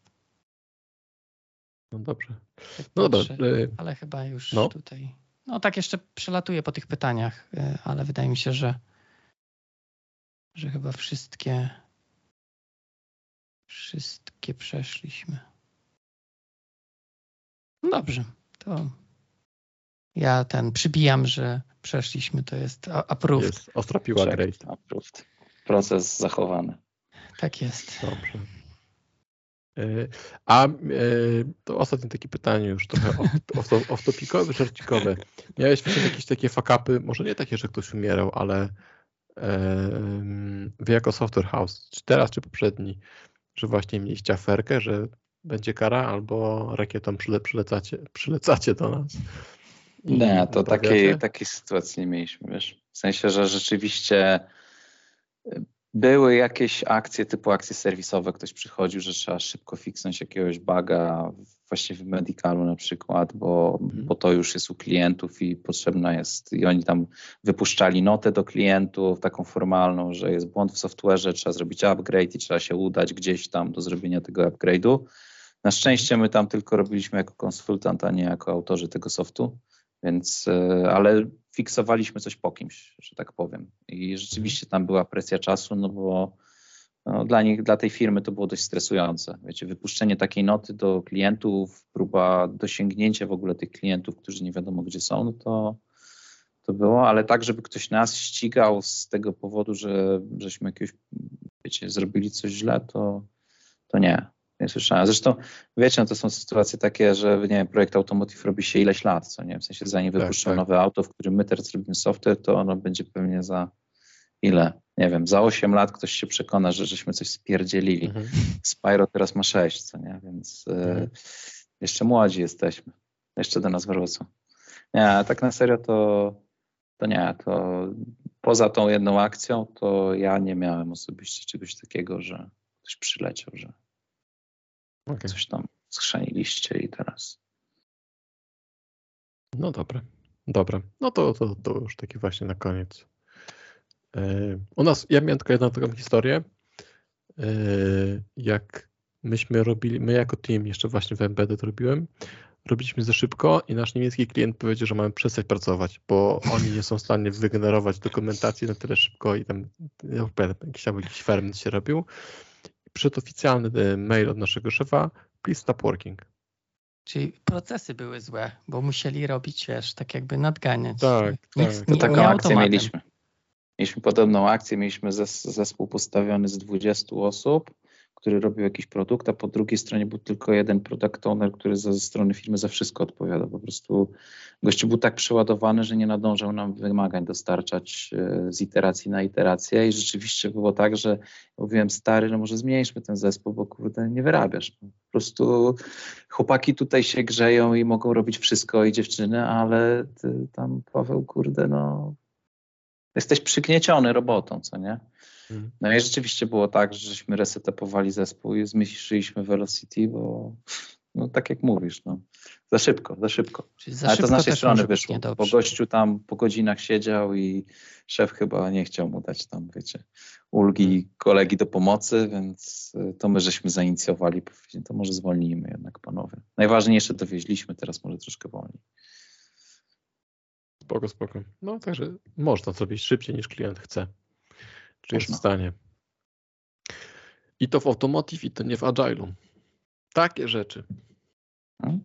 No dobrze. Tak no dobra. E, ale chyba już no. tutaj. No tak jeszcze przelatuję po tych pytaniach, e, ale wydaje mi się, że, że chyba wszystkie wszystkie przeszliśmy. No dobrze, to ja ten przybijam, że przeszliśmy, to jest approved. Jest ostropiła great. Approved. Proces zachowany. Tak jest. Dobrze. E, a e, to ostatnie takie pytanie już trochę off-topicowe, żarcikowe. Miałeś wcześniej jakieś takie fakapy, może nie takie, że ktoś umierał, ale wy jako software house, czy teraz, czy poprzedni, że właśnie mieliście aferkę, że będzie kara albo rakietą przyle, przylecacie, przylecacie do nas? Nie, to takiej, takiej sytuacji nie mieliśmy, wiesz. W sensie, że rzeczywiście były jakieś akcje typu akcje serwisowe, ktoś przychodził, że trzeba szybko fiksnąć jakiegoś baga, właśnie w medicalu na przykład, bo, mhm. bo to już jest u klientów i potrzebna jest, i oni tam wypuszczali notę do klientów, taką formalną, że jest błąd w software'ze, trzeba zrobić upgrade i trzeba się udać gdzieś tam do zrobienia tego upgrade'u. Na szczęście my tam tylko robiliśmy jako konsultant, a nie jako autorzy tego softu, więc, e, ale fiksowaliśmy coś po kimś, że tak powiem. I rzeczywiście tam była presja czasu, no bo no, dla nich, dla tej firmy to było dość stresujące. Wiecie, wypuszczenie takiej noty do klientów, próba dosięgnięcia w ogóle tych klientów, którzy nie wiadomo gdzie są, no to, to było, ale tak, żeby ktoś nas ścigał z tego powodu, że żeśmy jakiegoś, wiecie, zrobili coś źle, to, to nie nie słyszałem. Zresztą, wiecie, no to są sytuacje takie, że nie wiem, projekt Automotive robi się ileś lat, co nie w sensie zanim tak, wypuszczą tak. nowe auto, w którym my teraz robimy software, to ono będzie pewnie za ile? Nie wiem, za 8 lat ktoś się przekona, że żeśmy coś spierdzielili. Mhm. Spyro teraz ma 6, co nie, więc e, mhm. y, jeszcze młodzi jesteśmy. Jeszcze do nas wrócą. Nie, tak na serio to, to nie, to poza tą jedną akcją, to ja nie miałem osobiście czegoś takiego, że ktoś przyleciał, że Okay. Coś tam schrzaniliście i teraz. No dobra, dobra. No to, to, to już taki właśnie na koniec. E, u nas, ja miałem tylko jedną taką historię, e, jak myśmy robili, my jako team, jeszcze właśnie w Embedded robiłem, robiliśmy za szybko i nasz niemiecki klient powiedział, że mamy przestać pracować, bo oni nie są w stanie wygenerować dokumentacji na tyle szybko i tam, ja jakiś tam jakiś ferment się robił przyszedł oficjalny e, mail od naszego szefa, please stop working. Czyli procesy były złe, bo musieli robić, wiesz, tak jakby nadganiać. Tak, Nic, tak. To taką akcję mieliśmy. Mieliśmy podobną akcję, mieliśmy zespół postawiony z 20 osób który robił jakiś produkt, a po drugiej stronie był tylko jeden product owner, który ze strony firmy za wszystko odpowiada. Po prostu gościu był tak przeładowany, że nie nadążał nam wymagań dostarczać e, z iteracji na iterację i rzeczywiście było tak, że mówiłem stary, no może zmniejszmy ten zespół, bo kurde nie wyrabiasz. Po prostu chłopaki tutaj się grzeją i mogą robić wszystko i dziewczyny, ale tam Paweł, kurde, no jesteś przygnieciony robotą, co nie? Mhm. No i rzeczywiście było tak, że żeśmy resetapowali zespół i zmniejszyliśmy velocity, bo no tak jak mówisz, no, za szybko, za szybko. Czyli za Ale to szybko z naszej strony wyszło, bo gościu tam po godzinach siedział i szef chyba nie chciał mu dać tam, wiecie, ulgi kolegi do pomocy, więc y, to my żeśmy zainicjowali, to może zwolnijmy jednak panowie. Najważniejsze dowieźliśmy, teraz może troszkę wolniej. Spoko, spoko. No także można zrobić szybciej niż klient chce. Czy jest w stanie. I to w automotive, i to nie w agile'u. Takie rzeczy. No.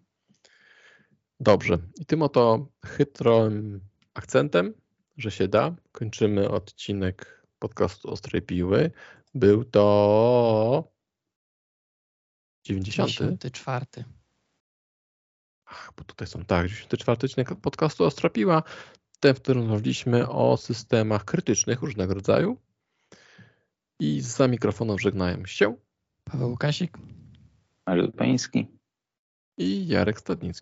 Dobrze. I tym oto chytrym akcentem, że się da, kończymy odcinek podcastu Ostrej Piły. Był to 90. 54. Ach, bo tutaj są tak, 94 odcinek podcastu Ostra Piła, ten, w którym rozmawialiśmy o systemach krytycznych różnego rodzaju. I za mikrofonem żegnają się Paweł Łukasik. Mariusz Pański. i Jarek Stadnicki.